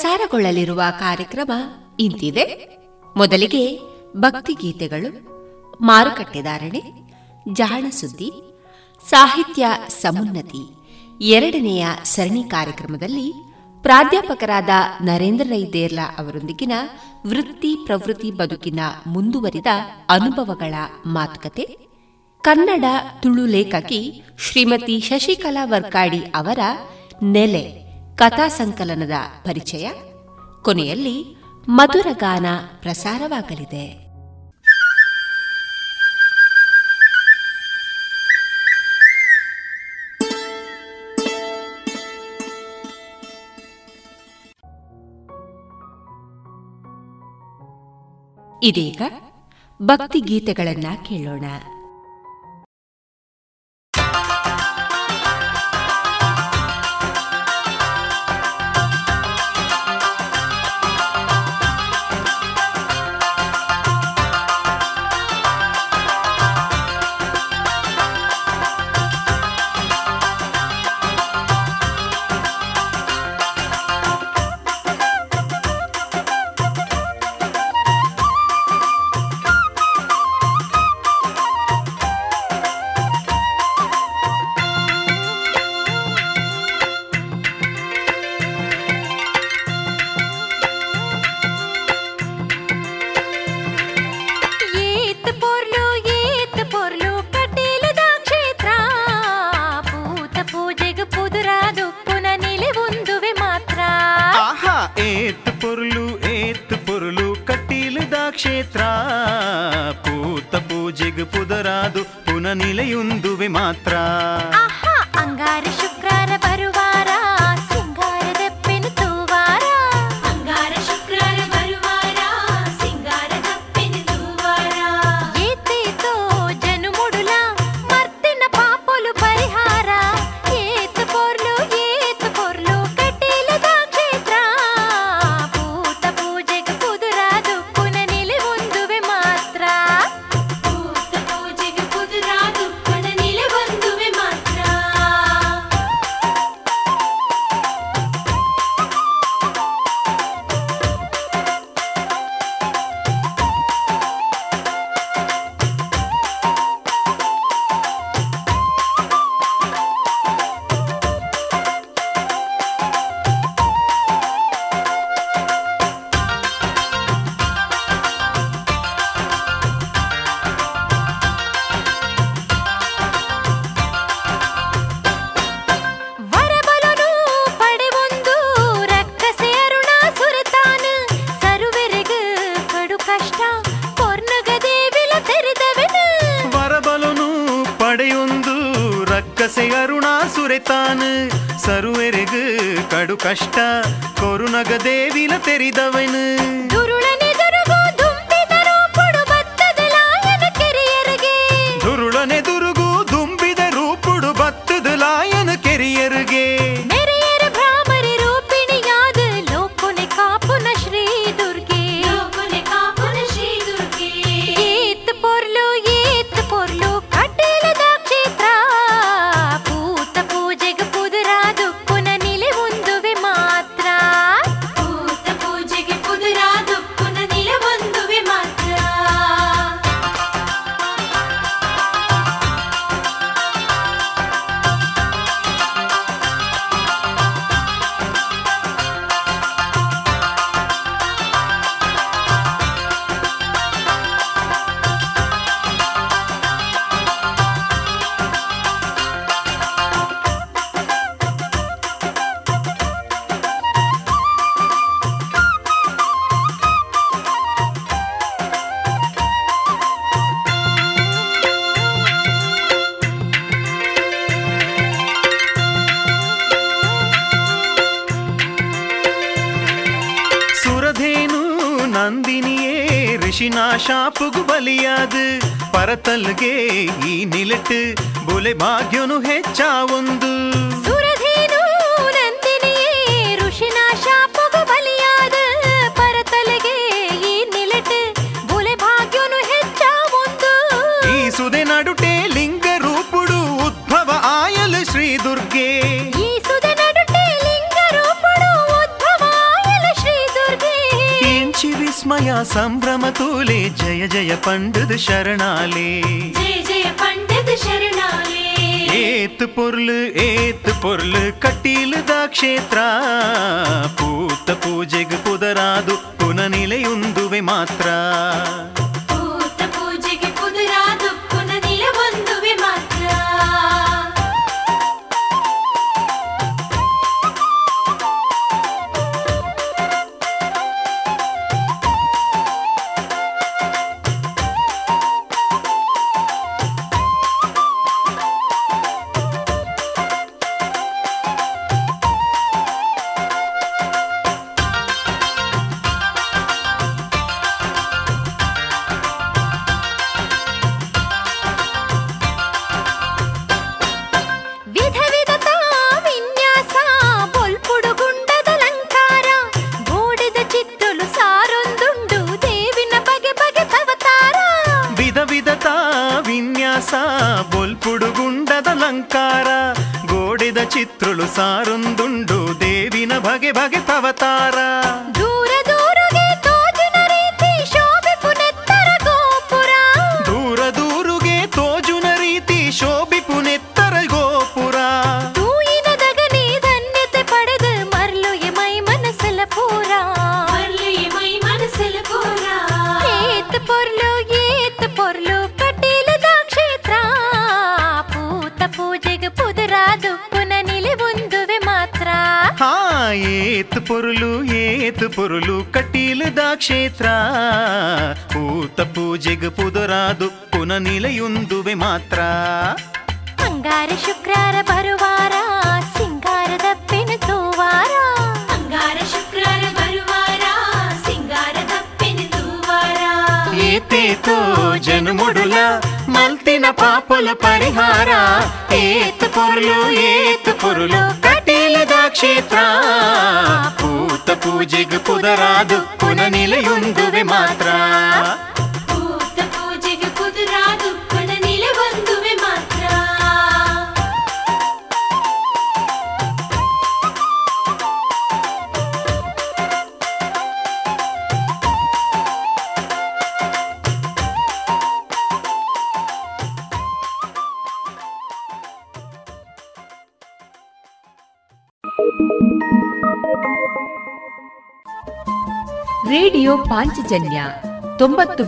ಪ್ರಸಾರಗೊಳ್ಳಲಿರುವ ಕಾರ್ಯಕ್ರಮ ಇಂತಿದೆ. ಮೊದಲಿಗೆ ಭಕ್ತಿಗೀತೆಗಳು ಮಾರುಕಟ್ಟೆದಾರಣೆ ಜಾಣ ಸುದ್ದಿ, ಸಾಹಿತ್ಯ ಸಮುನ್ನತಿ, ಎರಡನೆಯ ಸರಣಿ ಕಾರ್ಯಕ್ರಮದಲ್ಲಿ ಪ್ರಾಧ್ಯಾಪಕರಾದ ನರೇಂದ್ರ ರೈ ದೇರ್ಲಾ ಅವರೊಂದಿಗಿನ ವೃತ್ತಿ ಪ್ರವೃತ್ತಿ ಬದುಕಿನ ಮುಂದುವರಿದ ಅನುಭವಗಳ ಮಾತುಕತೆ, ಕನ್ನಡ ತುಳು ಲೇಖಕಿ ಶ್ರೀಮತಿ ಶಶಿಕಲಾ ವರ್ಕಾಡಿ ಅವರ ನೆಲೆ ಕಥಾ ಸಂಕಲನದ ಪರಿಚಯ. ಕೊನೆಯಲ್ಲಿ ಮಧುರಗಾನ ಪ್ರಸಾರವಾಗಲಿದೆ. ಇದೀಗ ಭಕ್ತಿ ಗೀತೆಗಳನ್ನ ಕೇಳೋಣ. ಪರತಲ್ಗೆ ಈ ನಿಲಟ್ ಬೊಲೆ ಭಾಗ್ಯನು ಹೆಚ್ಚ ಒಂದು. ಸುರಧೇನು ನಂದಿನಿಯೇ ಋಷಿನ ಶಾಪಗು ಬಲಿಯಾದ ಪರತಲೆಗೆ ಈ ನಿಲಟ್ ಬುಲೆ ಭಾಗ್ಯನು ಹೆಚ್ಚ ಒಂದು. ಈ ಸುದೆ ಇಂಚಿ ವಿಸ್ಮಯ ಸಂಭ್ರಮ ತೂಲೆ ಜಯ ಜಯ ಪಂಡದ ಶರಣಾಲೆ ಜಯ ಜಯ ಪಂಡಿತ ಶರಣಾಲೇ ಏತ್ ಪೊರ್ಲು ಏತ್ ಪೊರ್ಲು ಕಟೀಲದ ಕ್ಷೇತ್ರ ಪೂತ ಪೂಜೆಗೆ ಪುದರಾದು ಪುನನಿಲೆಯುಂದುವೆ ಮಾತ್ರ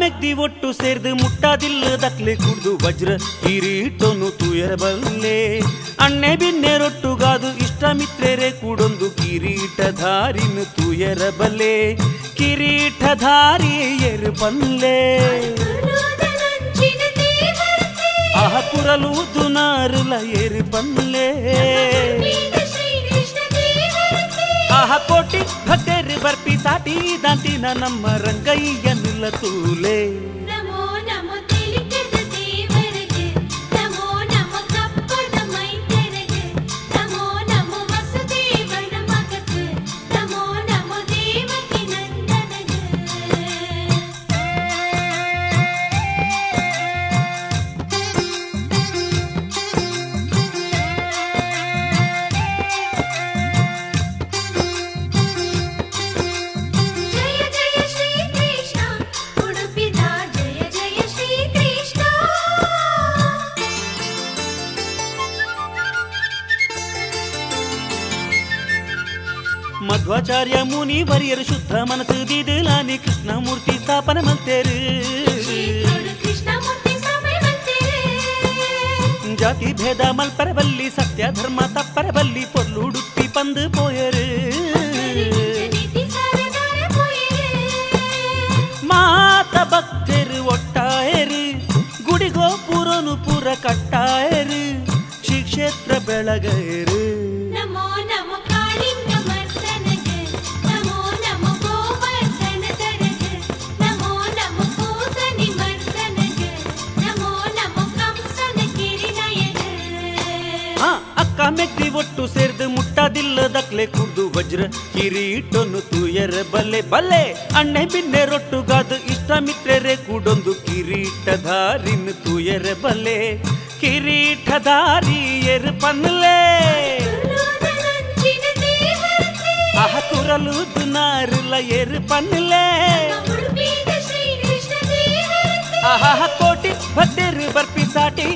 ಮೆಗ್ದಿ ಒಟ್ಟು ಸೇರ್ದು ಮುಟ್ಟಾದಿಲ್ಲದಕ್ಲೆ ಕುಡ್ದು ವಜ್ರ ಕಿರೀಟನು ತುಯರಬಲ್ಲೆ ಅಣ್ಣೆ ಬಿನ್ನೆ ರೊಟ್ಟುಗಾದು ಇಷ್ಟ ಮಿತ್ರೆರೆ ಕೂಡೊಂದು ಕಿರೀಟಧಾರಿನ ತುಯರಬಲ್ಲೆ ಕಿರೀಟಧಾರಿ ಎರುಬಲ್ಲೆ. ಆಹ ಕುರಲೂದು ನಾರುಲ ಎರುಬಲ್ಲೆ. ಆಹ ಕೋಟಿ ಭಕ್ತರು ಬರ್ಪಿ ಸಾಟಿ ದಾಂತಿನ ನಮ್ಮ ರಂಗಯ್ಯ ನಿಲ್ಲತೂಲೆ. ఆచార్య ముని వరియరు శుద్ధ మనసు దిదులాని కృష్ణమూర్తి స్థాపన మల్తేరు జాతి భేద మల్పరవల్లి సత్య ధర్మ తప్పరవల్లి పొర్లుడుత్తి పందు పోయరు. మాత భక్తరు ఒట్టాయరు. గుడిగో పూరోను పూర కట్ట ಮುಟ್ಟದಿಲ್ಲದಕ್ಲೆ ಕುಡ್ದು ವಜ್ರ ಕಿರೀಟೊನ್ನು ತೂಯರ ಬಲ್ಲೆ ಬಲ್ಲೆ ಅಣ್ಣೆ ಬಿನ್ನೆ ರೊಟ್ಟುಗಾದು ಇಷ್ಟ ಮಿತ್ರರೆ ಕೂಡೊಂದು ಕಿರೀಟಧಾರಿನ ತೂಯರ ಬಲ್ಲೆ ಕಿರೀಟಧಾರಿ ಎರು ಪನ್ಲೆ ದುರ್ಯೋಧನಂಚಿನ ದೇವರತೆ ಆಹ ತುರಲು ದುನಾರುಲ ಎರು ಪನ್ಲೆ ಉಡುಪಿದ ಶ್ರೀ ಕೃಷ್ಣ ದೇವರತೆ ಆಹ ಕೋಟಿ ಭದ್ದರು ಬರ್ಪಿ ಸಾಟಿ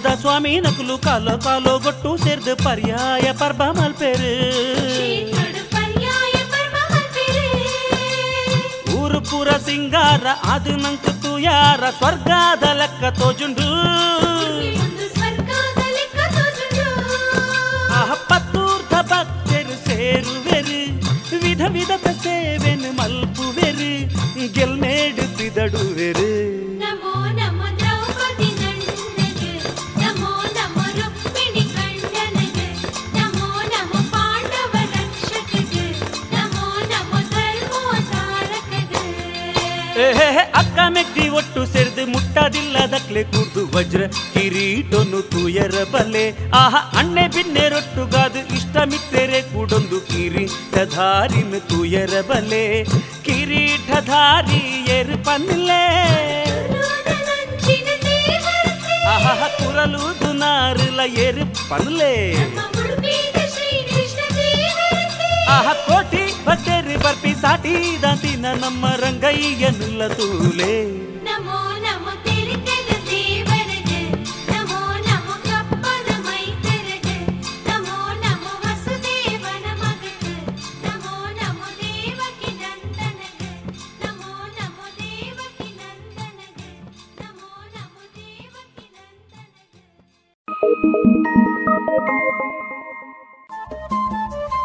ಎನ್ಮ ಮಠದ ಸ್ವಾಮಿ ನಕಲು ಕಾಲೋ ಕಾಲೋ ಗೊಟ್ಟು ಸೇರ್ದು ಪರ್ಯಾಯ ಪರ್ಬ ಮಲ್ಪೇರು ಶ್ರೀಕಡು ಪರ್ಯಾಯ ಪರ್ವ ಮಲ್ಪೆರೆ ಊರು ಪೂರ ಸಿಂಗಾರ ಅದು ನಂಕು ಯಾರ ಸ್ವರ್ಗದ ಲೆಕ್ಕ ತೋಜುಂಡು ಒಂದು ಸ್ವರ್ಗದ ಲೆಕ್ಕ ತೋಜುಂಡು ಆಹ ಪತ್ತೂರ್ಧ ಭಕ್ತರು ಸೇರುವೆರು ವಿಧ ವಿಧದ ಸೇವೆನು ಮಲ್ಪುವೆರು ಗೆಲ್ಮೇಡು ತಿದಡುವೆರು ಏಹೇ ಅಕ್ಕ ಮೆಗ್ದಿ ಒಟ್ಟು ಸೇರ್ದು ಮುಟ್ಟದಿಲ್ಲದಕ್ಲೆ ಕೂರ್ದು ವಜ್ರ ಕಿರೀಟೊನ್ನು ತೂಯರ ಬಲ್ಲೆ ಆಹ ಅಣ್ಣೆ ಬಿನ್ನೆ ರೊಟ್ಟುಗಾದು ಇಷ್ಟ ಮಿತ್ರೆರೆ ಕೂಡೊಂದು ಕಿರೀಟಧಾರಿನ ತೂಯರ ಬಲ್ಲೆ ಕಿರೀಟಧಾರಿ ಎರು ಪನ್ಲೆ ದುರ್ಯೋಧನಂಚಿನ ದೇವರತೆ ಆಹ ಕುರಲು ದುನಾರುಲ ಎರು ಪನ್ಲೆ ಭಕ್ತರು ಬರ್ಪಿ ಸಾಟಿ ದಾಂತಿನ ನಮ್ಮ ರಂಗಯ್ಯನುಲ್ಲ ತೂಲೆ.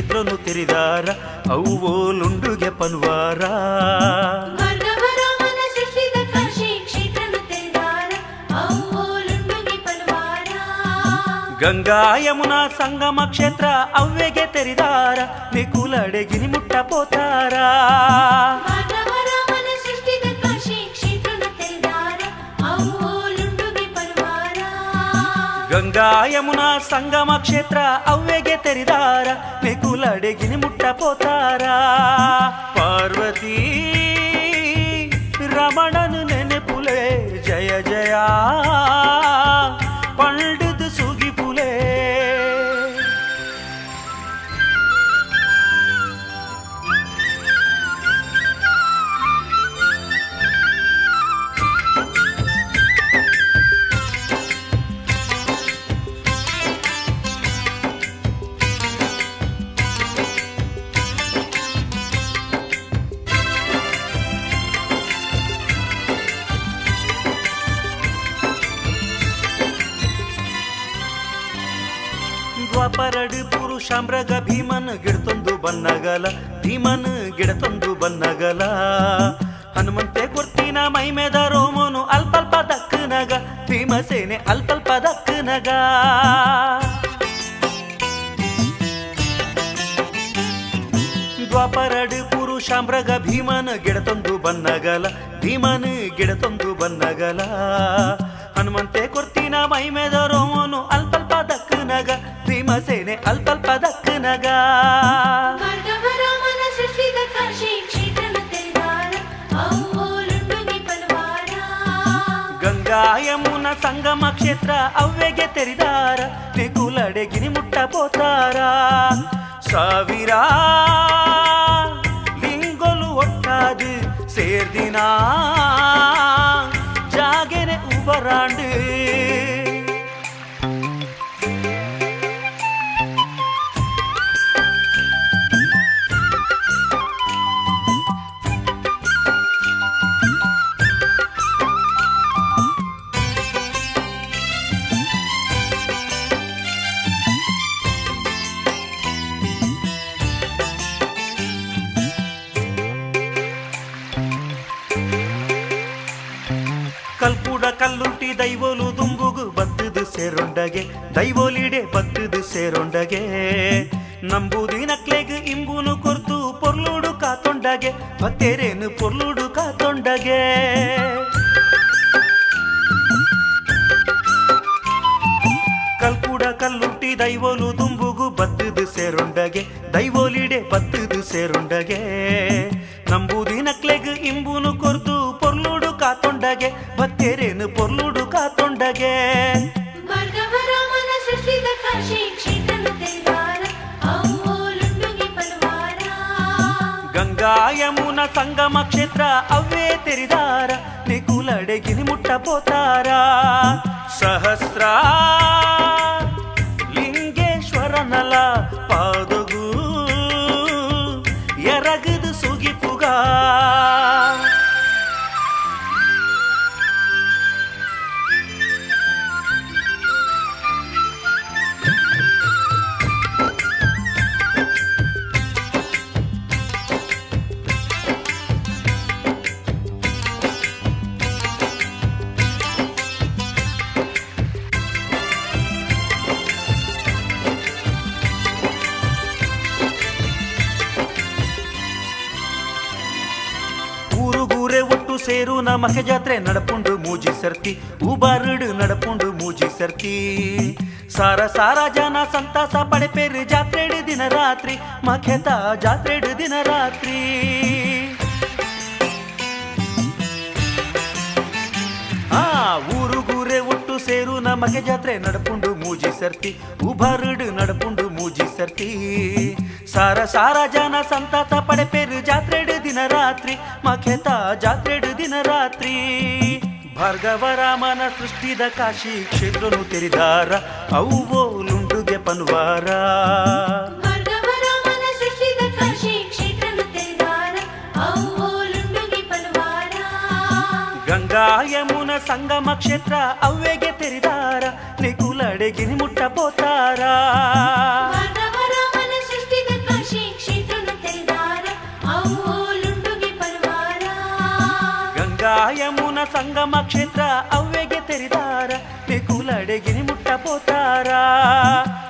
ಕ್ಷೇತ್ರನು ತೆರಿದಾರ ಅವುಲುಂಡುಗೆ ಪನ್ವಾರ. ಭಾರ್ಗವರಾಮನ ಸೃಷ್ಟಿದ ಕಾಶಿ ತೆರಿದಾರ ನಿಕುಲ ಅಡಗಿನಿ ಮುಟ್ಟ ಪೋತಾರ. ಗಂಗಾ ಯಮುನಾ ಸಂಗಮ ಕ್ಷೇತ್ರ ಅವ್ವೆಗೆ ತೆರಿದಾರ అడిగిని ముట్టపోతారా? పార్వతీ ದ್ವಾಪರಡು ಪುರುಷಾಮ್ರಗ ಭೀಮನ್ ಗಿಡತೊಂದು ಬನ್ನಗಲ, ಭೀಮನ್ ಗಿಡತೊಂದು ಬನ್ನಗಲ. ಹನುಮಂತೆ ಕೊರ್ತಿನ ಮೈಮೆದ ರೋಮನು ಅಲ್ಪಲ್ಪ ದಕ್ಕನಗ ಭೀಮಸೇನೆ ಅಲ್ಪಲ್ಪ ದಕ್ಕನಗ ದ್ವಾಪರಡು ಪುರುಷಾಮ್ರಗ ಭೀಮನ್ ಗಿಡತೊಂದು ಬನ್ನಗಲ, ಭೀಮನ್ ಗಿಡತೊಂದು ಬನ್ನಗಲ. ಹನುಮಂತೆ ಕೊರ್ತಿನ ಮೈಮೆದ ರೋಮನು ಅಲ್ಪಲ್ಪ ದಕ್ಕನಗ ಭೀಮಸೇನೆ ಅಲ್ಪಲ್ಪ ದಕ್ಕನಗ ಮಾಧವರಾಮನ ಸೃಷ್ಟಿದ ಕಾಶಿ ಕ್ಷೇತ್ರನ ತೆರೆದಾರ ಅವುಲುಂಡುಗೆ ಪರವಾರ ಗಂಗಾ ಯಮುನ ಸಂಗಮ ಕ್ಷೇತ್ರ ಅವ್ವೆಗೆ ತೆರಿದಾರ ನಿಕುಲಡೆಗಿನಿ ಮುಟ್ಟ ಪೋತಾರ ಸಾವಿರ ಲಿಂಗೊಲು ಒಟ್ಟಾದು ಸೇರ್ದಿನ ಜಾಗೆನೆ ಉಬರಾಂಡು ಕಲ್ಲುಂಟಿ ದೈವೋಲು ದುಂಬುಗು ಬತ್ತದು ಸೇರೊಂಡಗೆ. ದೈವೋಲಿಡೆ ಬತ್ತದು ಸೇರೊಂಡಗೆ. ನಂಬುದಿನಕ್ಲೆಗ್ ಇಂಬುನು ಕೊರ್ತು ಪೊರ್ಲುಡು ಕಾತೊಂಡಗೆ ಭಕ್ತೇರೇನು ಪೊರ್ಲುಡು ಕಾತೊಂಡಗೆ ಕಲ್ಕುಡ ಕಲ್ಲುಂಟಿ ದೈವೋಲು ದುಂಬುಗು ಬತ್ತದು ಸೇರೊಂಡಗೆ. ದೈವೋಲಿಡೆ ಬತ್ತದು ಸೇರೊಂಡಗೆ. ನಂಬುದಿನಕ್ಲೆಗ್ ಇಂಬುನು ಕೊರ್ತು ಕಾತೊಂಡಗೆ ಭಕ್ತೇರೇನು ಪೊರ್ಲುಡು ಕಾತೊಂಡಗೆ ಮಾಧವರಾಮನ ಸಂಗಮ ಕ್ಷೇತ್ರ ಅವ್ವೇ ತೆರೆದಾರ ಅವುಲುಂಡುಗೆ ಪರವಾರ ಸಹಸ್ರ ಲಿಂಗೇಶ್ವರನಲ ಪಾದಗೂ ಕ್ಷೇತ್ರ ಅವ್ವೇ ಒಟ್ಟು ಸೇರು ನಮಗೆ ಜಾತ್ರೆ ನಡಪುಂಡು ಮೂಜಿ ಸರ್ತಿ. ಉಬಾರುಡು ನಡಪುಂಡು ಮೂಜಿ ಸರ್ತಿ. ಸಾರ ಸಾರ ಜನ ಸಂತಾಸ ಪಡೆಪೇರಿ ಜಾತ್ರೆಡು ದಿನ ರಾತ್ರಿ. ಮಖೆತ ಜಾತ್ರೆಡು ದಿನ ರಾತ್ರಿ. ಆ ಊರುಗೂರೆ ಒಟ್ಟು ಸೇರು ನಮಗೆ ಜಾತ್ರೆ ನಡಪುಂಡು ಮೂಜಿ ಸರ್ತಿ. ಉಬರುಡು ನಡಪುಂಡು ಮೂಜಿ ಸರ್ತಿ. ಸಾರ ಸಾರ ಜನ ಸಂತಾಸ ಪಡೆಪೇರು ಜಾತ್ರೆಡು ದಿನ ರಾತ್ರಿ ಮಖೆತ ಜಾತ್ರೆಡು ದಿನ ರಾತ್ರಿ ಭಾರ್ಗವರಾಮನ ಸೃಷ್ಟಿದ ಕಾಶಿ ಕ್ಷೇತ್ರನು ತೆರಿದಾರ ಅವು ಲುಂಡುಗೆ ಪನ್ವಾರ ಭಾರ್ಗವರಾಮನ ಸೃಷ್ಟಿದ ಕಾಶಿ ಕ್ಷೇತ್ರನ ತೆರೆದಾರ ಅವುಲುಂಡುಗೆ ಪರವಾರ ಗಂಗಾ ಯಮುನ ತೆರೆದಾರ ಅವುಲುಂಡುಗೆ ಪರವಾರ ಗಂಗಾ ಯಮುನ ಸಂಗಮ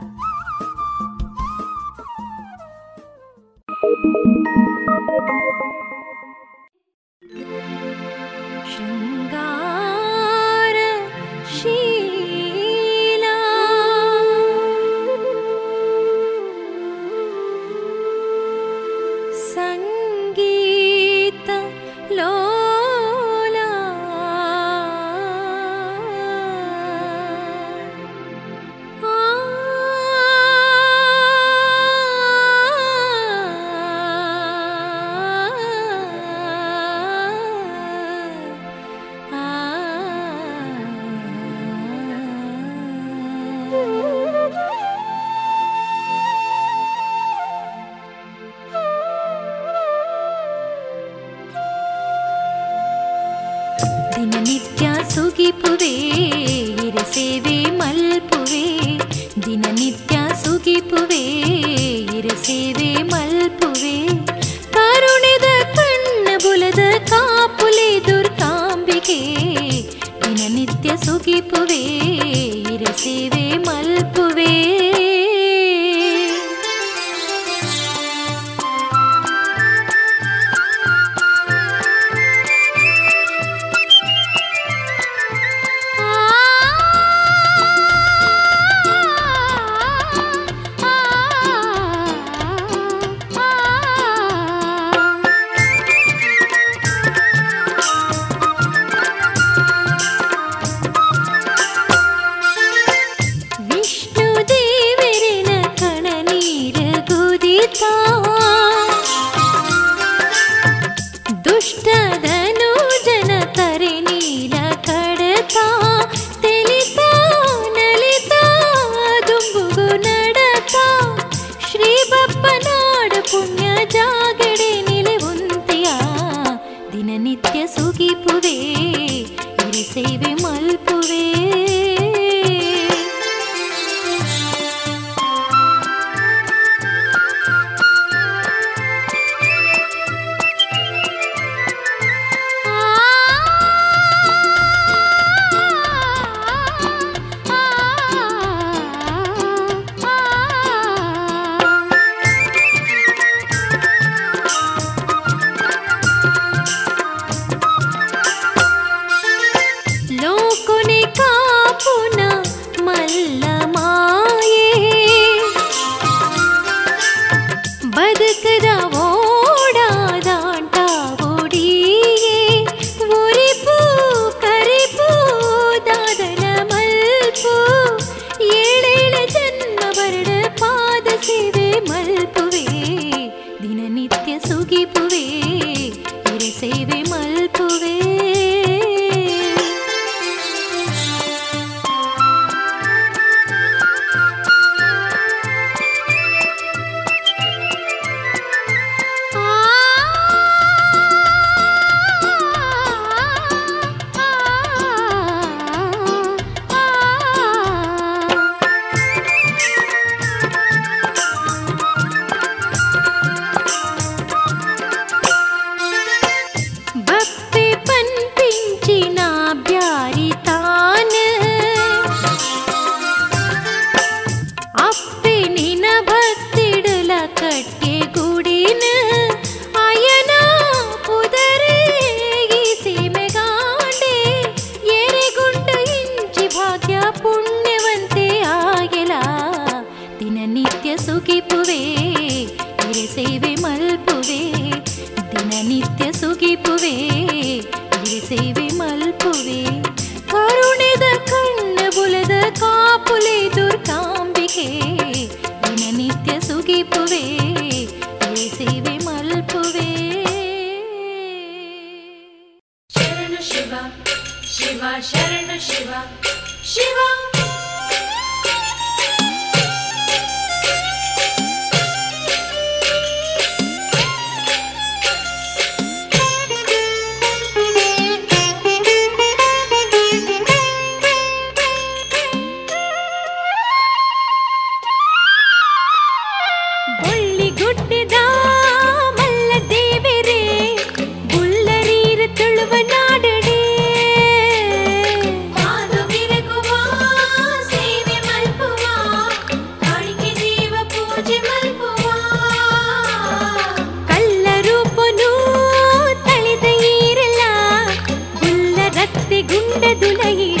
नहीं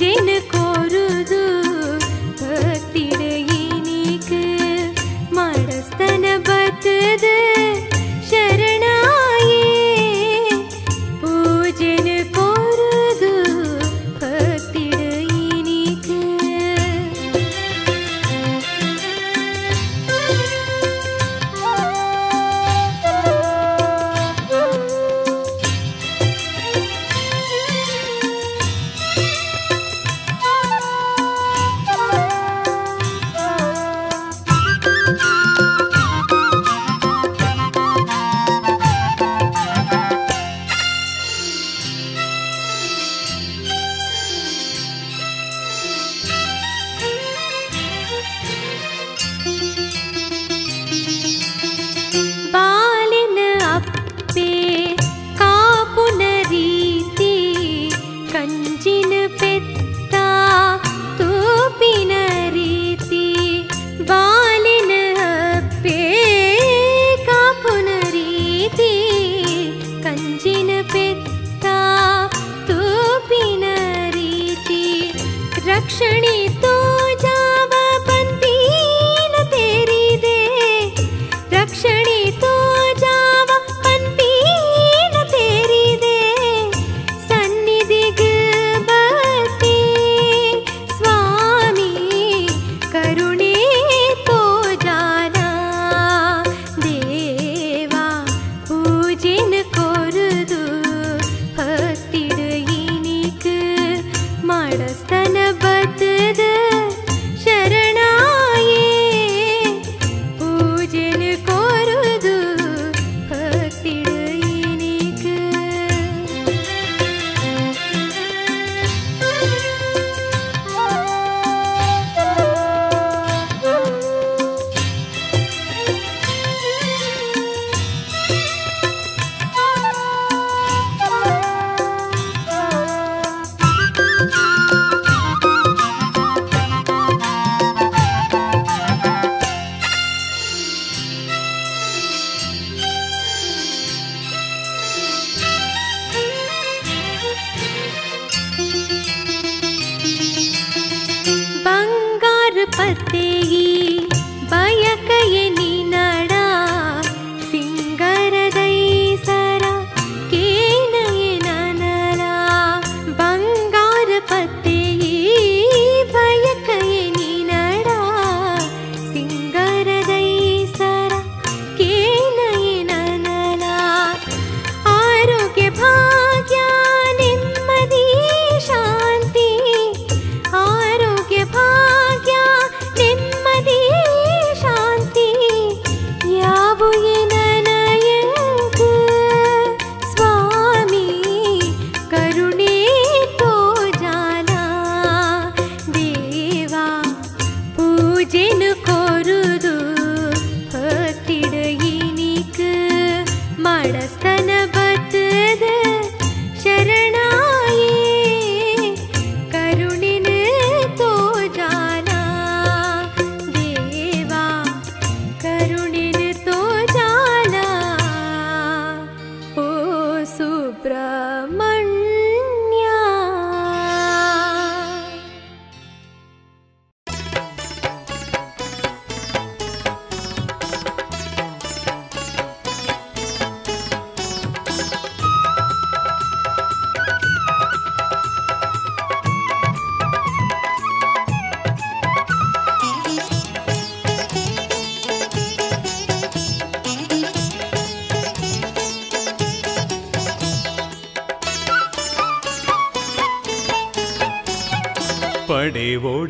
जिनको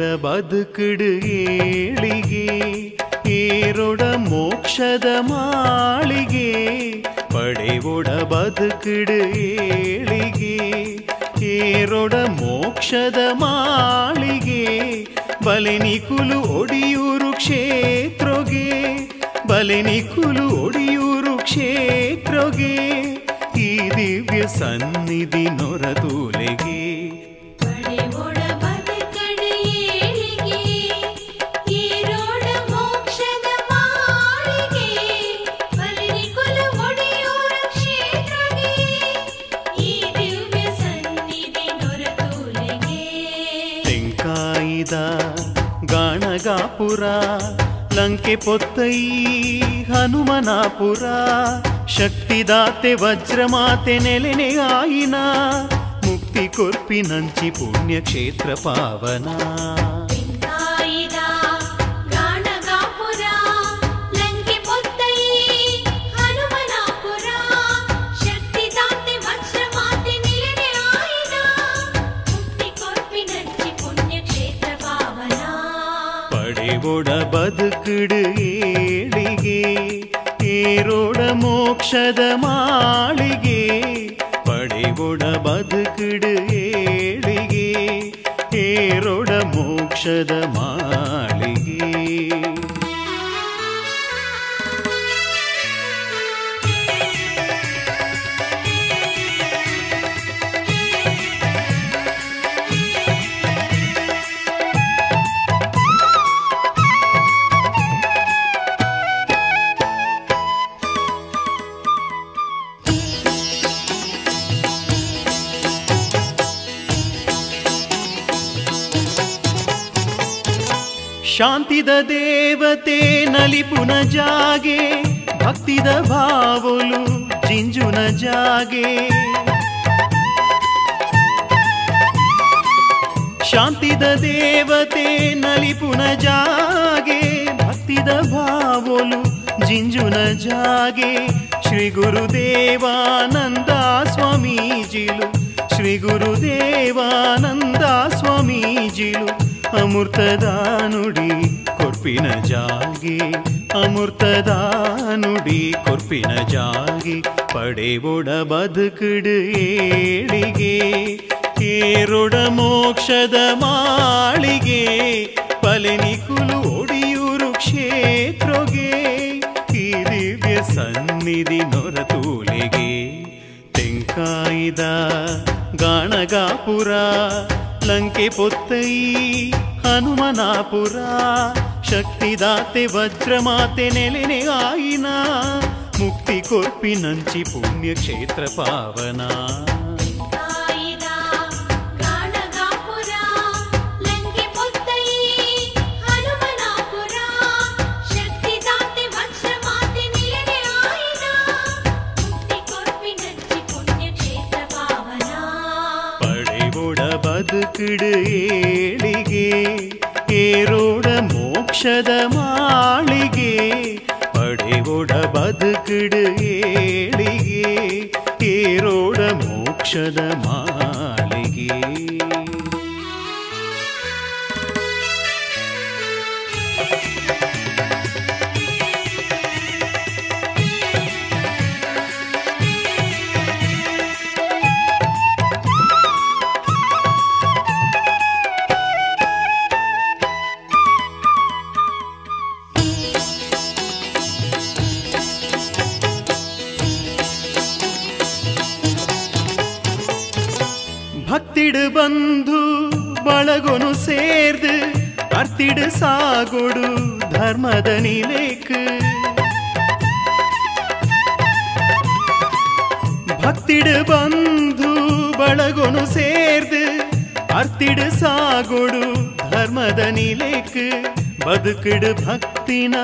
ಪಡೆವೊಡ ಬದುಕುಡು ಏಳಿಗೆ, ಏರೊಡ ಮೋಕ್ಷದ ಮಾಳಿಗೆ, ಪಡೆವೊಡ ಬದುಕುಡು ಏಳಿಗೆ, ಏರೊಡ ಮೋಕ್ಷದ ಮಾಳಿಗೆ ಬಲೆನಿಕುಲು ಒಡಿಯೂರು ಕ್ಷೇತ್ರಗೆ ಬಲೆನಿಕುಲು ಒಡಿಯೂರು ಕ್ಷೇತ್ರಗೆ, ಈ ದಿವ್ಯ ಸನ್ನಿಧಿ ನೊರತೂಲೆಗೆ. ಲಂಕೆ ಪೊತ್ತೈ ಹನುಮನಾಪುರ ಶಕ್ತಿದಾತೆ ವಜ್ರಮಾತೆ ನೆಲೆನೆ ಆಯಿನ ಮುಕ್ತಿ ಕೊರ್ಪಿನಂಚಿ ಪುಣ್ಯಕ್ಷೇತ್ರ ಪಾವನ ಪಡೆವೊಡ ಬದುಕುಡು ಏಳಿಗೆ ಏರೋಡ ಮೋಕ್ಷದ ಮಾಳಿಗೆ ಪಡೆವೊಡ ಬದುಕುಡು ಏಳಿಗೆ ಏರೋಡ ಮೋಕ್ಷದ ಮಾಳಿಗೆ ಶಾಂತಿದ ದೇವತೆ ನಲಿಪುನ ಜಾಗೆ, ಭಕ್ತಿದ ಭಾವಲು ಜಿಂಜುನ ಜಾಗೆ. ಶಾಂತಿದ ದೇವತೆ ನಲಿಪುನ ಜಾಗೆ, ಭಕ್ತಿದ ಭಾವಲು ಜಿಂಜುನ ಜಾಗೆ. ಶ್ರೀ ಗುರುದೇವಾನಂದ ಸ್ವಾಮೀಜಿಲು ಶ್ರೀ ಗುರುದೇವಾನಂದ ಸ್ವಾಮೀಜಿಲು ಅಮೃತದ ನುಡಿ ಕೊರ್ಪಿನ ಜಾಗಿ ಅಮೃತದ ನುಡಿ ಕೊರ್ಪಿನ ಜಾಗಿ ಪಡೆವೊಡ ಬದುಕಿಡು ಏಳಿಗೆ ಏರೊಡ ಮೋಕ್ಷದ ಮಾಳಿಗೆ ಪಲೆನಿಕುಲು ಒಡಿಯೂರು ಕ್ಷೇತ್ರಗೆ ಈ ದಿವ್ಯ ಸನ್ನಿಧಿ ನೊರತೂಲೆಗೆ, ತೆಂಕಾಯಿದ ಗಾಣಗಾಪುರ ಲಂಕೆ ಪೊತ್ತೈ ಹನುಮನಾಪುರ ಶಕ್ತಿದಾತೆ ವಜ್ರಮಾತೆ ನೆಲೆನೆ ಆಯಿನ ಮುಕ್ತಿ ಕೊರ್ಪಿನಂಚಿ ಪುಣ್ಯಕ್ಷೇತ್ರ ಪಾವನ ಬದುಕುಡು ಏಳಿಗೆ ಏರೋಡ ಮೋಕ್ಷದ ಮಾಳಿಗೆ ಪಡೆವೊಡ ಬದುಕುಡು ಏಳಿಗೆ ಏರೋಡ ಮೋಕ್ಷದ ಮಾಳಿಗೆ. ಧರ್ಮದ ನಿಲೇಕು ಬದುಕಿಡು ಭಕ್ತಿನ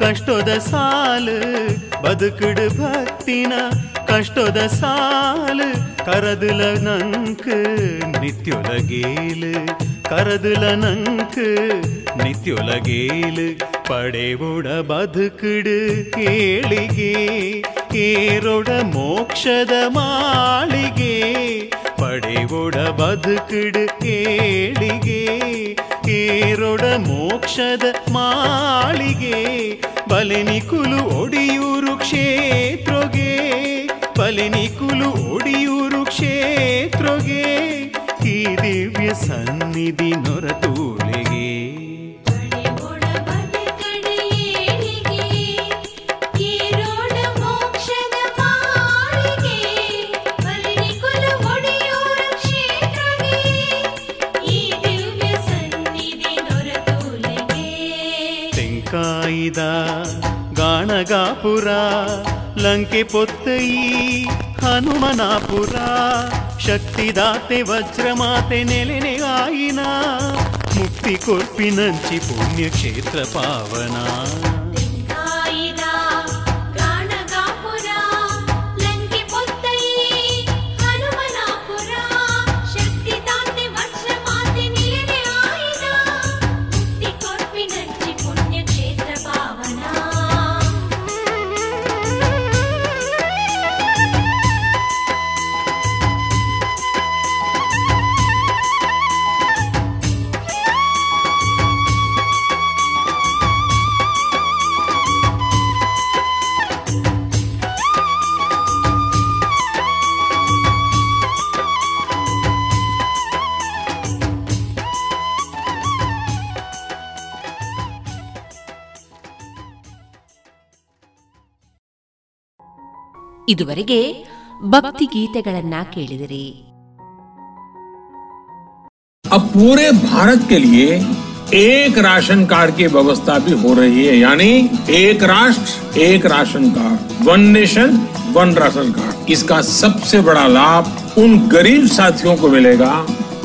ಕಷ್ಟದ ಸಾಲು ಬದುಕಿಡು ಭಕ್ತಿನ ಕಷ್ಟದ ಸಾಲು ಕರದುಲ ನಂಕು ನಿತ್ಯೊಲಗೇಲು ಕರದುಲ ನಂಕು ನಿತ್ಯೊಲಗೇಲು ಪಡೆವುಡ ಬದುಕಿಡು ಕೇಳಿಗೆ ಏರೊಡ ಮೋಕ್ಷದ ಮಾಳಿಗೆ ಪಡೆವೊಡ ಬದುಕಿಡು ಏಳಿಗೆ ಏರೊಡ ಮೋಕ್ಷದ ಮಾಳಿಗೆ ಬಲೆನಿಕುಲು ಒಡಿಯೂರು ಕ್ಷೇತ್ರಗೆ ಬಲೆನಿಕುಲು ಒಡಿಯೂರು ಕ್ಷೇತ್ರಗೆ ಈ ದಿವ್ಯ ಸನ್ನಿಧಿ ನೊರತೂಳೆಗೆ ಗಾಣಗಾಪುರ ಲಂಕೆ ಪೊತ್ತಯಿ ಹನುಮನಾಪುರ ಶಕ್ತಿದಾತೆ ವಜ್ರಮಾತೆ ನೆಲೆನೆ ಆಯಿನ ಮುಕ್ತಿ ಕೊರ್ಪಿನಂಚಿ ಪುಣ್ಯಕ್ಷೇತ್ರ ಪಾವನ ಇದುವರೆಗೆ ಭಕ್ತಿ ಗೀತೆಗಳನ್ನ ಕೇಳಿದಿರಿ अब पूरे भारत के लिए एक राशन कार्ड की व्यवस्था भी हो रही है यानी एक राष्ट्र एक ration card one nation one ration card इसका सबसे बड़ा लाभ उन गरीब साथियों को मिलेगा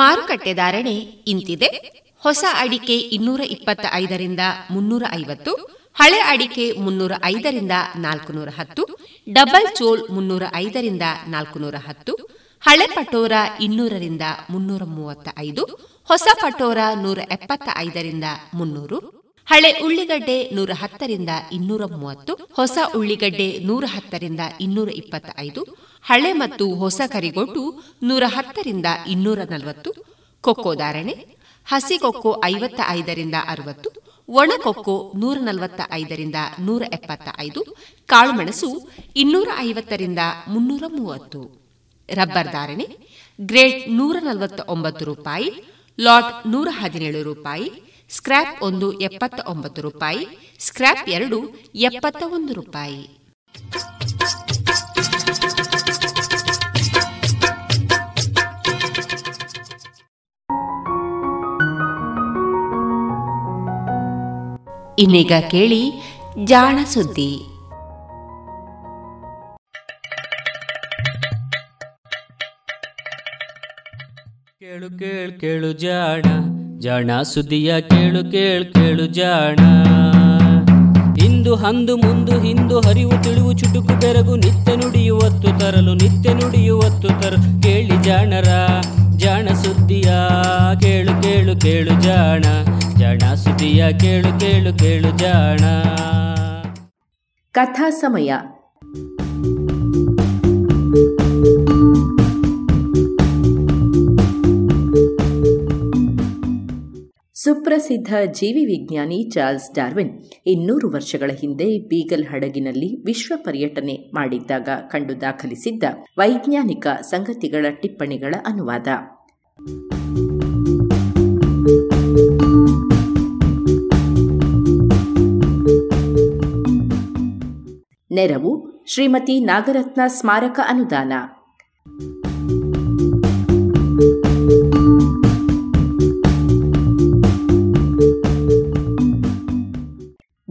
ಮಾರುಕಟ್ಟೆ ಧಾರಣೆ ಇಂತಿದೆ. ಹೊಸ ಅಡಿಕೆ ಇನ್ನೂರ ಇಪ್ಪತ್ತ ಐದರಿಂದ ಮುನ್ನೂರ ಐವತ್ತು, ಹಳೆ ಅಡಿಕೆ ಮುನ್ನೂರ ಐದರಿಂದ ನಾಲ್ಕುನೂರ ಹತ್ತು, ಡಬಲ್ ಚೋಲ್ ಮುನ್ನೂರ ಐದರಿಂದ ನಾಲ್ಕುನೂರ ಹತ್ತು, ಹಳೆ ಪಟೋರ ಇನ್ನೂರರಿಂದ ಮುನ್ನೂರ ಮೂವತ್ತ ಐದು ಹೊಸ ಪಟೋರ ನೂರ ಎಪ್ಪತ್ತ ಐದರಿಂದ ಮುನ್ನೂರು, ಹಳೆ ಉಳ್ಳಿಗಡ್ಡೆ ನೂರ ಹತ್ತರಿಂದ ಇನ್ನೂರ ಮೂವತ್ತು, ಹೊಸ ಉಳ್ಳಿಗಡ್ಡೆ ನೂರ ಹತ್ತರಿಂದ ಇನ್ನೂರ ಇಪ್ಪತ್ತ ಐದು ಹಳೆ ಮತ್ತು ಹೊಸ ಕರಿಗೊಟ್ಟು ನೂರ ಹತ್ತರಿಂದ ಇನ್ನೂರ ನಲವತ್ತು, ಕೊಕ್ಕೋ ಧಾರಣೆ, ಹಸಿ ಕೊಕ್ಕೋ ಐವತ್ತ ಐದರಿಂದ ಅರವತ್ತು, ಒಣ ಕೊಕ್ಕೋ ನೂರ ನಲವತ್ತ ಐದರಿಂದ ನೂರ ಎಪ್ಪತ್ತ ಐದು, ಕಾಳುಮೆಣಸು ಇನ್ನೂರ ಐವತ್ತರಿಂದ ಮುನ್ನೂರ ಮೂವತ್ತು. ರಬ್ಬರ್ ಧಾರಣೆ ಗ್ರೇಡ್ ನೂರ ನಲವತ್ತ ಒಂಬತ್ತು ರೂಪಾಯಿ, ಲಾಟ್ ನೂರ ಹದಿನೇಳು ರೂಪಾಯಿ, ಸ್ಕ್ರ್ಯಾಪ್ ಒಂದು ಎಪ್ಪತ್ತ ಒಂಬತ್ತು ರೂಪಾಯಿ, ಸ್ಕ್ರ್ಯಾಪ್ ಎರಡು ಎಪ್ಪತ್ತ ಒಂದು ರೂಪಾಯಿ. ಇನ್ನೀಗ ಕೇಳಿ ಜಾಣ ಸುದ್ದಿ. ಕೇಳು ಕೇಳು ಕೇಳು ಜಾಣ ಜಾಣ ಸುದ್ದಿಯ ಕೇಳು ಕೇಳು ಕೇಳು ಜಾಣ. ಇಂದು ಹಂದು ಮುಂದು ಹಿಂದು ಹರಿವು ತಿಳಿವು ಚುಟುಕು ತೆರಗು ನಿತ್ಯ ನುಡಿಯುವತ್ತು ತರಲು, ನಿತ್ಯ ನುಡಿಯುವತ್ತು ತರಲು. ಕೇಳಿ ಜಾಣರ, ಜಾಣ ಸುದ್ದಿಯ ಕೇಳು ಕೇಳು ಕೇಳು ಜಾಣ. ಜಾಣ ಸುದಿಯ ಕೇಳು ಕೇಳು ಕೇಳು ಜಾಣ. ಕಥಾ ಸಮಯ. ಸುಪ್ರಸಿದ್ಧ ಜೀವಿ ವಿಜ್ಞಾನಿ ಚಾರ್ಲ್ಸ್ ಡಾರ್ವಿನ್ ಇನ್ನೂರು ವರ್ಷಗಳ ಹಿಂದೆ ಬೀಗಲ್ ಹಡಗಿನಲ್ಲಿ ವಿಶ್ವ ಪರ್ಯಟನೆ ಮಾಡಿದ್ದಾಗ ಕಂಡು ದಾಖಲಿಸಿದ್ದ ವೈಜ್ಞಾನಿಕ ಸಂಗತಿಗಳ ಟಿಪ್ಪಣಿಗಳ ಅನುವಾದ. ನೆರವು ಶ್ರೀಮತಿ ನಾಗರತ್ನ ಸ್ಮಾರಕ ಅನುದಾನ.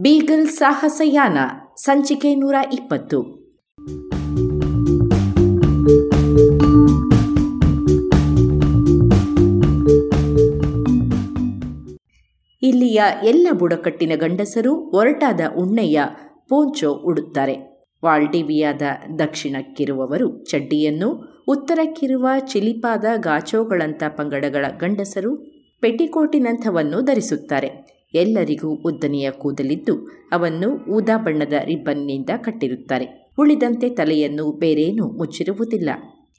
ಬೀಗಲ್ ಸಾಹಸಯಾನ ಸಂಚಿಕೆ ನೂರ ಇಪ್ಪತ್ತು. ಇಲ್ಲಿಯ ಎಲ್ಲ ಬುಡಕಟ್ಟಿನ ಗಂಡಸರು ಒರಟಾದ ಉಣ್ಣೆಯ ಪೋಂಚೋ ಉಡುತ್ತಾರೆ. ವಾಲ್ಡಿವಿಯಾದ ದಕ್ಷಿಣಕ್ಕಿರುವವರು ಚಡ್ಡಿಯನ್ನು, ಉತ್ತರಕ್ಕಿರುವ ಚಿಲಿಪಾದ ಗಾಚೋಗಳಂಥ ಪಂಗಡಗಳ ಗಂಡಸರು ಪೆಟಿಕೋಟಿನಂಥವನ್ನು ಧರಿಸುತ್ತಾರೆ. ಎಲ್ಲರಿಗೂ ಉದ್ದನೆಯ ಕೂದಲಿದ್ದು ಅವನ್ನು ಊದಾ ಬಣ್ಣದ ರಿಬ್ಬನ್ನಿಂದ ಕಟ್ಟಿರುತ್ತಾರೆ. ಉಳಿದಂತೆ ತಲೆಯನ್ನು ಬೇರೇನೂ ಮುಚ್ಚಿರುವುದಿಲ್ಲ.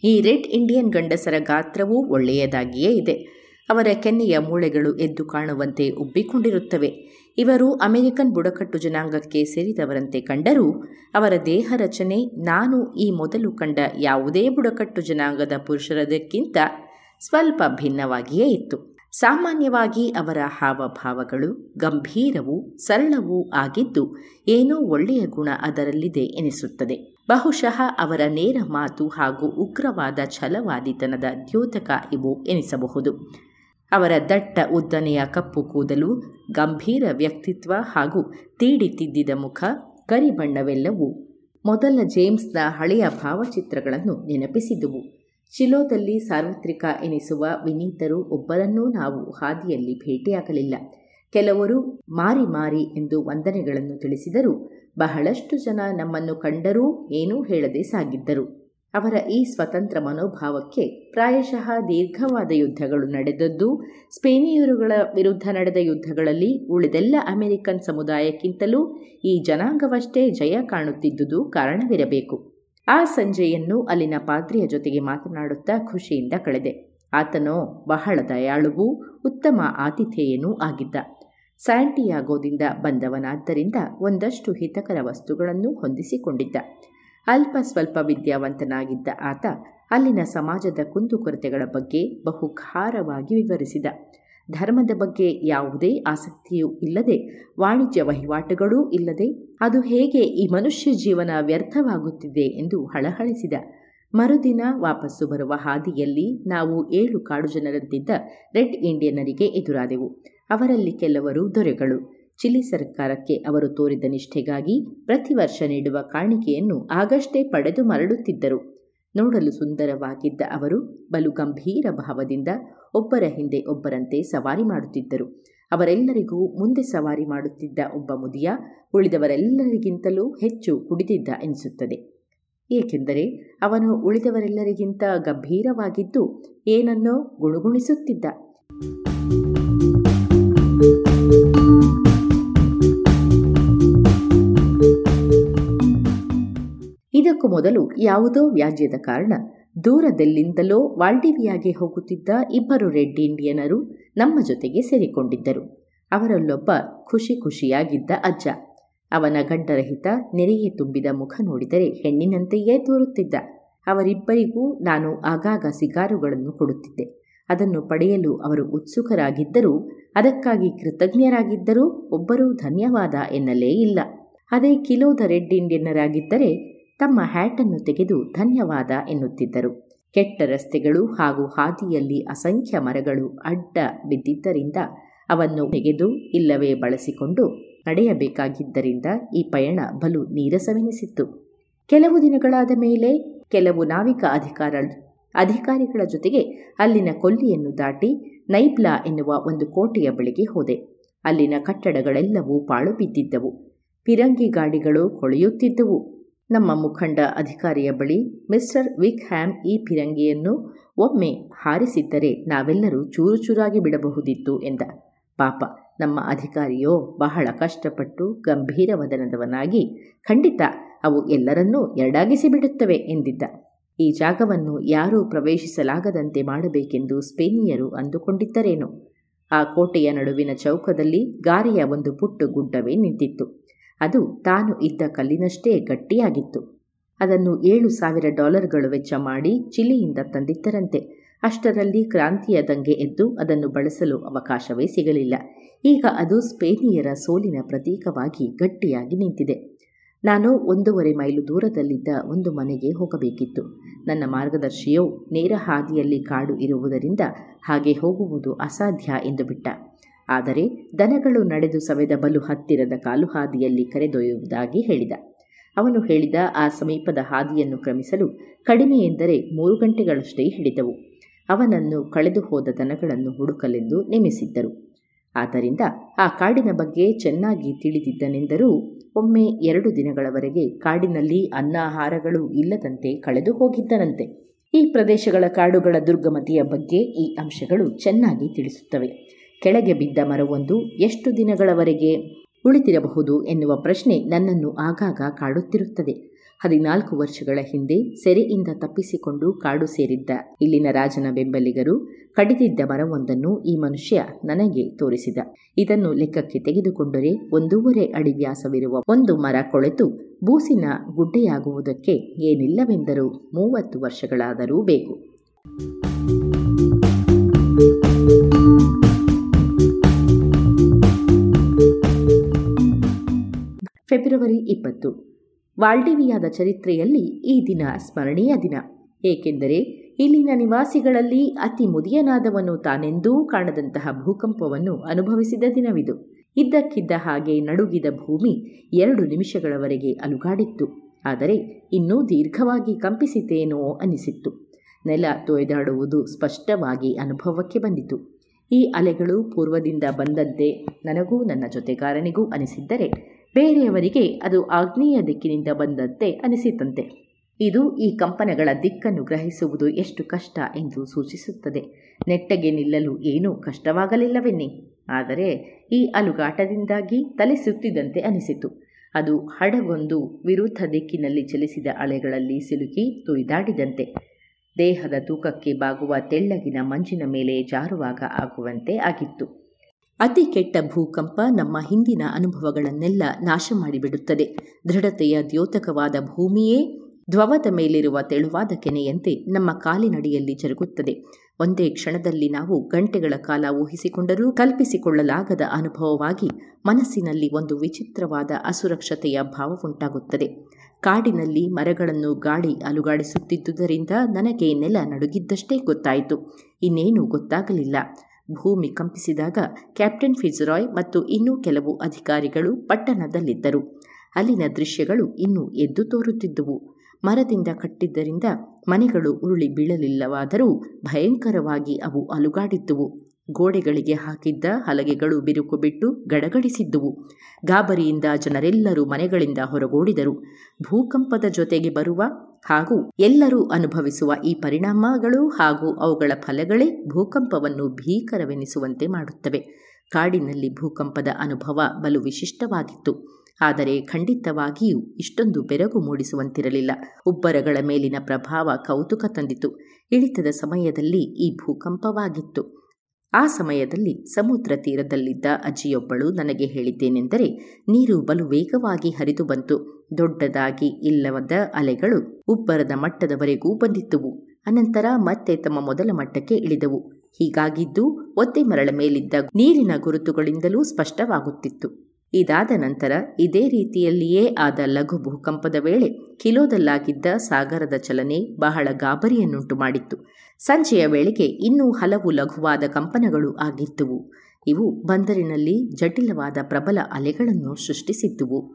ಈ ರೆಡ್ ಇಂಡಿಯನ್ ಗಂಡಸರ ಗಾತ್ರವೂ ಒಳ್ಳೆಯದಾಗಿಯೇ ಇದೆ. ಅವರ ಕೆನ್ನೆಯ ಮೂಳೆಗಳು ಎದ್ದು ಕಾಣುವಂತೆ ಉಬ್ಬಿಕೊಂಡಿರುತ್ತವೆ. ಇವರು ಅಮೆರಿಕನ್ ಬುಡಕಟ್ಟು ಜನಾಂಗಕ್ಕೆ ಸೇರಿದವರಂತೆ ಕಂಡರೂ ಅವರ ದೇಹ ರಚನೆ, ನಾನು ಈ ಮೊದಲು ಕಂಡ ಯಾವುದೇ ಬುಡಕಟ್ಟು ಜನಾಂಗದ ಪುರುಷರದಕ್ಕಿಂತ ಸ್ವಲ್ಪ ಭಿನ್ನವಾಗಿಯೇ ಇತ್ತು. ಸಾಮಾನ್ಯವಾಗಿ ಅವರ ಹಾವಭಾವಗಳು ಗಂಭೀರವೂ ಸರಳವೂ ಆಗಿದ್ದು, ಏನೋ ಒಳ್ಳೆಯ ಗುಣ ಅದರಲ್ಲಿದೆ ಎನಿಸುತ್ತದೆ. ಬಹುಶಃ ಅವರ ನೇರ ಮಾತು ಹಾಗೂ ಉಗ್ರವಾದ ಛಲವಾದಿತನದ ದ್ಯೋತಕ ಇವು ಎನಿಸಬಹುದು. ಅವರ ದಟ್ಟ ಉದ್ದನೆಯ ಕಪ್ಪು ಕೂದಲು, ಗಂಭೀರ ವ್ಯಕ್ತಿತ್ವ ಹಾಗೂ ತೀಡಿ ತಿದ್ದಿದ ಮುಖ ಕರಿಬಣ್ಣವೆಲ್ಲವೂ ಮೊದಲ ಜೇಮ್ಸ್ನ ಹಳೆಯ ಭಾವಚಿತ್ರಗಳನ್ನು ನೆನಪಿಸಿದುವು. ಶಿಲೋದಲ್ಲಿ ಸಾರ್ವತ್ರಿಕ ಎನಿಸುವ ವಿನೀತರು ಒಬ್ಬರನ್ನೂ ನಾವು ಹಾದಿಯಲ್ಲಿ ಭೇಟಿಯಾಗಲಿಲ್ಲ. ಕೆಲವರು ಮಾರಿ ಮಾರಿ ಎಂದು ವಂದನೆಗಳನ್ನು ತಿಳಿಸಿದರು. ಬಹಳಷ್ಟು ಜನ ನಮ್ಮನ್ನು ಕಂಡರೂ ಏನೂ ಹೇಳದೆ ಸಾಗಿದ್ದರು. ಅವರ ಈ ಸ್ವತಂತ್ರ ಮನೋಭಾವಕ್ಕೆ ಪ್ರಾಯಶಃ ದೀರ್ಘವಾದ ಯುದ್ಧಗಳು ನಡೆದದ್ದು. ಸ್ಪೇನಿಯರುಗಳ ವಿರುದ್ಧ ನಡೆದ ಯುದ್ಧಗಳಲ್ಲಿ ಉಳಿದೆಲ್ಲ ಅಮೆರಿಕನ್ ಸಮುದಾಯಕ್ಕಿಂತಲೂ ಈ ಜನಾಂಗವಷ್ಟೇ ಜಯ ಕಾಣುತ್ತಿದ್ದುದು ಕಾರಣವಿರಬೇಕು. ಆ ಸಂಜೆಯನ್ನು ಅಲ್ಲಿನ ಪಾದ್ರಿಯ ಜೊತೆಗೆ ಮಾತನಾಡುತ್ತಾ ಖುಷಿಯಿಂದ ಕಳೆದೆ. ಆತನೋ ಬಹಳ ದಯಾಳುವೂ ಉತ್ತಮ ಆತಿಥೇಯನೂ ಆಗಿದ್ದ. ಸ್ಯಾಂಟಿಯಾಗೋದಿಂದ ಬಂದವನಾದ್ದರಿಂದ ಒಂದಷ್ಟು ಹಿತಕರ ವಸ್ತುಗಳನ್ನು ಹೊಂದಿಸಿಕೊಂಡಿದ್ದ. ಅಲ್ಪ ಸ್ವಲ್ಪ ವಿದ್ಯಾವಂತನಾಗಿದ್ದ ಆತ ಅಲ್ಲಿನ ಸಮಾಜದ ಕುಂದುಕೊರತೆಗಳ ಬಗ್ಗೆ ಬಹುಖಾರವಾಗಿ ವಿವರಿಸಿದ. ಧರ್ಮದ ಬಗ್ಗೆ ಯಾವುದೇ ಆಸಕ್ತಿಯೂ ಇಲ್ಲದೆ, ವಾಣಿಜ್ಯ ವಹಿವಾಟುಗಳೂ ಇಲ್ಲದೆ, ಅದು ಹೇಗೆ ಈ ಮನುಷ್ಯ ಜೀವನ ವ್ಯರ್ಥವಾಗುತ್ತಿದೆ ಎಂದು ಹಳಹಳಿಸಿದ. ಮರುದಿನ ವಾಪಸ್ಸು ಬರುವ ಹಾದಿಯಲ್ಲಿ ನಾವು ಏಳು ಕಾಡು ಜನರಂತಿದ್ದ ರೆಡ್ ಇಂಡಿಯನ್ನರಿಗೆ ಎದುರಾದೆವು. ಅವರಲ್ಲಿ ಕೆಲವರು ದೊರೆಗಳು. ಚಿಲಿ ಸರ್ಕಾರಕ್ಕೆ ಅವರು ತೋರಿದ ನಿಷ್ಠೆಗಾಗಿ ಪ್ರತಿ ವರ್ಷ ನೀಡುವ ಕಾಣಿಕೆಯನ್ನು ಆಗಷ್ಟೇ ಪಡೆದು ಮರಳುತ್ತಿದ್ದರು. ನೋಡಲು ಸುಂದರವಾಗಿದ್ದ ಅವರು ಬಲು ಗಂಭೀರ ಭಾವದಿಂದ ಒಬ್ಬರ ಹಿಂದೆ ಒಬ್ಬರಂತೆ ಸವಾರಿ ಮಾಡುತ್ತಿದ್ದರು. ಅವರೆಲ್ಲರಿಗೂ ಮುಂದೆ ಸವಾರಿ ಮಾಡುತ್ತಿದ್ದ ಒಬ್ಬ ಮುದಿಯ ಉಳಿದವರೆಲ್ಲರಿಗಿಂತಲೂ ಹೆಚ್ಚು ಕುಡಿದಿದ್ದ ಎನಿಸುತ್ತದೆ. ಏಕೆಂದರೆ ಅವನು ಉಳಿದವರೆಲ್ಲರಿಗಿಂತ ಗಂಭೀರವಾಗಿದ್ದು ಏನನ್ನೋ ಗುಣಗುಣಿಸುತ್ತಿದ್ದ. ಇದಕ್ಕೂ ಮೊದಲು ಯಾವುದೋ ವ್ಯಾಜ್ಯದ ಕಾರಣ ದೂರದಲ್ಲಿಂದಲೋ ವಾಲ್ಡಿವಿಯಾಗೆ ಹೋಗುತ್ತಿದ್ದ ಇಬ್ಬರು ರೆಡ್ ಇಂಡಿಯನರು ನಮ್ಮ ಜೊತೆಗೆ ಸೇರಿಕೊಂಡಿದ್ದರು. ಅವರಲ್ಲೊಬ್ಬ ಖುಷಿ ಖುಷಿಯಾಗಿದ್ದ ಅಜ್ಜ. ಅವನ ಗಡ್ಡರಹಿತ ನೆರೆಗೆ ತುಂಬಿದ ಮುಖ ನೋಡಿದರೆ ಹೆಣ್ಣಿನಂತೆಯೇ ತೋರುತ್ತಿದ್ದ. ಅವರಿಬ್ಬರಿಗೂ ನಾನು ಆಗಾಗ ಸಿಗಾರುಗಳನ್ನು ಕೊಡುತ್ತಿದ್ದೆ. ಅದನ್ನು ಪಡೆಯಲು ಅವರು ಉತ್ಸುಕರಾಗಿದ್ದರೂ, ಅದಕ್ಕಾಗಿ ಕೃತಜ್ಞರಾಗಿದ್ದರೂ ಒಬ್ಬರೂ ಧನ್ಯವಾದ ಎನ್ನಲೇ ಇಲ್ಲ. ಅದೇ ಕಿಲೋದ ರೆಡ್ ಇಂಡಿಯನ್ನರಾಗಿದ್ದರೆ ತಮ್ಮ ಹ್ಯಾಟನ್ನು ತೆಗೆದು ಧನ್ಯವಾದ ಎನ್ನುತ್ತಿದ್ದರು. ಕೆಟ್ಟ ರಸ್ತೆಗಳು ಹಾಗೂ ಹಾದಿಯಲ್ಲಿ ಅಸಂಖ್ಯ ಮರಗಳು ಅಡ್ಡ ಬಿದ್ದಿದ್ದರಿಂದ ಅವನ್ನು ತೆಗೆದು ಇಲ್ಲವೇ ಬಳಸಿಕೊಂಡು ನಡೆಯಬೇಕಾಗಿದ್ದರಿಂದ ಈ ಪಯಣ ಬಲು ನೀರಸವೆನಿಸಿತ್ತು. ಕೆಲವು ದಿನಗಳಾದ ಮೇಲೆ ಕೆಲವು ನಾವಿಕ ಅಧಿಕಾರ ಅಧಿಕಾರಿಗಳ ಜೊತೆಗೆ ಅಲ್ಲಿನ ಕೊಲ್ಲಿಯನ್ನು ದಾಟಿ ನೈಬ್ಲಾ ಎನ್ನುವ ಒಂದು ಕೋಟೆಯ ಬಳಿಗೆ ಹೋದೆ. ಅಲ್ಲಿನ ಕಟ್ಟಡಗಳೆಲ್ಲವೂ ಪಾಳು ಬಿದ್ದಿದ್ದವು. ಪಿರಂಗಿ ಗಾಡಿಗಳು ಕೊಳೆಯುತ್ತಿದ್ದವು. ನಮ್ಮ ಮುಖಂಡ ಅಧಿಕಾರಿಯ ಬಳಿ ಮಿಸ್ಟರ್ ವಿಕ್ ಹ್ಯಾಮ್ ಈ ಫಿರಂಗಿಯನ್ನು ಒಮ್ಮೆ ಹಾರಿಸಿದ್ದರೆ ನಾವೆಲ್ಲರೂ ಚೂರು ಚೂರಾಗಿ ಬಿಡಬಹುದಿತ್ತು ಎಂದ. ಪಾಪ, ನಮ್ಮ ಅಧಿಕಾರಿಯೋ ಬಹಳ ಕಷ್ಟಪಟ್ಟು ಗಂಭೀರ ವದನದವನಾಗಿ ಖಂಡಿತ ಅವು ಎಲ್ಲರನ್ನೂ ಎರಡಾಗಿಸಿ ಬಿಡುತ್ತವೆ ಎಂದಿದ್ದ. ಈ ಜಾಗವನ್ನು ಯಾರೂ ಪ್ರವೇಶಿಸಲಾಗದಂತೆ ಮಾಡಬೇಕೆಂದು ಸ್ಪೇನಿಯರು ಅಂದುಕೊಂಡಿದ್ದರೇನು. ಆ ಕೋಟೆಯ ನಡುವಿನ ಚೌಕದಲ್ಲಿ ಗಾರೆಯ ಒಂದು ಪುಟ್ಟು ಗುಡ್ಡವೇ ನಿಂತಿತ್ತು. ಅದು ತಾನು ಇದ್ದ ಕಲ್ಲಿನಷ್ಟೇ ಗಟ್ಟಿಯಾಗಿತ್ತು. ಅದನ್ನು ಏಳು ಸಾವಿರ ಡಾಲರ್ಗಳು ವೆಚ್ಚ ಮಾಡಿ ಚಿಲಿಯಿಂದ ತಂದಿದ್ದರಂತೆ ಅಷ್ಟರಲ್ಲಿ ಕ್ರಾಂತಿಯ ದಂಗೆ ಎದ್ದು ಅದನ್ನು ಬಳಸಲು ಅವಕಾಶವೇ ಸಿಗಲಿಲ್ಲ. ಈಗ ಅದು ಸ್ಪೇನಿಯರ ಸೋಲಿನ ಪ್ರತೀಕವಾಗಿ ಗಟ್ಟಿಯಾಗಿ ನಿಂತಿದೆ. ನಾನು ಒಂದೂವರೆ ಮೈಲು ದೂರದಲ್ಲಿದ್ದ ಒಂದು ಮನೆಗೆ ಹೋಗಬೇಕಿತ್ತು. ನನ್ನ ಮಾರ್ಗದರ್ಶಿಯು ನೇರ ಹಾದಿಯಲ್ಲಿ ಕಾಡು ಇರುವುದರಿಂದ ಹಾಗೆ ಹೋಗುವುದು ಅಸಾಧ್ಯ ಎಂದು ಬಿಟ್ಟ. ಆದರೆ ದನಗಳು ನಡೆದು ಸವೆದ ಬಲು ಹತ್ತಿರದ ಕಾಲು ಹಾದಿಯಲ್ಲಿ ಕರೆದೊಯ್ಯುವುದಾಗಿ ಹೇಳಿದ. ಅವನು ಹೇಳಿದ ಆ ಸಮೀಪದ ಹಾದಿಯನ್ನು ಕ್ರಮಿಸಲು ಕಡಿಮೆ ಎಂದರೆ ಮೂರು ಗಂಟೆಗಳಷ್ಟೇ ಹಿಡಿದವು. ಅವನನ್ನು ಕಳೆದು ಹೋದ ದನಗಳನ್ನು ಹುಡುಕಲೆಂದು ನೇಮಿಸಿದ್ದರು. ಆದ್ದರಿಂದ ಆ ಕಾಡಿನ ಬಗ್ಗೆ ಚೆನ್ನಾಗಿ ತಿಳಿದಿದ್ದನೆಂದರೂ ಒಮ್ಮೆ ಎರಡು ದಿನಗಳವರೆಗೆ ಕಾಡಿನಲ್ಲಿ ಅನ್ನಾಹಾರಗಳು ಇಲ್ಲದಂತೆ ಕಳೆದು ಹೋಗಿದ್ದನಂತೆ. ಈ ಪ್ರದೇಶಗಳ ಕಾಡುಗಳ ದುರ್ಗಮತಿಯ ಬಗ್ಗೆ ಈ ಅಂಶಗಳು ಚೆನ್ನಾಗಿ ತಿಳಿಸುತ್ತವೆ. ಕೆಳಗೆ ಬಿದ್ದ ಮರವೊಂದು ಎಷ್ಟು ದಿನಗಳವರೆಗೆ ಉಳಿತಿರಬಹುದು ಎನ್ನುವ ಪ್ರಶ್ನೆ ನನ್ನನ್ನು ಆಗಾಗ ಕಾಡುತ್ತಿರುತ್ತದೆ. ಹದಿನಾಲ್ಕು ವರ್ಷಗಳ ಹಿಂದೆ ಸೆರೆಯಿಂದ ತಪ್ಪಿಸಿಕೊಂಡು ಕಾಡು ಸೇರಿದ್ದ ಇಲ್ಲಿನ ರಾಜನ ಬೆಂಬಲಿಗರು ಕಡಿದಿದ್ದ ಮರವೊಂದನ್ನು ಈ ಮನುಷ್ಯ ನನಗೆ ತೋರಿಸಿದ. ಇದನ್ನು ಲೆಕ್ಕಕ್ಕೆ ತೆಗೆದುಕೊಂಡರೆ ಒಂದೂವರೆ ಅಡಿ ವ್ಯಾಸವಿರುವ ಒಂದು ಮರ ಕೊಳೆತು ಬೂಸಿನ ಗುಡ್ಡೆಯಾಗುವುದಕ್ಕೆ ಏನಿಲ್ಲವೆಂದರೂ ಮೂವತ್ತು ವರ್ಷಗಳಾದರೂ ಬೇಕು. ಫೆಬ್ರವರಿ ಇಪ್ಪತ್ತು. ವಾಲ್ಡಿವಿಯಾದ ಚರಿತ್ರೆಯಲ್ಲಿ ಈ ದಿನ ಸ್ಮರಣೀಯ ದಿನ. ಏಕೆಂದರೆ ಇಲ್ಲಿನ ನಿವಾಸಿಗಳಲ್ಲಿ ಅತಿ ಮುದಿಯನಾದವನು ತಾನೆಂದೂ ಕಾಣದಂತಹ ಭೂಕಂಪವನ್ನು ಅನುಭವಿಸಿದ ದಿನವಿದು. ಇದ್ದಕ್ಕಿದ್ದ ಹಾಗೆ ನಡುಗಿದ ಭೂಮಿ ಎರಡು ನಿಮಿಷಗಳವರೆಗೆ ಅಲುಗಾಡಿತ್ತು. ಆದರೆ ಇನ್ನೂ ದೀರ್ಘವಾಗಿ ಕಂಪಿಸಿತೇನೋ ಅನಿಸಿತ್ತು. ನೆಲ ತೊಯ್ದಾಡುವುದು ಸ್ಪಷ್ಟವಾಗಿ ಅನುಭವಕ್ಕೆ ಬಂದಿತು. ಈ ಅಲೆಗಳು ಪೂರ್ವದಿಂದ ಬಂದಂತೆ ನನಗೂ ನನ್ನ ಜೊತೆಗಾರನಿಗೂ ಅನಿಸಿದ್ದರೆ ಬೇರೆಯವರಿಗೆ ಅದು ಆಗ್ನೇಯ ದಿಕ್ಕಿನಿಂದ ಬಂದಂತೆ ಅನಿಸಿತಂತೆ. ಇದು ಈ ಕಂಪನಗಳ ದಿಕ್ಕನ್ನು ಗ್ರಹಿಸುವುದು ಎಷ್ಟು ಕಷ್ಟ ಎಂದು ಸೂಚಿಸುತ್ತದೆ. ನೆಟ್ಟಗೆ ನಿಲ್ಲಲು ಏನೂ ಕಷ್ಟವಾಗಲಿಲ್ಲವೆನ್ನಿ. ಆದರೆ ಈ ಅಲುಗಾಟದಿಂದಾಗಿ ತಲೆ ಸುತ್ತಿದಂತೆ ಅನಿಸಿತು. ಅದು ಹಡಗೊಂದು ವಿರುದ್ಧ ದಿಕ್ಕಿನಲ್ಲಿ ಚಲಿಸಿದ ಅಲೆಗಳಲ್ಲಿ ಸಿಲುಕಿ ತುಯ್ದಾಡಿದಂತೆ ದೇಹದ ತೂಕಕ್ಕೆ ಬಾಗುವ ತೆಳ್ಳಗಿನ ಮಂಜಿನ ಮೇಲೆ ಜಾರುವಾಗ ಆಗುವಂತೆ ಆಗಿತ್ತು. ಅತಿ ಕೆಟ್ಟ ಭೂಕಂಪ ನಮ್ಮ ಹಿಂದಿನ ಅನುಭವಗಳನ್ನೆಲ್ಲ ನಾಶ ಮಾಡಿಬಿಡುತ್ತದೆ. ದೃಢತೆಯ ದ್ಯೋತಕವಾದ ಭೂಮಿಯೇ ಧ್ವವದ ಮೇಲಿರುವ ತೆಳುವಾದ ಕೆನೆಯಂತೆ ನಮ್ಮ ಕಾಲಿನಡಿಯಲ್ಲಿ ಜರುಗುತ್ತದೆ. ಒಂದೇ ಕ್ಷಣದಲ್ಲಿ ನಾವು ಗಂಟೆಗಳ ಕಾಲ ಊಹಿಸಿಕೊಂಡರೂ ಕಲ್ಪಿಸಿಕೊಳ್ಳಲಾಗದ ಅನುಭವವಾಗಿ ಮನಸ್ಸಿನಲ್ಲಿ ಒಂದು ವಿಚಿತ್ರವಾದ ಅಸುರಕ್ಷತೆಯ ಭಾವವುಂಟಾಗುತ್ತದೆ ಕಾಡಿನಲ್ಲಿ ಮರಗಳನ್ನು ಗಾಳಿ ಅಲುಗಾಡಿಸುತ್ತಿದ್ದುದರಿಂದ ನನಗೆ ನೆಲ ನಡುಗಿದ್ದಷ್ಟೇ ಗೊತ್ತಾಯಿತು. ಇನ್ನೇನು ಗೊತ್ತಾಗಲಿಲ್ಲ. ಭೂಮಿ ಕಂಪಿಸಿದಾಗ ಕ್ಯಾಪ್ಟನ್ ಫಿಜ್ರಾಯ್ ಮತ್ತು ಇನ್ನೂ ಕೆಲವು ಅಧಿಕಾರಿಗಳು ಪಟ್ಟಣದಲ್ಲಿದ್ದರು. ಅಲ್ಲಿನ ದೃಶ್ಯಗಳು ಇನ್ನೂ ಎದ್ದು ತೋರುತ್ತಿದ್ದುವು. ಮರದಿಂದ ಕಟ್ಟಿದ್ದರಿಂದ ಮನೆಗಳು ಉರುಳಿ ಬೀಳಲಿಲ್ಲವಾದರೂ ಭಯಂಕರವಾಗಿ ಅವು ಅಲುಗಾಡಿದ್ದುವು. ಗೋಡೆಗಳಿಗೆ ಹಾಕಿದ್ದ ಹಲಗೆಗಳು ಬಿರುಕು ಬಿಟ್ಟು ಗಡಗಡಿಸಿದ್ದುವು. ಗಾಬರಿಯಿಂದ ಜನರೆಲ್ಲರೂ ಮನೆಗಳಿಂದ ಹೊರಗೋಡಿದರು. ಭೂಕಂಪದ ಜೊತೆಗೆ ಬರುವ ಹಾಗೂ ಎಲ್ಲರೂ ಅನುಭವಿಸುವ ಈ ಪರಿಣಾಮಗಳು ಹಾಗೂ ಅವುಗಳ ಫಲಗಳೇ ಭೂಕಂಪವನ್ನು ಭೀಕರವೆನಿಸುವಂತೆ ಮಾಡುತ್ತವೆ. ಕಾಡಿನಲ್ಲಿ ಭೂಕಂಪದ ಅನುಭವ ಬಲು ವಿಶಿಷ್ಟವಾಗಿತ್ತು. ಆದರೆ ಖಂಡಿತವಾಗಿಯೂ ಇಷ್ಟೊಂದು ಬೆರಗು ಮೂಡಿಸುವಂತಿರಲಿಲ್ಲ. ಉಬ್ಬರಗಳ ಮೇಲಿನ ಪ್ರಭಾವ ಕೌತುಕ ತಂದಿತು. ಇಳಿತದ ಸಮಯದಲ್ಲಿ ಈ ಭೂಕಂಪವಾಗಿತ್ತು. ಆ ಸಮಯದಲ್ಲಿ ಸಮುದ್ರ ತೀರದಲ್ಲಿದ್ದ ಅಜ್ಜಿಯೊಬ್ಬಳು ನನಗೆ ಹೇಳಿದ್ದೇನೆಂದರೆ, ನೀರು ಬಲು ವೇಗವಾಗಿ ಹರಿದು ಬಂತು. ದೊಡ್ಡದಾಗಿ ಇಲ್ಲವದ ಅಲೆಗಳು ಉಬ್ಬರದ ಮಟ್ಟದವರೆಗೂ ಬಂದಿದ್ದುವು ಅನಂತರ ಮತ್ತೆ ತಮ್ಮ ಮೊದಲ ಮಟ್ಟಕ್ಕೆ ಇಳಿದವು. ಹೀಗಾಗಿದ್ದು ಒತ್ತೆ ಮರಳ ಮೇಲಿದ್ದ ನೀರಿನ ಗುರುತುಗಳಿಂದಲೂ ಸ್ಪಷ್ಟವಾಗುತ್ತಿತ್ತು. ಇದಾದ ನಂತರ ಇದೇ ರೀತಿಯಲ್ಲಿಯೇ ಆದ ಲಘು ಭೂಕಂಪದ ವೇಳೆ ಕಿಲೋದಲ್ಲಾಗಿದ್ದ ಸಾಗರದ ಚಲನೆ ಬಹಳ ಗಾಬರಿಯನ್ನುಂಟು ಮಾಡಿತ್ತು ಸಂಜೆಯ ವೇಳೆಗೆ ಇನ್ನೂ ಹಲವು ಲಘುವಾದ ಕಂಪನಗಳು ಆಗಿದ್ದುವು. ಇವು ಬಂದರಿನಲ್ಲಿ ಜಟಿಲವಾದ ಪ್ರಬಲ ಅಲೆಗಳನ್ನು ಸೃಷ್ಟಿಸಿದ್ದುವು.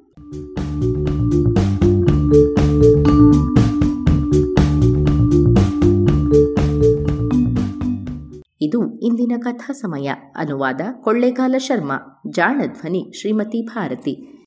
ಇದು ಇಂದಿನ ಕಥಾ ಸಮಯ. ಅನುವಾದ ಕೊಳ್ಳೇಗಾಲ ಶರ್ಮಾ. ಜಾಣ ಧ್ವನಿ ಶ್ರೀಮತಿ ಭಾರತಿ.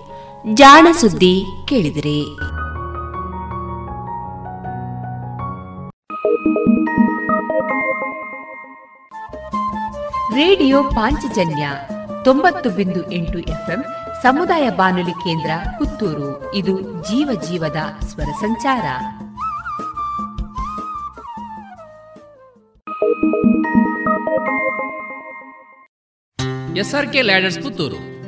ಜಾಣ ಸುದ್ದಿ ಕೇಳಿದಿರಿ. ರೇಡಿಯೋ ಪಾಂಚಜನ್ಯ ತೊಂಬತ್ತು ಬಿಂದು ಎಂಟು ಎಫ್ಎಂ ಸಮುದಾಯ ಬಾನುಲಿ ಕೇಂದ್ರ ಪುತ್ತೂರು. ಇದು ಜೀವ ಜೀವದ ಸ್ವರ ಸಂಚಾರ. SRK ladders Puttur.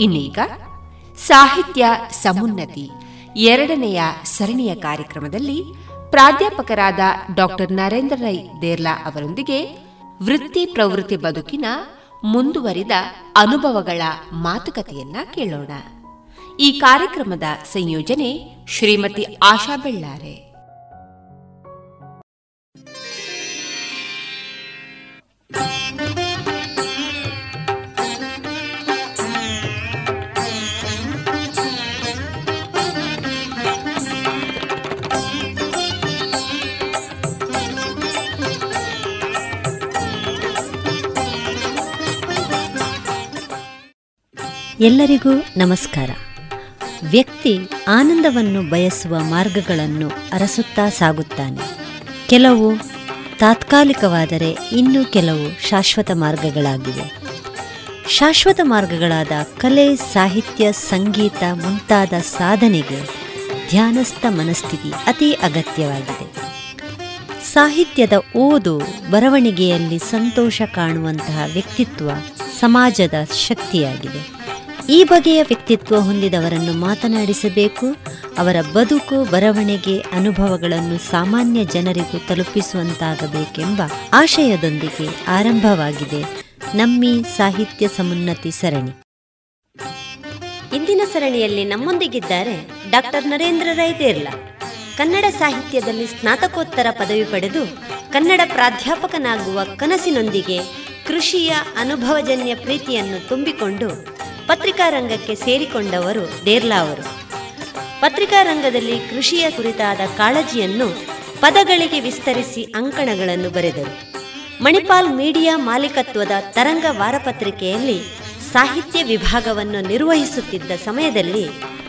ಇನ್ನೀಗ ಸಾಹಿತ್ಯ ಸಮುನ್ನತಿ ಎರಡನೆಯ ಸರಣಿಯ ಕಾರ್ಯಕ್ರಮದಲ್ಲಿ ಪ್ರಾಧ್ಯಾಪಕರಾದ ಡಾಕ್ಟರ್ ನರೇಂದ್ರ ರೈ ದೇರ್ಲಾ ಅವರೊಂದಿಗೆ ವೃತ್ತಿ ಪ್ರವೃತ್ತಿ ಬದುಕಿನ ಮುಂದುವರಿದ ಅನುಭವಗಳ ಮಾತುಕತೆಯನ್ನ ಕೇಳೋಣ. ಈ ಕಾರ್ಯಕ್ರಮದ ಸಂಯೋಜನೆ ಶ್ರೀಮತಿ ಆಶಾ ಬೆಳ್ಳಾರೆ. ಎಲ್ಲರಿಗೂ ನಮಸ್ಕಾರ. ವ್ಯಕ್ತಿ ಆನಂದವನ್ನು ಬಯಸುವ ಮಾರ್ಗಗಳನ್ನು ಅರಸುತ್ತಾ ಸಾಗುತ್ತಾನೆ. ಕೆಲವು ತಾತ್ಕಾಲಿಕವಾದರೆ ಇನ್ನೂ ಕೆಲವು ಶಾಶ್ವತ ಮಾರ್ಗಗಳಾಗಿವೆ. ಶಾಶ್ವತ ಮಾರ್ಗಗಳಾದ ಕಲೆ, ಸಾಹಿತ್ಯ, ಸಂಗೀತ ಮುಂತಾದ ಸಾಧನೆಗೆ ಧ್ಯಾನಸ್ಥ ಮನಸ್ಥಿತಿ ಅತಿ ಅಗತ್ಯವಾಗಿದೆ. ಸಾಹಿತ್ಯದ ಓದು ಬರವಣಿಗೆಯಲ್ಲಿ ಸಂತೋಷ ಕಾಣುವಂತಹ ವ್ಯಕ್ತಿತ್ವ ಸಮಾಜದ ಶಕ್ತಿಯಾಗಿದೆ. ಈ ಬಗೆಯ ವ್ಯಕ್ತಿತ್ವ ಹೊಂದಿದವರನ್ನು ಮಾತನಾಡಿಸಬೇಕು. ಅವರ ಬದುಕು, ಬರವಣಿಗೆ, ಅನುಭವಗಳನ್ನು ಸಾಮಾನ್ಯ ಜನರಿಗೂ ತಲುಪಿಸುವಂತಾಗಬೇಕೆಂಬ ಆಶಯದೊಂದಿಗೆ ಆರಂಭವಾಗಿದೆ. ನಮ್ಮಿ ಸಾಹಿತ್ಯ ಸಮುನ್ನತಿ ಸರಣಿ. ಇಂದಿನ ಸರಣಿಯಲ್ಲಿ ನಮ್ಮೊಂದಿಗಿದ್ದಾರೆ ಡಾಕ್ಟರ್ ನರೇಂದ್ರ ರೈ ದೇರ್ಲಾ ಕನ್ನಡ ಸಾಹಿತ್ಯದಲ್ಲಿ ಸ್ನಾತಕೋತ್ತರ ಪದವಿ ಪಡೆದು ಕನ್ನಡ ಪ್ರಾಧ್ಯಾಪಕನಾಗುವ ಕನಸಿನೊಂದಿಗೆ ಕೃಷಿಯ ಅನುಭವಜನ್ಯ ಪ್ರೀತಿಯನ್ನು ತುಂಬಿಕೊಂಡು ಪತ್ರಿಕಾ ರಂಗಕ್ಕೆ ಸೇರಿಕೊಂಡವರು ಡೇರ್ಲಾ ಅವರು. ಪತ್ರಿಕಾ ರಂಗದಲ್ಲಿ ಕೃಷಿಯ ಕುರಿತಾದ ಕಾಳಜಿಯನ್ನು ಪದಗಳಿಗೆ ವಿಸ್ತರಿಸಿ ಅಂಕಣಗಳನ್ನು ಬರೆದರು. ಮಣಿಪಾಲ್ ಮೀಡಿಯಾ ಮಾಲೀಕತ್ವದ ತರಂಗ ವಾರಪತ್ರಿಕೆಯಲ್ಲಿ ಸಾಹಿತ್ಯ ವಿಭಾಗವನ್ನು ನಿರ್ವಹಿಸುತ್ತಿದ್ದ ಸಮಯದಲ್ಲಿ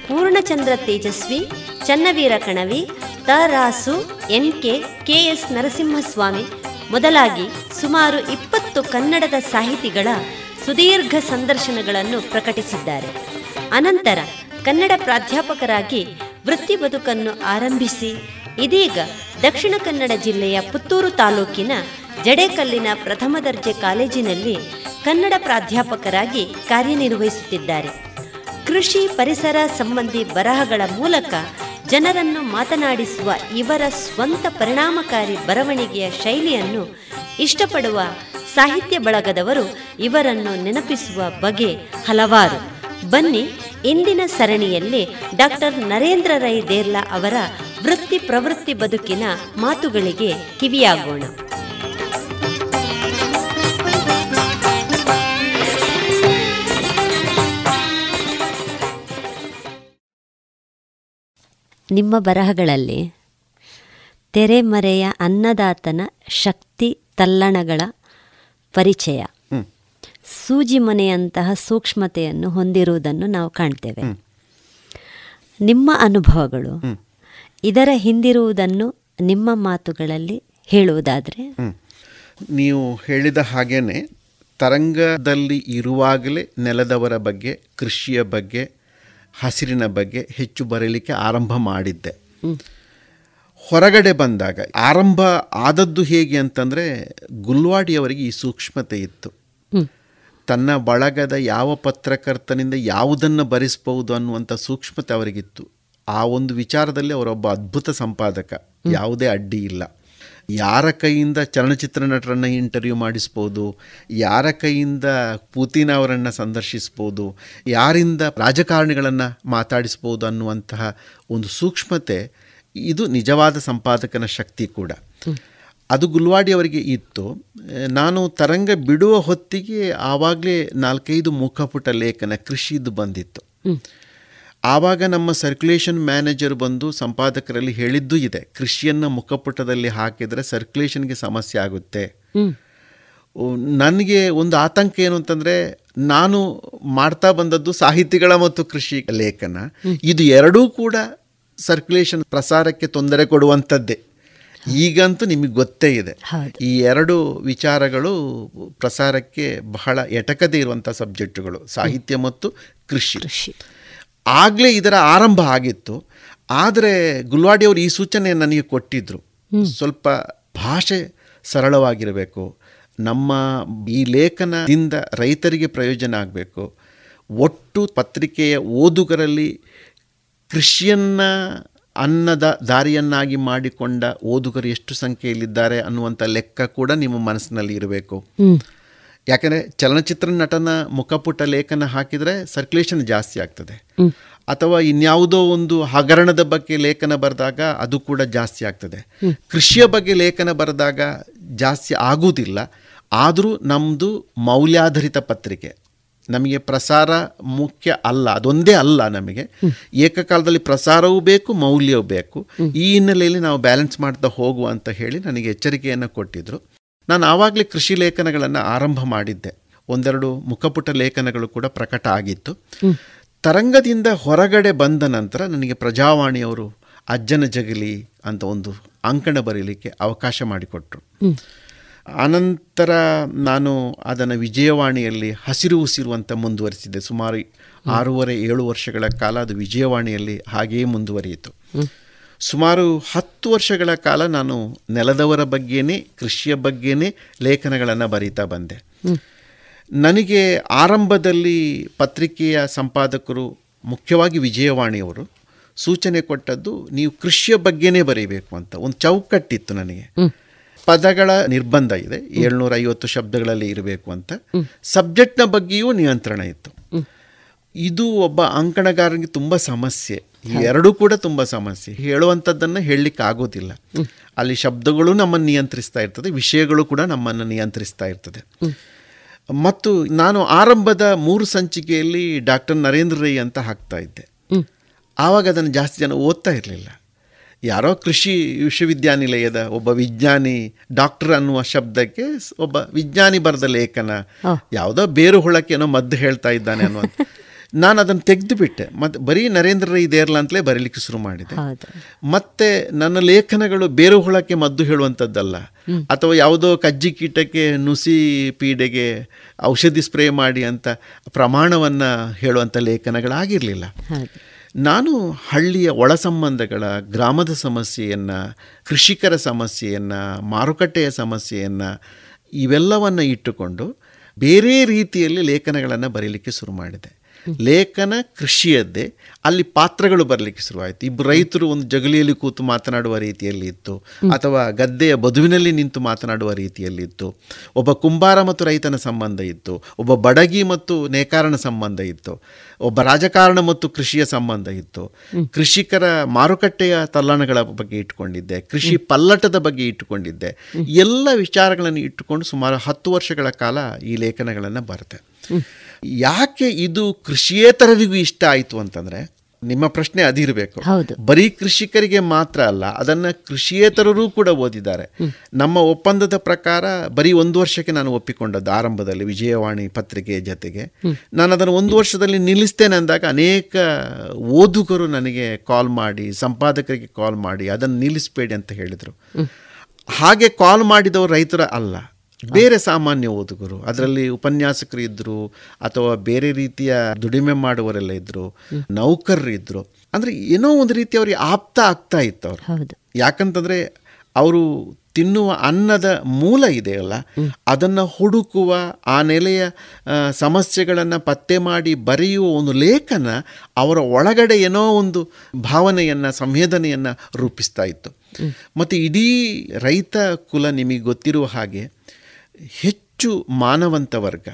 Poornachandra Tejaswi, Channaveera Kanavi Tarasu N K KS Narasimhaswamy ಮೊದಲಾಗಿ ಸುಮಾರು ಇಪ್ಪತ್ತು ಕನ್ನಡದ ಸಾಹಿತಿಗಳ ಸುದೀರ್ಘ ಸಂದರ್ಶನಗಳನ್ನು ಪ್ರಕಟಿಸಿದ್ದಾರೆ. ಅನಂತರ ಕನ್ನಡ ಪ್ರಾಧ್ಯಾಪಕರಾಗಿ ವೃತ್ತಿ ಬದುಕನ್ನು ಆರಂಭಿಸಿ, ಇದೀಗ ದಕ್ಷಿಣ ಕನ್ನಡ ಜಿಲ್ಲೆಯ ಪುತ್ತೂರು ತಾಲೂಕಿನ ಜಡೇಕಲ್ಲಿನ ಪ್ರಥಮ ದರ್ಜೆ ಕಾಲೇಜಿನಲ್ಲಿ ಕನ್ನಡ ಪ್ರಾಧ್ಯಾಪಕರಾಗಿ ಕಾರ್ಯನಿರ್ವಹಿಸುತ್ತಿದ್ದಾರೆ. ಕೃಷಿ ಪರಿಸರ ಸಂಬಂಧಿ ಬರಹಗಳ ಮೂಲಕ ಜನರನ್ನು ಮಾತನಾಡಿಸುವ ಇವರ ಸ್ವಂತ ಪರಿಣಾಮಕಾರಿ ಬರವಣಿಗೆಯ ಶೈಲಿಯನ್ನು ಇಷ್ಟಪಡುವ ಸಾಹಿತ್ಯ ಬಳಗದವರು ಇವರನ್ನು ನೆನಪಿಸುವ ಬಗೆ ಹಲವಾರು. ಬನ್ನಿ, ಇಂದಿನ ಸರಣಿಯಲ್ಲಿ ಡಾಕ್ಟರ್ ನರೇಂದ್ರ ರೈ ದೇರ್ಲಾ ಅವರ ವೃತ್ತಿ ಪ್ರವೃತ್ತಿ ಬದುಕಿನ ಮಾತುಗಳಿಗೆ ಕಿವಿಯಾಗೋಣ. ನಿಮ್ಮ ಬರಹಗಳಲ್ಲಿ ತೆರೆಮರೆಯ ಅನ್ನದಾತನ ಶಕ್ತಿ ತಲ್ಲಣಗಳ ಪರಿಚಯ. ಸೂಜಿ ಮನೆಯಂತಹ ಸೂಕ್ಷ್ಮತೆಯನ್ನು ಹೊಂದಿರುವುದನ್ನು ನಾವು ಕಾಣ್ತೇವೆ. ನಿಮ್ಮ ಅನುಭವಗಳು ಇದರ ಹಿಂದಿರುವುದನ್ನು ನಿಮ್ಮ ಮಾತುಗಳಲ್ಲಿ ಹೇಳುವುದಾದರೆ? ನೀವು ಹೇಳಿದ ಹಾಗೇನೆ ತರಂಗದಲ್ಲಿ ಇರುವಾಗಲೇ ನೆಲದವರ ಬಗ್ಗೆ ಕೃಷಿಯ ಬಗ್ಗೆ ಹಸಿರಿನ ಬಗ್ಗೆ ಹೆಚ್ಚು ಬರೀಲಿಕ್ಕೆ ಆರಂಭ ಮಾಡಿದ್ದೆ. ಹೊರಗಡೆ ಬಂದಾಗ ಆರಂಭ ಆದದ್ದು ಹೇಗೆ ಅಂತಂದರೆ ಗುಲ್ವಾಡಿಯವರಿಗೆ ಈ ಸೂಕ್ಷ್ಮತೆ ಇತ್ತು. ತನ್ನ ಬಳಗದ ಯಾವ ಪತ್ರಕರ್ತನಿಂದ ಯಾವುದನ್ನು ಬರೆಸ್ಬೋದು ಅನ್ನುವಂಥ ಸೂಕ್ಷ್ಮತೆ ಅವರಿಗಿತ್ತು. ಆ ಒಂದು ವಿಚಾರದಲ್ಲಿ ಅವರೊಬ್ಬ ಅದ್ಭುತ ಸಂಪಾದಕ ಯಾವುದೇ ಅಡ್ಡಿ ಇಲ್ಲ. ಯಾರ ಕೈಯಿಂದ ಚಲನಚಿತ್ರ ನಟರನ್ನು ಇಂಟರ್ವ್ಯೂ ಮಾಡಿಸ್ಬೋದು ಯಾರ ಕೈಯಿಂದ ಪುತಿನ್ ಅವರನ್ನು ಸಂದರ್ಶಿಸ್ಬೋದು ಯಾರಿಂದ ರಾಜಕಾರಣಿಗಳನ್ನು ಮಾತಾಡಿಸ್ಬೋದು ಅನ್ನುವಂತಹ ಒಂದು ಸೂಕ್ಷ್ಮತೆ ಇದು ನಿಜವಾದ ಸಂಪಾದಕನ ಶಕ್ತಿ ಕೂಡ. ಅದು ಗುಲ್ವಾಡಿ ಅವರಿಗೆ ಇತ್ತು. ನಾನು ತರಂಗ ಬಿಡುವ ಹೊತ್ತಿಗೆ ಆವಾಗಲೇ ನಾಲ್ಕೈದು ಮುಖಪುಟ ಲೇಖನ ಕೃಷಿದು ಬಂದಿತ್ತು. ಆವಾಗ ನಮ್ಮ ಸರ್ಕ್ಯುಲೇಷನ್ ಮ್ಯಾನೇಜರ್ ಬಂದು ಸಂಪಾದಕರಲ್ಲಿ ಹೇಳಿದ್ದೂ ಇದೆ ಕೃಷಿಯನ್ನು ಮುಖಪುಟದಲ್ಲಿ ಹಾಕಿದರೆ ಸರ್ಕ್ಯುಲೇಷನ್ಗೆ ಸಮಸ್ಯೆ ಆಗುತ್ತೆ. ನನಗೆ ಒಂದು ಆತಂಕ ಏನು ಅಂತಂದರೆ ನಾನು ಮಾಡ್ತಾ ಬಂದದ್ದು ಸಾಹಿತಿಗಳ ಮತ್ತು ಕೃಷಿ ಲೇಖನ. ಇದು ಎರಡೂ ಕೂಡ ಸರ್ಕ್ಯುಲೇಷನ್ ಪ್ರಸಾರಕ್ಕೆ ತೊಂದರೆ ಕೊಡುವಂಥದ್ದೇ. ಈಗಂತೂ ನಿಮಗೆ ಗೊತ್ತೇ ಇದೆ. ಈ ಎರಡು ವಿಚಾರಗಳು ಪ್ರಸಾರಕ್ಕೆ ಬಹಳ ಎಟಕದೇ ಇರುವಂಥ ಸಬ್ಜೆಕ್ಟುಗಳು ಸಾಹಿತ್ಯ ಮತ್ತು ಕೃಷಿ. ಆಗಲೇ ಇದರ ಆರಂಭ ಆಗಿತ್ತು. ಆದರೆ ಗುಲ್ವಾಡಿಯವರು ಈ ಸೂಚನೆ ನನಗೆ ಕೊಟ್ಟಿದ್ದರು ಸ್ವಲ್ಪ ಭಾಷೆ ಸರಳವಾಗಿರಬೇಕು. ನಮ್ಮ ಈ ಲೇಖನದಿಂದ ರೈತರಿಗೆ ಪ್ರಯೋಜನ ಆಗಬೇಕು. ಒಟ್ಟು ಪತ್ರಿಕೆಯ ಓದುಗರಲ್ಲಿ ಕೃಷಿಯನ್ನು ಅನ್ನದ ದಾರಿಯನ್ನಾಗಿ ಮಾಡಿಕೊಂಡ ಓದುಗರು ಎಷ್ಟು ಸಂಖ್ಯೆಯಲ್ಲಿದ್ದಾರೆ ಅನ್ನುವಂಥ ಲೆಕ್ಕ ಕೂಡ ನಿಮ್ಮ ಮನಸ್ಸಿನಲ್ಲಿ ಇರಬೇಕು. ಯಾಕಂದರೆ ಚಲನಚಿತ್ರ ನಟನ ಮುಖಪುಟ ಲೇಖನ ಹಾಕಿದರೆ ಸರ್ಕ್ಯುಲೇಷನ್ ಜಾಸ್ತಿ ಆಗ್ತದೆ. ಅಥವಾ ಇನ್ಯಾವುದೋ ಒಂದು ಹಗರಣದ ಬಗ್ಗೆ ಲೇಖನ ಬರೆದಾಗ ಅದು ಕೂಡ ಜಾಸ್ತಿ ಆಗ್ತದೆ. ಕೃಷಿಯ ಬಗ್ಗೆ ಲೇಖನ ಬರೆದಾಗ ಜಾಸ್ತಿ ಆಗುವುದಿಲ್ಲ. ಆದರೂ ನಮ್ಮದು ಮೌಲ್ಯಾಧಾರಿತ ಪತ್ರಿಕೆ. ನಮಗೆ ಪ್ರಸಾರ ಮುಖ್ಯ ಅಲ್ಲ ಅದೊಂದೇ ಅಲ್ಲ ನಮಗೆ. ಏಕಕಾಲದಲ್ಲಿ ಪ್ರಸಾರವೂ ಬೇಕು ಮೌಲ್ಯವೂ ಬೇಕು. ಈ ಹಿನ್ನೆಲೆಯಲ್ಲಿ ನಾವು ಬ್ಯಾಲೆನ್ಸ್ ಮಾಡ್ತಾ ಹೋಗುವ ಅಂತ ಹೇಳಿ ನನಗೆ ಎಚ್ಚರಿಕೆಯನ್ನು ಕೊಟ್ಟಿದ್ದರು ನಾನು ಆವಾಗಲೇ ಕೃಷಿ ಲೇಖನಗಳನ್ನು ಆರಂಭ ಮಾಡಿದ್ದೆ. ಒಂದೆರಡು ಮುಖಪುಟ ಲೇಖನಗಳು ಕೂಡ ಪ್ರಕಟ ಆಗಿತ್ತು. ತರಂಗದಿಂದ ಹೊರಗಡೆ ಬಂದ ನಂತರ ನನಗೆ ಪ್ರಜಾವಾಣಿಯವರು ಅಜ್ಜನ ಜಗಲಿ ಅಂತ ಒಂದು ಅಂಕಣ ಬರೀಲಿಕ್ಕೆ ಅವಕಾಶ ಮಾಡಿಕೊಟ್ರು. ಅನಂತರ ನಾನು ಅದನ್ನು ವಿಜಯವಾಣಿಯಲ್ಲಿ ಹಸಿರು ಉಸಿರುವಂತ ಮುಂದುವರಿಸಿದ್ದೆ ಸುಮಾರು ಆರೂವರೆ ಏಳು ವರ್ಷಗಳ ಕಾಲ ಅದು ವಿಜಯವಾಣಿಯಲ್ಲಿ ಹಾಗೆಯೇ ಮುಂದುವರಿಯಿತು. ಸುಮಾರು ಹತ್ತು ವರ್ಷಗಳ ಕಾಲ ನಾನು ನೆಲದವರ ಬಗ್ಗೆನೇ ಕೃಷಿಯ ಬಗ್ಗೆನೇ ಲೇಖನಗಳನ್ನು ಬರೀತಾ ಬಂದೆ. ನನಗೆ ಆರಂಭದಲ್ಲಿ ಪತ್ರಿಕೆಯ ಸಂಪಾದಕರು ಮುಖ್ಯವಾಗಿ ವಿಜಯವಾಣಿಯವರು ಸೂಚನೆ ಕೊಟ್ಟದ್ದು ನೀವು ಕೃಷಿಯ ಬಗ್ಗೆನೇ ಬರೀಬೇಕು ಅಂತ. ಒಂದು ಚೌಕಟ್ಟಿತ್ತು ನನಗೆ. ಪದಗಳ ನಿರ್ಬಂಧ ಇದೆ. ಏಳ್ನೂರ ಐವತ್ತು ಶಬ್ದಗಳಲ್ಲಿ ಇರಬೇಕು ಅಂತ. ಸಬ್ಜೆಕ್ಟ್ನ ಬಗ್ಗೆಯೂ ನಿಯಂತ್ರಣ ಇತ್ತು. ಇದು ಒಬ್ಬ ಅಂಕಣಗಾರನಿಗೆ ತುಂಬ ಸಮಸ್ಯೆ. ಈ ಎರಡೂ ಕೂಡ ತುಂಬ ಸಮಸ್ಯೆ. ಹೇಳುವಂಥದ್ದನ್ನು ಹೇಳಲಿಕ್ಕೆ ಆಗೋದಿಲ್ಲ ಅಲ್ಲಿ ಶಬ್ದಗಳು ನಮ್ಮನ್ನು ನಿಯಂತ್ರಿಸ್ತಾ ಇರ್ತದೆ ವಿಷಯಗಳು ಕೂಡ ನಮ್ಮನ್ನು ನಿಯಂತ್ರಿಸ್ತಾ ಇರ್ತದೆ. ಮತ್ತು ನಾನು ಆರಂಭದ ಮೂರು ಸಂಚಿಕೆಯಲ್ಲಿ ಡಾಕ್ಟರ್ ನರೇಂದ್ರ ರೈ ಅಂತ ಹಾಕ್ತಾ ಇದ್ದೆ. ಆವಾಗ ಅದನ್ನು ಜಾಸ್ತಿ ಜನ ಓದ್ತಾ ಇರಲಿಲ್ಲ. ಯಾರೋ ಕೃಷಿ ವಿಶ್ವವಿದ್ಯಾನಿಲಯದ ಒಬ್ಬ ವಿಜ್ಞಾನಿ ಡಾಕ್ಟರ್ ಅನ್ನುವ ಶಬ್ದಕ್ಕೆ ಒಬ್ಬ ವಿಜ್ಞಾನಿ ಬರೆದ ಲೇಖನ ಯಾವುದೋ ಬೇರು ಹೊಳಕ್ಕೆ ಏನೋ ಮದ್ದು ಹೇಳ್ತಾ ಇದ್ದಾನೆ ಅನ್ನುವಂಥ ನಾನು ಅದನ್ನು ತೆಗೆದು ಬಿಟ್ಟೆ ಮತ್ತು ಬರೀ ನರೇಂದ್ರ ರೈ ದೇರ್ಲ ಅಂತಲೇ ಬರೀಲಿಕ್ಕೆ ಶುರು ಮಾಡಿದೆ. ಮತ್ತೆ ನನ್ನ ಲೇಖನಗಳು ಬೇರೆ ಹುಳಕ್ಕೆ ಮದ್ದು ಹೇಳುವಂಥದ್ದಲ್ಲ. ಅಥವಾ ಯಾವುದೋ ಕಜ್ಜಿ ಕೀಟಕ್ಕೆ ನುಸಿ ಪೀಡೆಗೆ ಔಷಧಿ ಸ್ಪ್ರೇ ಮಾಡಿ ಅಂತ ಪ್ರಮಾಣವನ್ನು ಹೇಳುವಂಥ ಲೇಖನಗಳಾಗಿರಲಿಲ್ಲ. ನಾನು ಹಳ್ಳಿಯ ಒಳ ಸಂಬಂಧಗಳ ಗ್ರಾಮದ ಸಮಸ್ಯೆಯನ್ನು ಕೃಷಿಕರ ಸಮಸ್ಯೆಯನ್ನು ಮಾರುಕಟ್ಟೆಯ ಸಮಸ್ಯೆಯನ್ನು ಇವೆಲ್ಲವನ್ನು ಇಟ್ಟುಕೊಂಡು ಬೇರೆ ರೀತಿಯಲ್ಲಿ ಲೇಖನಗಳನ್ನು ಬರೀಲಿಕ್ಕೆ ಶುರು ಮಾಡಿದೆ. ಲೇಖನ ಕೃಷಿಯದ್ದೇ. ಅಲ್ಲಿ ಪಾತ್ರಗಳು ಬರಲಿಕ್ಕೆ ಶುರುವಾಯಿತು. ಇಬ್ಬರು ರೈತರು ಒಂದು ಜಗಲಿಯಲ್ಲಿ ಕೂತು ಮಾತನಾಡುವ ರೀತಿಯಲ್ಲಿ ಇತ್ತು. ಅಥವಾ ಗದ್ದೆಯ ಬದುವಿನಲ್ಲಿ ನಿಂತು ಮಾತನಾಡುವ ರೀತಿಯಲ್ಲಿ ಇತ್ತು. ಒಬ್ಬ ಕುಂಬಾರ ಮತ್ತು ರೈತನ ಸಂಬಂಧ ಇತ್ತು. ಒಬ್ಬ ಬಡಗಿ ಮತ್ತು ನೇಕಾರನ ಸಂಬಂಧ ಇತ್ತು. ಒಬ್ಬ ರಾಜಕಾರಣ ಮತ್ತು ಕೃಷಿಯ ಸಂಬಂಧ ಇತ್ತು. ಕೃಷಿಕರ ಮಾರುಕಟ್ಟೆಯ ತಲ್ಲಣಗಳ ಬಗ್ಗೆ ಇಟ್ಟುಕೊಂಡಿದ್ದೆ. ಕೃಷಿ ಪಲ್ಲಟದ ಬಗ್ಗೆ ಇಟ್ಟುಕೊಂಡಿದ್ದೆ. ಎಲ್ಲ ವಿಚಾರಗಳನ್ನು ಇಟ್ಟುಕೊಂಡು ಸುಮಾರು ಹತ್ತು ವರ್ಷಗಳ ಕಾಲ ಈ ಲೇಖನಗಳನ್ನು ಬರುತ್ತೆ ಯಾಕೆ ಇದು ಕೃಷಿಯೇತರರಿಗೂ ಇಷ್ಟ ಆಯಿತು ಅಂತಂದರೆ ನಿಮ್ಮ ಪ್ರಶ್ನೆ ಅದಿರಬೇಕು. ಬರೀ ಕೃಷಿಕರಿಗೆ ಮಾತ್ರ ಅಲ್ಲ ಅದನ್ನು ಕೃಷಿಯೇತರರು ಕೂಡ ಓದಿದ್ದಾರೆ. ನಮ್ಮ ಒಪ್ಪಂದದ ಪ್ರಕಾರ ಬರೀ ಒಂದು ವರ್ಷಕ್ಕೆ ನಾನು ಒಪ್ಪಿಕೊಂಡದ್ದು ಆರಂಭದಲ್ಲಿ ವಿಜಯವಾಣಿ ಪತ್ರಿಕೆಯ ಜೊತೆಗೆ. ನಾನು ಅದನ್ನು ಒಂದು ವರ್ಷದಲ್ಲಿ ನಿಲ್ಲಿಸ್ತೇನೆ ಅಂದಾಗ ಅನೇಕ ಓದುಗರು ನನಗೆ ಕಾಲ್ ಮಾಡಿ ಸಂಪಾದಕರಿಗೆ ಕಾಲ್ ಮಾಡಿ ಅದನ್ನು ನಿಲ್ಲಿಸಬೇಡಿ ಅಂತ ಹೇಳಿದರು. ಹಾಗೆ ಕಾಲ್ ಮಾಡಿದವರು ರೈತರ ಅಲ್ಲ. ಬೇರೆ ಸಾಮಾನ್ಯ ಓದುಗರು ಅದರಲ್ಲಿ ಉಪನ್ಯಾಸಕರು ಇದ್ದರು ಅಥವಾ ಬೇರೆ ರೀತಿಯ ದುಡಿಮೆ ಮಾಡುವರೆಲ್ಲ ಇದ್ದರು ನೌಕರರು ಇದ್ದರು ಅಂದ್ರೆ ಏನೋ ಒಂದು ರೀತಿ ಅವ್ರಿಗೆ ಆಪ್ತ ಆಗ್ತಾ ಇತ್ತು ಅವರು ಯಾಕಂತಂದ್ರೆ ಅವರು ತಿನ್ನುವ ಅನ್ನದ ಮೂಲ ಇದೆಯಲ್ಲ ಅದನ್ನ ಹುಡುಕುವ ಆ ನೆಲೆಯ ಸಮಸ್ಯೆಗಳನ್ನು ಪತ್ತೆ ಮಾಡಿ ಬರೆಯುವ ಒಂದು ಲೇಖನ ಅವರ ಒಳಗಡೆ ಏನೋ ಒಂದು ಭಾವನೆಯನ್ನು ಸಂವೇದನೆಯನ್ನು ರೂಪಿಸ್ತಾ ಇತ್ತು. ಮತ್ತು ಇಡೀ ರೈತ ಕುಲ ನಿಮಗೆ ಗೊತ್ತಿರುವ ಹಾಗೆ ಹೆಚ್ಚು ಮಾನವಂತ ವರ್ಗ.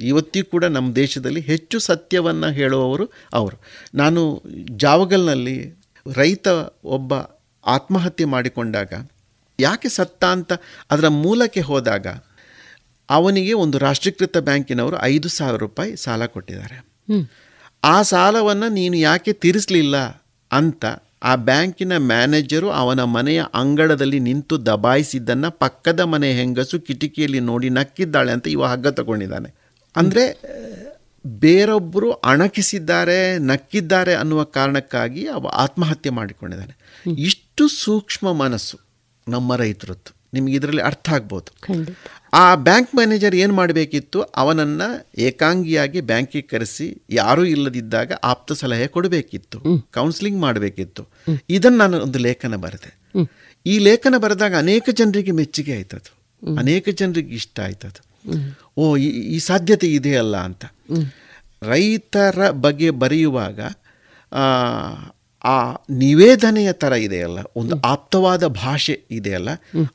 ಇವತ್ತಿಗೂ ಕೂಡ ನಮ್ಮ ದೇಶದಲ್ಲಿ ಹೆಚ್ಚು ಸತ್ಯವನ್ನು ಹೇಳುವವರು ಅವರು. ನಾನು ಜಾವಗಲ್ನಲ್ಲಿ ರೈತ ಒಬ್ಬ ಆತ್ಮಹತ್ಯೆ ಮಾಡಿಕೊಂಡಾಗ ಯಾಕೆ ಸತ್ತ ಅಂತ ಅದರ ಮೂಲಕ್ಕೆ ಹೋದಾಗ ಅವನಿಗೆ ಒಂದು ರಾಷ್ಟ್ರೀಕೃತ ಬ್ಯಾಂಕಿನವರು ಐದು ಸಾವಿರ ರೂಪಾಯಿ ಸಾಲ ಕೊಟ್ಟಿದ್ದಾರೆ. ಆ ಸಾಲವನ್ನು ನೀನು ಯಾಕೆ ತೀರಿಸಲಿಲ್ಲ ಅಂತ ಆ ಬ್ಯಾಂಕಿನ ಮ್ಯಾನೇಜರು ಅವನ ಮನೆಯ ಅಂಗಳದಲ್ಲಿ ನಿಂತು ದಬಾಯಿಸಿದ್ದನ್ನು ಪಕ್ಕದ ಮನೆ ಹೆಂಗಸು ಕಿಟಕಿಯಲ್ಲಿ ನೋಡಿ ನಕ್ಕಿದ್ದಾಳೆ ಅಂತ ಇವ ಹಗ್ಗ ತಗೊಂಡಿದ್ದಾನೆ. ಅಂದರೆ ಬೇರೊಬ್ಬರು ಅಣಕಿಸಿದ್ದಾರೆ ನಕ್ಕಿದ್ದಾರೆ ಅನ್ನುವ ಕಾರಣಕ್ಕಾಗಿ ಅವ ಆತ್ಮಹತ್ಯೆ ಮಾಡಿಕೊಂಡಿದ್ದಾನೆ. ಇಷ್ಟು ಸೂಕ್ಷ್ಮ ಮನಸ್ಸು ನಮ್ಮ ರೈತರದ್ದು. ನಿಮಗೆ ಇದರಲ್ಲಿ ಅರ್ಥ ಆಗ್ಬೋದು. ಆ ಬ್ಯಾಂಕ್ ಮ್ಯಾನೇಜರ್ ಏನು ಮಾಡಬೇಕಿತ್ತು? ಅವನನ್ನು ಏಕಾಂಗಿಯಾಗಿ ಬ್ಯಾಂಕಿಗೆ ಕರೆಸಿ ಯಾರೂ ಇಲ್ಲದಿದ್ದಾಗ ಆಪ್ತ ಸಲಹೆ ಕೊಡಬೇಕಿತ್ತು. ಕೌನ್ಸಿಲಿಂಗ್ ಮಾಡಬೇಕಿತ್ತು. ಇದನ್ನು ನಾನು ಒಂದು ಲೇಖನ ಬರೆದೆ. ಈ ಲೇಖನ ಬರೆದಾಗ ಅನೇಕ ಜನರಿಗೆ ಮೆಚ್ಚುಗೆ ಆಯ್ತದ್ದು ಅನೇಕ ಜನರಿಗೆ ಇಷ್ಟ ಆಯ್ತದ್ದು ಓ ಈ ಈ ಸಾಧ್ಯತೆ ಇದೆಯಲ್ಲ ಅಂತ. ರೈತರ ಬಗ್ಗೆ ಬರೆಯುವಾಗ ಆ, ನಿವೇದನೆಯ ತರ ಇದೆಯಲ್ಲ ಒಂದು ಆಪ್ತವಾದ ಭಾಷೆ ಇದೆಯಲ್ಲ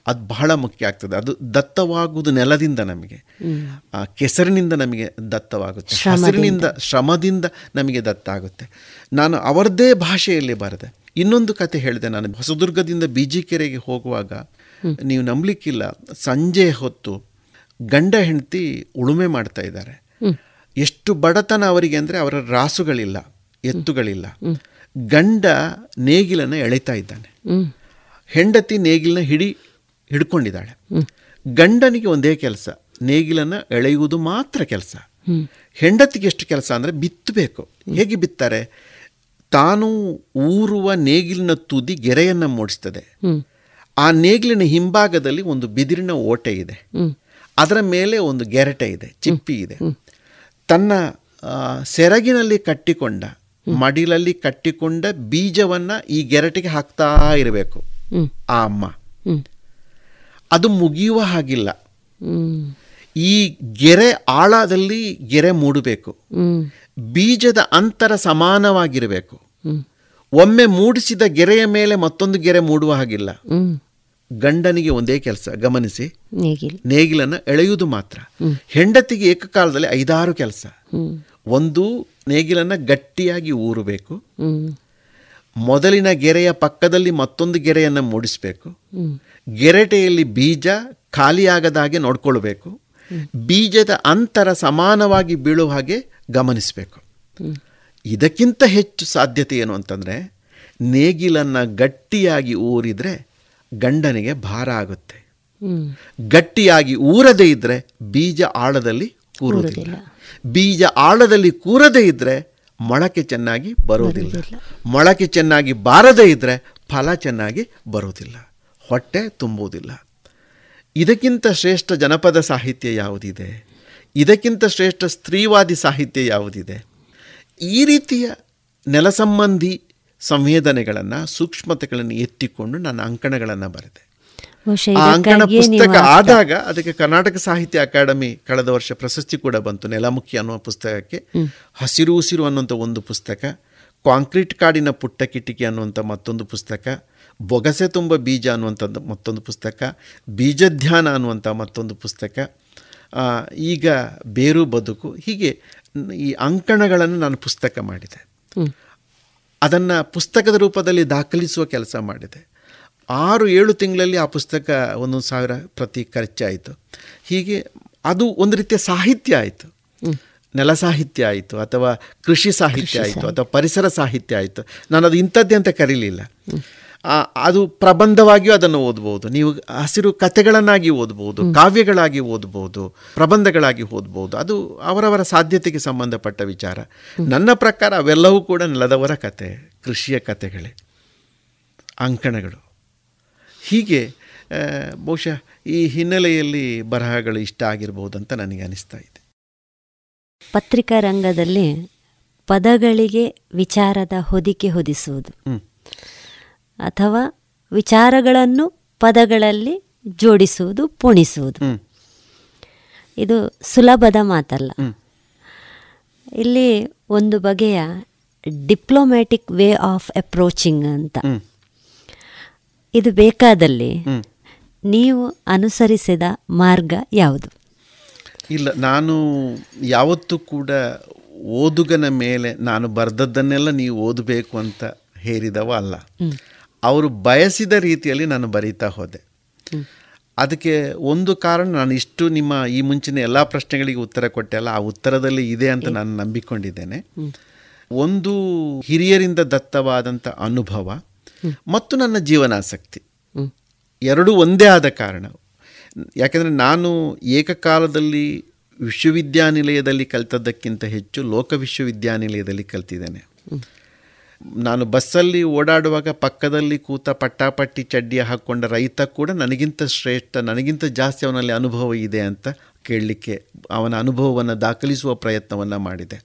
ಅದು ಬಹಳ ಮುಖ್ಯ ಆಗ್ತದೆ. ಅದು ದತ್ತವಾಗುವುದು ನೆಲದಿಂದ ನಮಗೆ. ಆ ಕೆಸರಿನಿಂದ ನಮಗೆ ದತ್ತವಾಗುತ್ತೆ. ಹಸಿರಿನಿಂದ ಶ್ರಮದಿಂದ ನಮಗೆ ದತ್ತ ಆಗುತ್ತೆ ನಾನು ಅವರದೇ ಭಾಷೆಯಲ್ಲಿ ಬರೆದೆ. ಇನ್ನೊಂದು ಕತೆ ಹೇಳಿದೆ ನಾನು. ಹೊಸದುರ್ಗದಿಂದ ಬಿಜಿಕೆರೆಗೆ ಹೋಗುವಾಗ ನೀವು ನಂಬಲಿಕ್ಕಿಲ್ಲ. ಸಂಜೆ ಹೊತ್ತು ಗಂಡ ಹೆಂಡತಿ ಉಳುಮೆ ಮಾಡ್ತಾ ಇದ್ದಾರೆ. ಎಷ್ಟು ಬಡತನ ಅವರಿಗೆ ಅಂದರೆ ಅವರ ರಾಸುಗಳಿಲ್ಲ ಎತ್ತುಗಳಿಲ್ಲ. ಗಂಡ ನೇಗಿಲನ್ನು ಎಳೆತಾ ಇದ್ದಾನೆ. ಹೆಂಡತಿ ನೇಗಿಲನ್ನ ಹಿಡಿ ಹಿಡ್ಕೊಂಡಿದ್ದಾಳೆ. ಗಂಡನಿಗೆ ಒಂದೇ ಕೆಲಸ ನೇಗಿಲನ್ನು ಎಳೆಯುವುದು ಮಾತ್ರ ಕೆಲಸ. ಹೆಂಡತಿಗೆ ಎಷ್ಟು ಕೆಲಸ ಅಂದರೆ ಬಿತ್ತಬೇಕು. ಹೇಗೆ ಬಿತ್ತಾರೆ? ತಾನು ಊರುವ ನೇಗಿಲಿನ ತುದಿ ಗೆರೆಯನ್ನು ಮೂಡಿಸ್ತದೆ. ಆ ನೇಗಿಲಿನ ಹಿಂಭಾಗದಲ್ಲಿ ಒಂದು ಬಿದಿರಿನ ಓಟೆ ಇದೆ. ಅದರ ಮೇಲೆ ಒಂದು ಗೆರೆಟೆ ಇದೆ ಚಿಪ್ಪಿ ಇದೆ. ತನ್ನ ಸೆರಗಿನಲ್ಲಿ ಕಟ್ಟಿಕೊಂಡ ಮಡಿಲಲ್ಲಿ ಕಟ್ಟಿಕೊಂಡ ಬೀಜವನ್ನ ಈ ಗೆರಟಿಗೆ ಹಾಕ್ತಾ ಇರಬೇಕು. ಆ ಅಮ್ಮ. ಅದು ಮುಗಿಯುವ ಹಾಗಿಲ್ಲ. ಈ ಗೆರೆ ಆಳದಲ್ಲಿ ಗೆರೆ ಮೂಡಬೇಕು. ಬೀಜದ ಅಂತರ ಸಮಾನವಾಗಿರಬೇಕು. ಒಮ್ಮೆ ಮೂಡಿಸಿದ ಗೆರೆಯ ಮೇಲೆ ಮತ್ತೊಂದು ಗೆರೆ ಮೂಡುವ ಹಾಗಿಲ್ಲ. ಗಂಡನಿಗೆ ಒಂದೇ ಕೆಲಸ ಗಮನಿಸಿ. ನೇಗಿಲು. ನೇಗಿಲನ್ನು ಎಳೆಯುವುದು ಮಾತ್ರ. ಹೆಂಡತಿಗೆ ಏಕಕಾಲದಲ್ಲಿ ಐದಾರು ಕೆಲಸ. ಒಂದು ನೇಗಿಲನ್ನು ಗಟ್ಟಿಯಾಗಿ ಊರಬೇಕು. ಮೊದಲಿನ ಗೆರೆಯ ಪಕ್ಕದಲ್ಲಿ ಮತ್ತೊಂದು ಗೆರೆಯನ್ನು ಮೂಡಿಸಬೇಕು. ಗೆರೆಟೆಯಲ್ಲಿ ಬೀಜ ಖಾಲಿಯಾಗದ ಹಾಗೆ ನೋಡ್ಕೊಳ್ಬೇಕು. ಬೀಜದ ಅಂತರ ಸಮಾನವಾಗಿ ಬೀಳುವ ಹಾಗೆ ಗಮನಿಸಬೇಕು. ಇದಕ್ಕಿಂತ ಹೆಚ್ಚು ಸಾಧ್ಯತೆ ಏನು ಅಂತಂದರೆ ನೇಗಿಲನ್ನು ಗಟ್ಟಿಯಾಗಿ ಊರಿದರೆ ಗಂಡನಿಗೆ ಭಾರ ಆಗುತ್ತೆ. ಗಟ್ಟಿಯಾಗಿ ಊರದೇ ಇದ್ದರೆ ಬೀಜ ಆಳದಲ್ಲಿ ಕೂರುವುದಿಲ್ಲ ಬೀಜ ಆಳದಲ್ಲಿ ಕೂರದೇ ಇದ್ದರೆ ಮೊಳಕೆ ಚೆನ್ನಾಗಿ ಬರೋದಿಲ್ಲ. ಮೊಳಕೆ ಚೆನ್ನಾಗಿ ಬಾರದೇ ಇದ್ದರೆ ಫಲ ಚೆನ್ನಾಗಿ ಬರೋದಿಲ್ಲ. ಹೊಟ್ಟೆ ತುಂಬುವುದಿಲ್ಲ. ಇದಕ್ಕಿಂತ ಶ್ರೇಷ್ಠ ಜನಪದ ಸಾಹಿತ್ಯ ಯಾವುದಿದೆ? ಇದಕ್ಕಿಂತ ಶ್ರೇಷ್ಠ ಸ್ತ್ರೀವಾದಿ ಸಾಹಿತ್ಯ ಯಾವುದಿದೆ? ಈ ರೀತಿಯ ನೆಲಸಂಬಂಧಿ ಸಂವೇದನೆಗಳನ್ನು ಸೂಕ್ಷ್ಮತೆಗಳನ್ನು ಎತ್ತಿಕೊಂಡು ನಾನು ಅಂಕಣಗಳನ್ನು ಬರೆದೆ. ಆ ಅಂಕಣ ಪುಸ್ತಕ ಆದಾಗ ಅದಕ್ಕೆ ಕರ್ನಾಟಕ ಸಾಹಿತ್ಯ ಅಕಾಡೆಮಿ ಕಳೆದ ವರ್ಷ ಪ್ರಶಸ್ತಿ ಕೂಡ ಬಂತು ನೆಲಮುಖಿ ಅನ್ನುವ ಪುಸ್ತಕಕ್ಕೆ. ಹಸಿರು ಉಸಿರು ಅನ್ನುವಂಥ ಒಂದು ಪುಸ್ತಕ ಕಾಂಕ್ರೀಟ್ ಕಾಡಿನ ಪುಟ್ಟ ಕಿಟಿಕಿ ಅನ್ನುವಂಥ ಮತ್ತೊಂದು ಪುಸ್ತಕ ಬೊಗಸೆ ತುಂಬ ಬೀಜ ಅನ್ನುವಂಥದ್ದು ಮತ್ತೊಂದು ಪುಸ್ತಕ ಬೀಜಧ್ಯಾನ ಅನ್ನುವಂಥ ಮತ್ತೊಂದು ಪುಸ್ತಕ ಆ, ಈಗ ಬೇರು ಬದುಕು ಹೀಗೆ ಈ ಅಂಕಣಗಳನ್ನು ನಾನು ಪುಸ್ತಕ ಮಾಡಿದೆ. ಅದನ್ನು ಪುಸ್ತಕದ ರೂಪದಲ್ಲಿ ದಾಖಲಿಸುವ ಕೆಲಸ ಮಾಡಿದೆ. ಆರು ಏಳು ತಿಂಗಳಲ್ಲಿ ಆ ಪುಸ್ತಕ ಒಂದೊಂದು ಸಾವಿರ ಪ್ರತಿ ಖರ್ಚಾಯಿತು. ಹೀಗೆ ಅದು ಒಂದು ರೀತಿಯ ಸಾಹಿತ್ಯ ಆಯಿತು. ನೆಲ ಸಾಹಿತ್ಯ ಆಯಿತು ಅಥವಾ ಕೃಷಿ ಸಾಹಿತ್ಯ ಆಯಿತು ಅಥವಾ ಪರಿಸರ ಸಾಹಿತ್ಯ ಆಯಿತು. ನಾನು ಅದು ಇಂಥದ್ದೇ ಅಂತ ಕರೀಲಿಲ್ಲ. ಅದು ಪ್ರಬಂಧವಾಗಿಯೂ ಅದನ್ನು ಓದ್ಬೋದು. ನೀವು ಹಸಿರು ಕಥೆಗಳನ್ನಾಗಿ ಓದ್ಬೋದು ಕಾವ್ಯಗಳಾಗಿ ಓದ್ಬೋದು ಪ್ರಬಂಧಗಳಾಗಿ ಓದ್ಬೋದು. ಅದು ಅವರವರ ಸಾಧ್ಯತೆಗೆ ಸಂಬಂಧಪಟ್ಟ ವಿಚಾರ. ನನ್ನ ಪ್ರಕಾರ ಅವೆಲ್ಲವೂ ಕೂಡ ನೆಲದವರ ಕತೆ ಕೃಷಿಯ ಕಥೆಗಳೇ ಅಂಕಣಗಳು. ಹೀಗೆ ಬಹುಶಃ ಈ ಹಿನ್ನೆಲೆಯಲ್ಲಿ ಬರಹಗಳು ಇಷ್ಟ ಆಗಿರ್ಬೋದು ಅಂತ ನನಗೆ ಅನಿಸ್ತಾ ಇದೆ. ಪತ್ರಿಕಾ ರಂಗದಲ್ಲಿ ಪದಗಳಿಗೆ ವಿಚಾರದ ಹೊದಿಕೆ ಹೊದಿಸುವುದು. ಅಥವಾ ವಿಚಾರಗಳನ್ನು ಪದಗಳಲ್ಲಿ ಜೋಡಿಸುವುದು ಪುಣಿಸುವುದು. ಇದು ಸುಲಭದ ಮಾತಲ್ಲ. ಇಲ್ಲಿ ಒಂದು ಬಗೆಯ ಡಿಪ್ಲೊಮ್ಯಾಟಿಕ್ ವೇ ಆಫ್ ಅಪ್ರೋಚಿಂಗ್ ಅಂತ. ಇದು ಬೇಕಾದಲ್ಲಿ ನೀವು ಅನುಸರಿಸಿದ ಮಾರ್ಗ ಯಾವುದು? ಇಲ್ಲ ನಾನು ಯಾವತ್ತೂ ಕೂಡ ಓದುಗನ ಮೇಲೆ ನಾನು ಬರೆದದ್ದನ್ನೆಲ್ಲ ನೀವು ಓದಬೇಕು ಅಂತ ಹೇರಿದವ ಅಲ್ಲ. ಅವರು ಬಯಸಿದ ರೀತಿಯಲ್ಲಿ ನಾನು ಬರೀತಾ ಹೋದೆ. ಅದಕ್ಕೆ ಒಂದು ಕಾರಣ ನಾನು ಇಷ್ಟು ನಿಮ್ಮ ಈ ಮುಂಚಿನ ಎಲ್ಲ ಪ್ರಶ್ನೆಗಳಿಗೆ ಉತ್ತರ ಕೊಟ್ಟೆ ಅಲ್ಲ ಆ ಉತ್ತರದಲ್ಲಿ ಇದೆ ಅಂತ ನಾನು ನಂಬಿಕೊಂಡಿದ್ದೇನೆ. ಒಂದು ಹಿರಿಯರಿಂದ ದತ್ತವಾದಂಥ ಅನುಭವ ಮತ್ತು ನನ್ನ ಜೀವನಾಸಕ್ತಿ. ಎರಡೂ ಒಂದೇ ಆದ ಕಾರಣ. ಯಾಕೆಂದರೆ ನಾನು ಏಕಕಾಲದಲ್ಲಿ ವಿಶ್ವವಿದ್ಯಾನಿಲಯದಲ್ಲಿ ಕಲಿತದ್ದಕ್ಕಿಂತ ಹೆಚ್ಚು ಲೋಕ ವಿಶ್ವವಿದ್ಯಾನಿಲಯದಲ್ಲಿ ಕಲ್ತಿದ್ದೇನೆ. ನಾನು ಬಸ್ಸಲ್ಲಿ ಓಡಾಡುವಾಗ ಪಕ್ಕದಲ್ಲಿ ಕೂತ ಪಟ್ಟಾಪಟ್ಟಿ ಚಡ್ಡಿ ಹಾಕ್ಕೊಂಡ ರೈತ ಕೂಡ ನನಗಿಂತ ಶ್ರೇಷ್ಠ ನನಗಿಂತ ಜಾಸ್ತಿ ಅವನಲ್ಲಿ ಅನುಭವ ಇದೆ ಅಂತ ಕೇಳಲಿಕ್ಕೆ ಅವನ ಅನುಭವವನ್ನು ದಾಖಲಿಸುವ ಪ್ರಯತ್ನವನ್ನು ಮಾಡಿದೆ.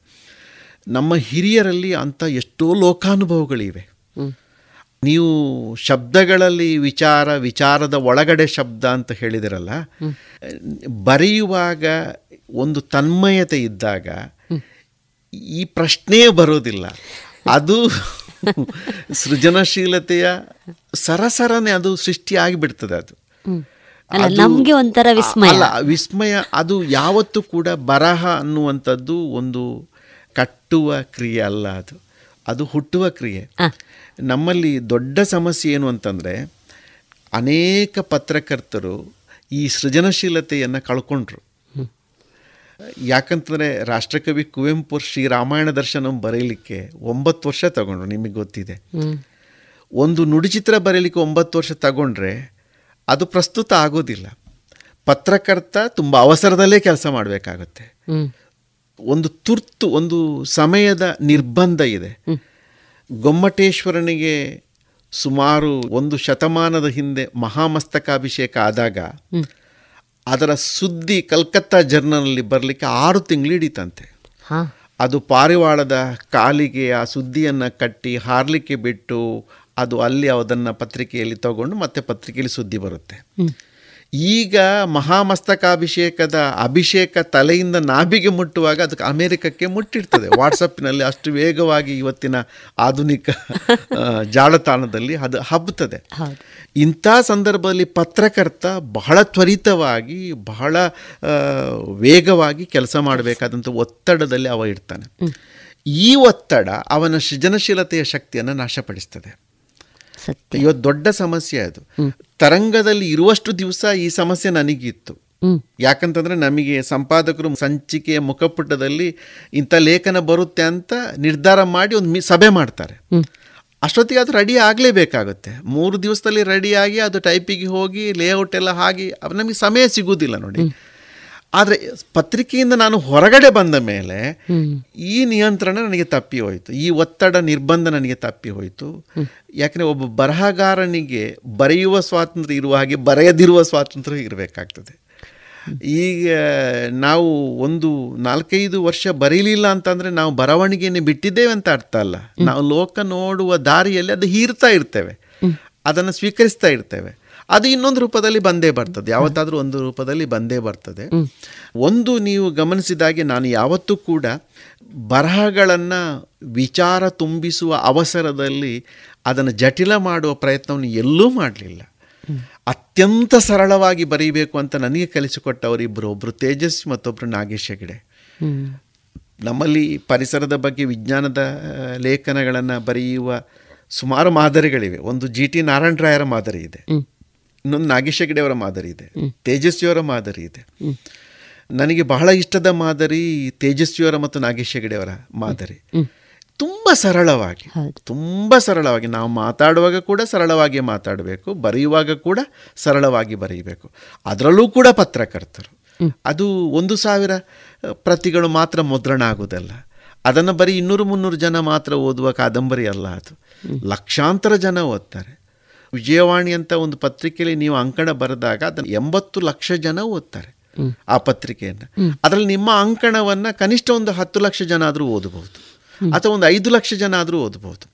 ನಮ್ಮ ಹಿರಿಯರಲ್ಲಿ ಅಂಥ ಎಷ್ಟೋ ಲೋಕಾನುಭವಗಳಿವೆ. ನೀವು ಶಬ್ದಗಳಲ್ಲಿ ವಿಚಾರ ವಿಚಾರದ ಒಳಗಡೆ ಶಬ್ದ ಅಂತ ಹೇಳಿದಿರಲ್ಲ ಬರೆಯುವಾಗ ಒಂದು ತನ್ಮಯತೆ ಇದ್ದಾಗ ಈ ಪ್ರಶ್ನೆಯೇ ಬರೋದಿಲ್ಲ. ಅದು ಸೃಜನಶೀಲತೆಯ ಸರಸರನೆ ಅದು ಸೃಷ್ಟಿಯಾಗಿಬಿಡ್ತದೆ ಅದು- ನಮ್ಗೆ ಒಂಥರ ವಿಸ್ಮಯ. ಅಲ್ಲ ವಿಸ್ಮಯ ಅದು ಯಾವತ್ತೂ ಕೂಡ ಬರಹ ಅನ್ನುವಂಥದ್ದು ಒಂದು ಕಟ್ಟುವ ಕ್ರಿಯೆ ಅಲ್ಲ ಅದು. ಅದು ಹುಟ್ಟುವ ಕ್ರಿಯೆ. ನಮ್ಮಲ್ಲಿ ದೊಡ್ಡ ಸಮಸ್ಯೆ ಏನು ಅಂತಂದರೆ ಅನೇಕ ಪತ್ರಕರ್ತರು ಈ ಸೃಜನಶೀಲತೆಯನ್ನು ಕಳ್ಕೊಂಡ್ರು. ಯಾಕಂತಂದರೆ ರಾಷ್ಟ್ರಕವಿ ಕುವೆಂಪು ಶ್ರೀ ರಾಮಾಯಣ ದರ್ಶನ ಬರೀಲಿಕ್ಕೆ ಒಂಬತ್ತು ವರ್ಷ ತಗೊಂಡ್ರು ನಿಮಗೆ ಗೊತ್ತಿದೆ. ಒಂದು ನುಡಿಚಿತ್ರ ಬರೀಲಿಕ್ಕೆ ಒಂಬತ್ತು ವರ್ಷ ತಗೊಂಡ್ರೆ ಅದು ಪ್ರಸ್ತುತ ಆಗೋದಿಲ್ಲ. ಪತ್ರಕರ್ತ ತುಂಬ ಅವಸರದಲ್ಲೇ ಕೆಲಸ ಮಾಡಬೇಕಾಗತ್ತೆ. ಒಂದು ತುರ್ತು ಒಂದು ಸಮಯದ ನಿರ್ಬಂಧ ಇದೆ. ಗೊಮ್ಮಟೇಶ್ವರನಿಗೆ ಸುಮಾರು ಒಂದು ಶತಮಾನದ ಹಿಂದೆ ಮಹಾಮಸ್ತಕಾಭಿಷೇಕ ಆದಾಗ ಅದರ ಸುದ್ದಿ ಕಲ್ಕತ್ತಾ ಜರ್ನಲಲ್ಲಿ ಬರಲಿಕ್ಕೆ ಆರು ತಿಂಗಳು ಹಿಡಿತಂತೆ. ಅದು ಪಾರಿವಾಳದ ಕಾಲಿಗೆ ಆ ಸುದ್ದಿಯನ್ನು ಕಟ್ಟಿ ಹಾರಲಿಕ್ಕೆ ಬಿಟ್ಟು ಅದು ಅಲ್ಲಿ ಅದನ್ನು ಪತ್ರಿಕೆಯಲ್ಲಿ ತಗೊಂಡು ಮತ್ತೆ ಪತ್ರಿಕೆಯಲ್ಲಿ ಸುದ್ದಿ ಬರುತ್ತೆ. ಈಗ ಮಹಾಮಸ್ತಕಾಭಿಷೇಕದ ಅಭಿಷೇಕ ತಲೆಯಿಂದ ನಾಭಿಗೆ ಮುಟ್ಟುವಾಗ ಅದಕ್ಕೆ ಅಮೇರಿಕಕ್ಕೆ ಮುಟ್ಟಿರ್ತದೆ. ವಾಟ್ಸಪ್ನಲ್ಲಿ ಅಷ್ಟು ವೇಗವಾಗಿ ಇವತ್ತಿನ ಆಧುನಿಕ ಜಾಲತಾಣದಲ್ಲಿ ಅದು ಹಬ್ಬುತ್ತದೆ. ಇಂಥ ಸಂದರ್ಭದಲ್ಲಿ ಪತ್ರಕರ್ತ ಬಹಳ ತ್ವರಿತವಾಗಿ ಬಹಳ ವೇಗವಾಗಿ ಕೆಲಸ ಮಾಡಬೇಕಾದಂಥ ಒತ್ತಡದಲ್ಲಿ ಅವ ಇರ್ತಾನೆ. ಈ ಒತ್ತಡ ಅವನ ಸೃಜನಶೀಲತೆಯ ಶಕ್ತಿಯನ್ನು ನಾಶಪಡಿಸ್ತದೆ. ಇವತ್ತು ದೊಡ್ಡ ಸಮಸ್ಯೆ ಅದು. ತರಂಗದಲ್ಲಿ ಇರುವಷ್ಟು ದಿವಸ ಈ ಸಮಸ್ಯೆ ನನಗಿತ್ತು. ಯಾಕಂತಂದ್ರೆ ನಮಗೆ ಸಂಪಾದಕರು ಸಂಚಿಕೆಯ ಮುಖಪುಟದಲ್ಲಿ ಇಂಥ ಲೇಖನ ಬರುತ್ತೆ ಅಂತ ನಿರ್ಧಾರ ಮಾಡಿ ಒಂದು ಸಭೆ ಮಾಡ್ತಾರೆ. ಅಷ್ಟೊತ್ತಿಗೆ ಅದು ರೆಡಿ ಆಗಲೇಬೇಕಾಗುತ್ತೆ. ಮೂರು ದಿವಸದಲ್ಲಿ ರೆಡಿಯಾಗಿ ಅದು ಟೈಪಿಗೆ ಹೋಗಿ ಲೇಔಟ್ ಎಲ್ಲ ಆಗಿ ನಮಗೆ ಸಮಯ ಸಿಗುವುದಿಲ್ಲ ನೋಡಿ. ಆದರೆ ಪತ್ರಿಕೆಯಿಂದ ನಾನು ಹೊರಗಡೆ ಬಂದ ಮೇಲೆ ಈ ನಿಯಂತ್ರಣ ನನಗೆ ತಪ್ಪಿ ಹೋಯಿತು. ಈ ಒತ್ತಡ ನಿರ್ಬಂಧ ನನಗೆ ತಪ್ಪಿ ಹೋಯಿತು. ಯಾಕಂದರೆ ಒಬ್ಬ ಬರಹಗಾರನಿಗೆ ಬರೆಯುವ ಸ್ವಾತಂತ್ರ್ಯ ಇರುವ ಹಾಗೆ ಬರೆಯದಿರುವ ಸ್ವಾತಂತ್ರ್ಯ ಇರಬೇಕಾಗ್ತದೆ. ಈಗ ನಾವು ಒಂದು ನಾಲ್ಕೈದು ವರ್ಷ ಬರೀಲಿಲ್ಲ ಅಂತಂದರೆ ನಾವು ಬರವಣಿಗೆಯನ್ನು ಬಿಟ್ಟಿದ್ದೇವೆ ಅಂತ ಅರ್ಥ ಅಲ್ಲ. ನಾವು ಲೋಕ ನೋಡುವ ದಾರಿಯಲ್ಲಿ ಅದು ಹೀರ್ತಾ ಇರ್ತೇವೆ. ಅದನ್ನು ಸ್ವೀಕರಿಸ್ತಾ ಇರ್ತೇವೆ. ಅದು ಇನ್ನೊಂದು ರೂಪದಲ್ಲಿ ಬಂದೇ ಬರ್ತದೆ. ಯಾವತ್ತಾದರೂ ಒಂದು ರೂಪದಲ್ಲಿ ಬಂದೇ ಬರ್ತದೆ. ಒಂದು ನೀವು ಗಮನಿಸಿದಾಗೆ ನಾನು ಯಾವತ್ತೂ ಕೂಡ ಬರಹಗಳನ್ನು ವಿಚಾರ ತುಂಬಿಸುವ ಅವಸರದಲ್ಲಿ ಅದನ್ನು ಜಟಿಲ ಮಾಡುವ ಪ್ರಯತ್ನವನ್ನು ಎಲ್ಲೂ ಮಾಡಲಿಲ್ಲ. ಅತ್ಯಂತ ಸರಳವಾಗಿ ಬರೀಬೇಕು ಅಂತ ನನಗೆ ಕಲಿಸಿಕೊಟ್ಟವರು ಇಬ್ಬರು ಒಬ್ಬರು ತೇಜಸ್ವಿ ಮತ್ತೊಬ್ಬರು ನಾಗೇಶ್ ಹೆಗಡೆ. ನಮ್ಮಲ್ಲಿ ಪರಿಸರದ ಬಗ್ಗೆ ವಿಜ್ಞಾನದ ಲೇಖನಗಳನ್ನು ಬರೆಯುವ ಸುಮಾರು ಮಾದರಿಗಳಿವೆ. ಒಂದು ಜಿ ಟಿ ನಾರಾಯಣರಾಯರ ಮಾದರಿ ಇದೆ. ಇನ್ನೊಂದು ನಾಗೇಶ ಹೆಗಡೆಯವರ ಮಾದರಿ ಇದೆ. ತೇಜಸ್ವಿಯವರ ಮಾದರಿ ಇದೆ. ನನಗೆ ಬಹಳ ಇಷ್ಟದ ಮಾದರಿ ತೇಜಸ್ವಿಯವರ ಮತ್ತು ನಾಗೇಶ್ ಹೆಗಡೆಯವರ ಮಾದರಿ. ತುಂಬ ಸರಳವಾಗಿ ತುಂಬ ಸರಳವಾಗಿ ನಾವು ಮಾತಾಡುವಾಗ ಕೂಡ ಸರಳವಾಗಿ ಮಾತಾಡಬೇಕು ಬರೆಯುವಾಗ ಕೂಡ ಸರಳವಾಗಿ ಬರೆಯಬೇಕು. ಅದರಲ್ಲೂ ಕೂಡ ಪತ್ರಕರ್ತರು. ಅದು ಒಂದು ಸಾವಿರ ಪ್ರತಿಗಳು ಮಾತ್ರ ಮುದ್ರಣ ಆಗುವುದಲ್ಲ ಅದನ್ನು ಬರೀ ಇನ್ನೂರು ಮುನ್ನೂರು ಜನ ಮಾತ್ರ ಓದುವ ಕಾದಂಬರಿ ಅಲ್ಲ ಅದು. ಲಕ್ಷಾಂತರ ಜನ ಓದ್ತಾರೆ. ವಿಜಯವಾಣಿ ಅಂತ ಒಂದು ಪತ್ರಿಕೆಯಲ್ಲಿ ನೀವು ಅಂಕಣ ಬರೆದಾಗ ಅದನ್ನ ಎಂಬತ್ತು ಲಕ್ಷ ಜನ ಓದ್ತಾರೆ ಆ ಪತ್ರಿಕೆಯನ್ನು. ಅದರಲ್ಲಿ ನಿಮ್ಮ ಅಂಕಣವನ್ನು ಕನಿಷ್ಠ ಒಂದು ಹತ್ತು ಲಕ್ಷ ಜನ ಆದರೂ ಓದಬಹುದು. ಅಥವಾ ಒಂದು ಐದು ಲಕ್ಷ ಜನ ಆದರೂ ಓದಬಹುದು.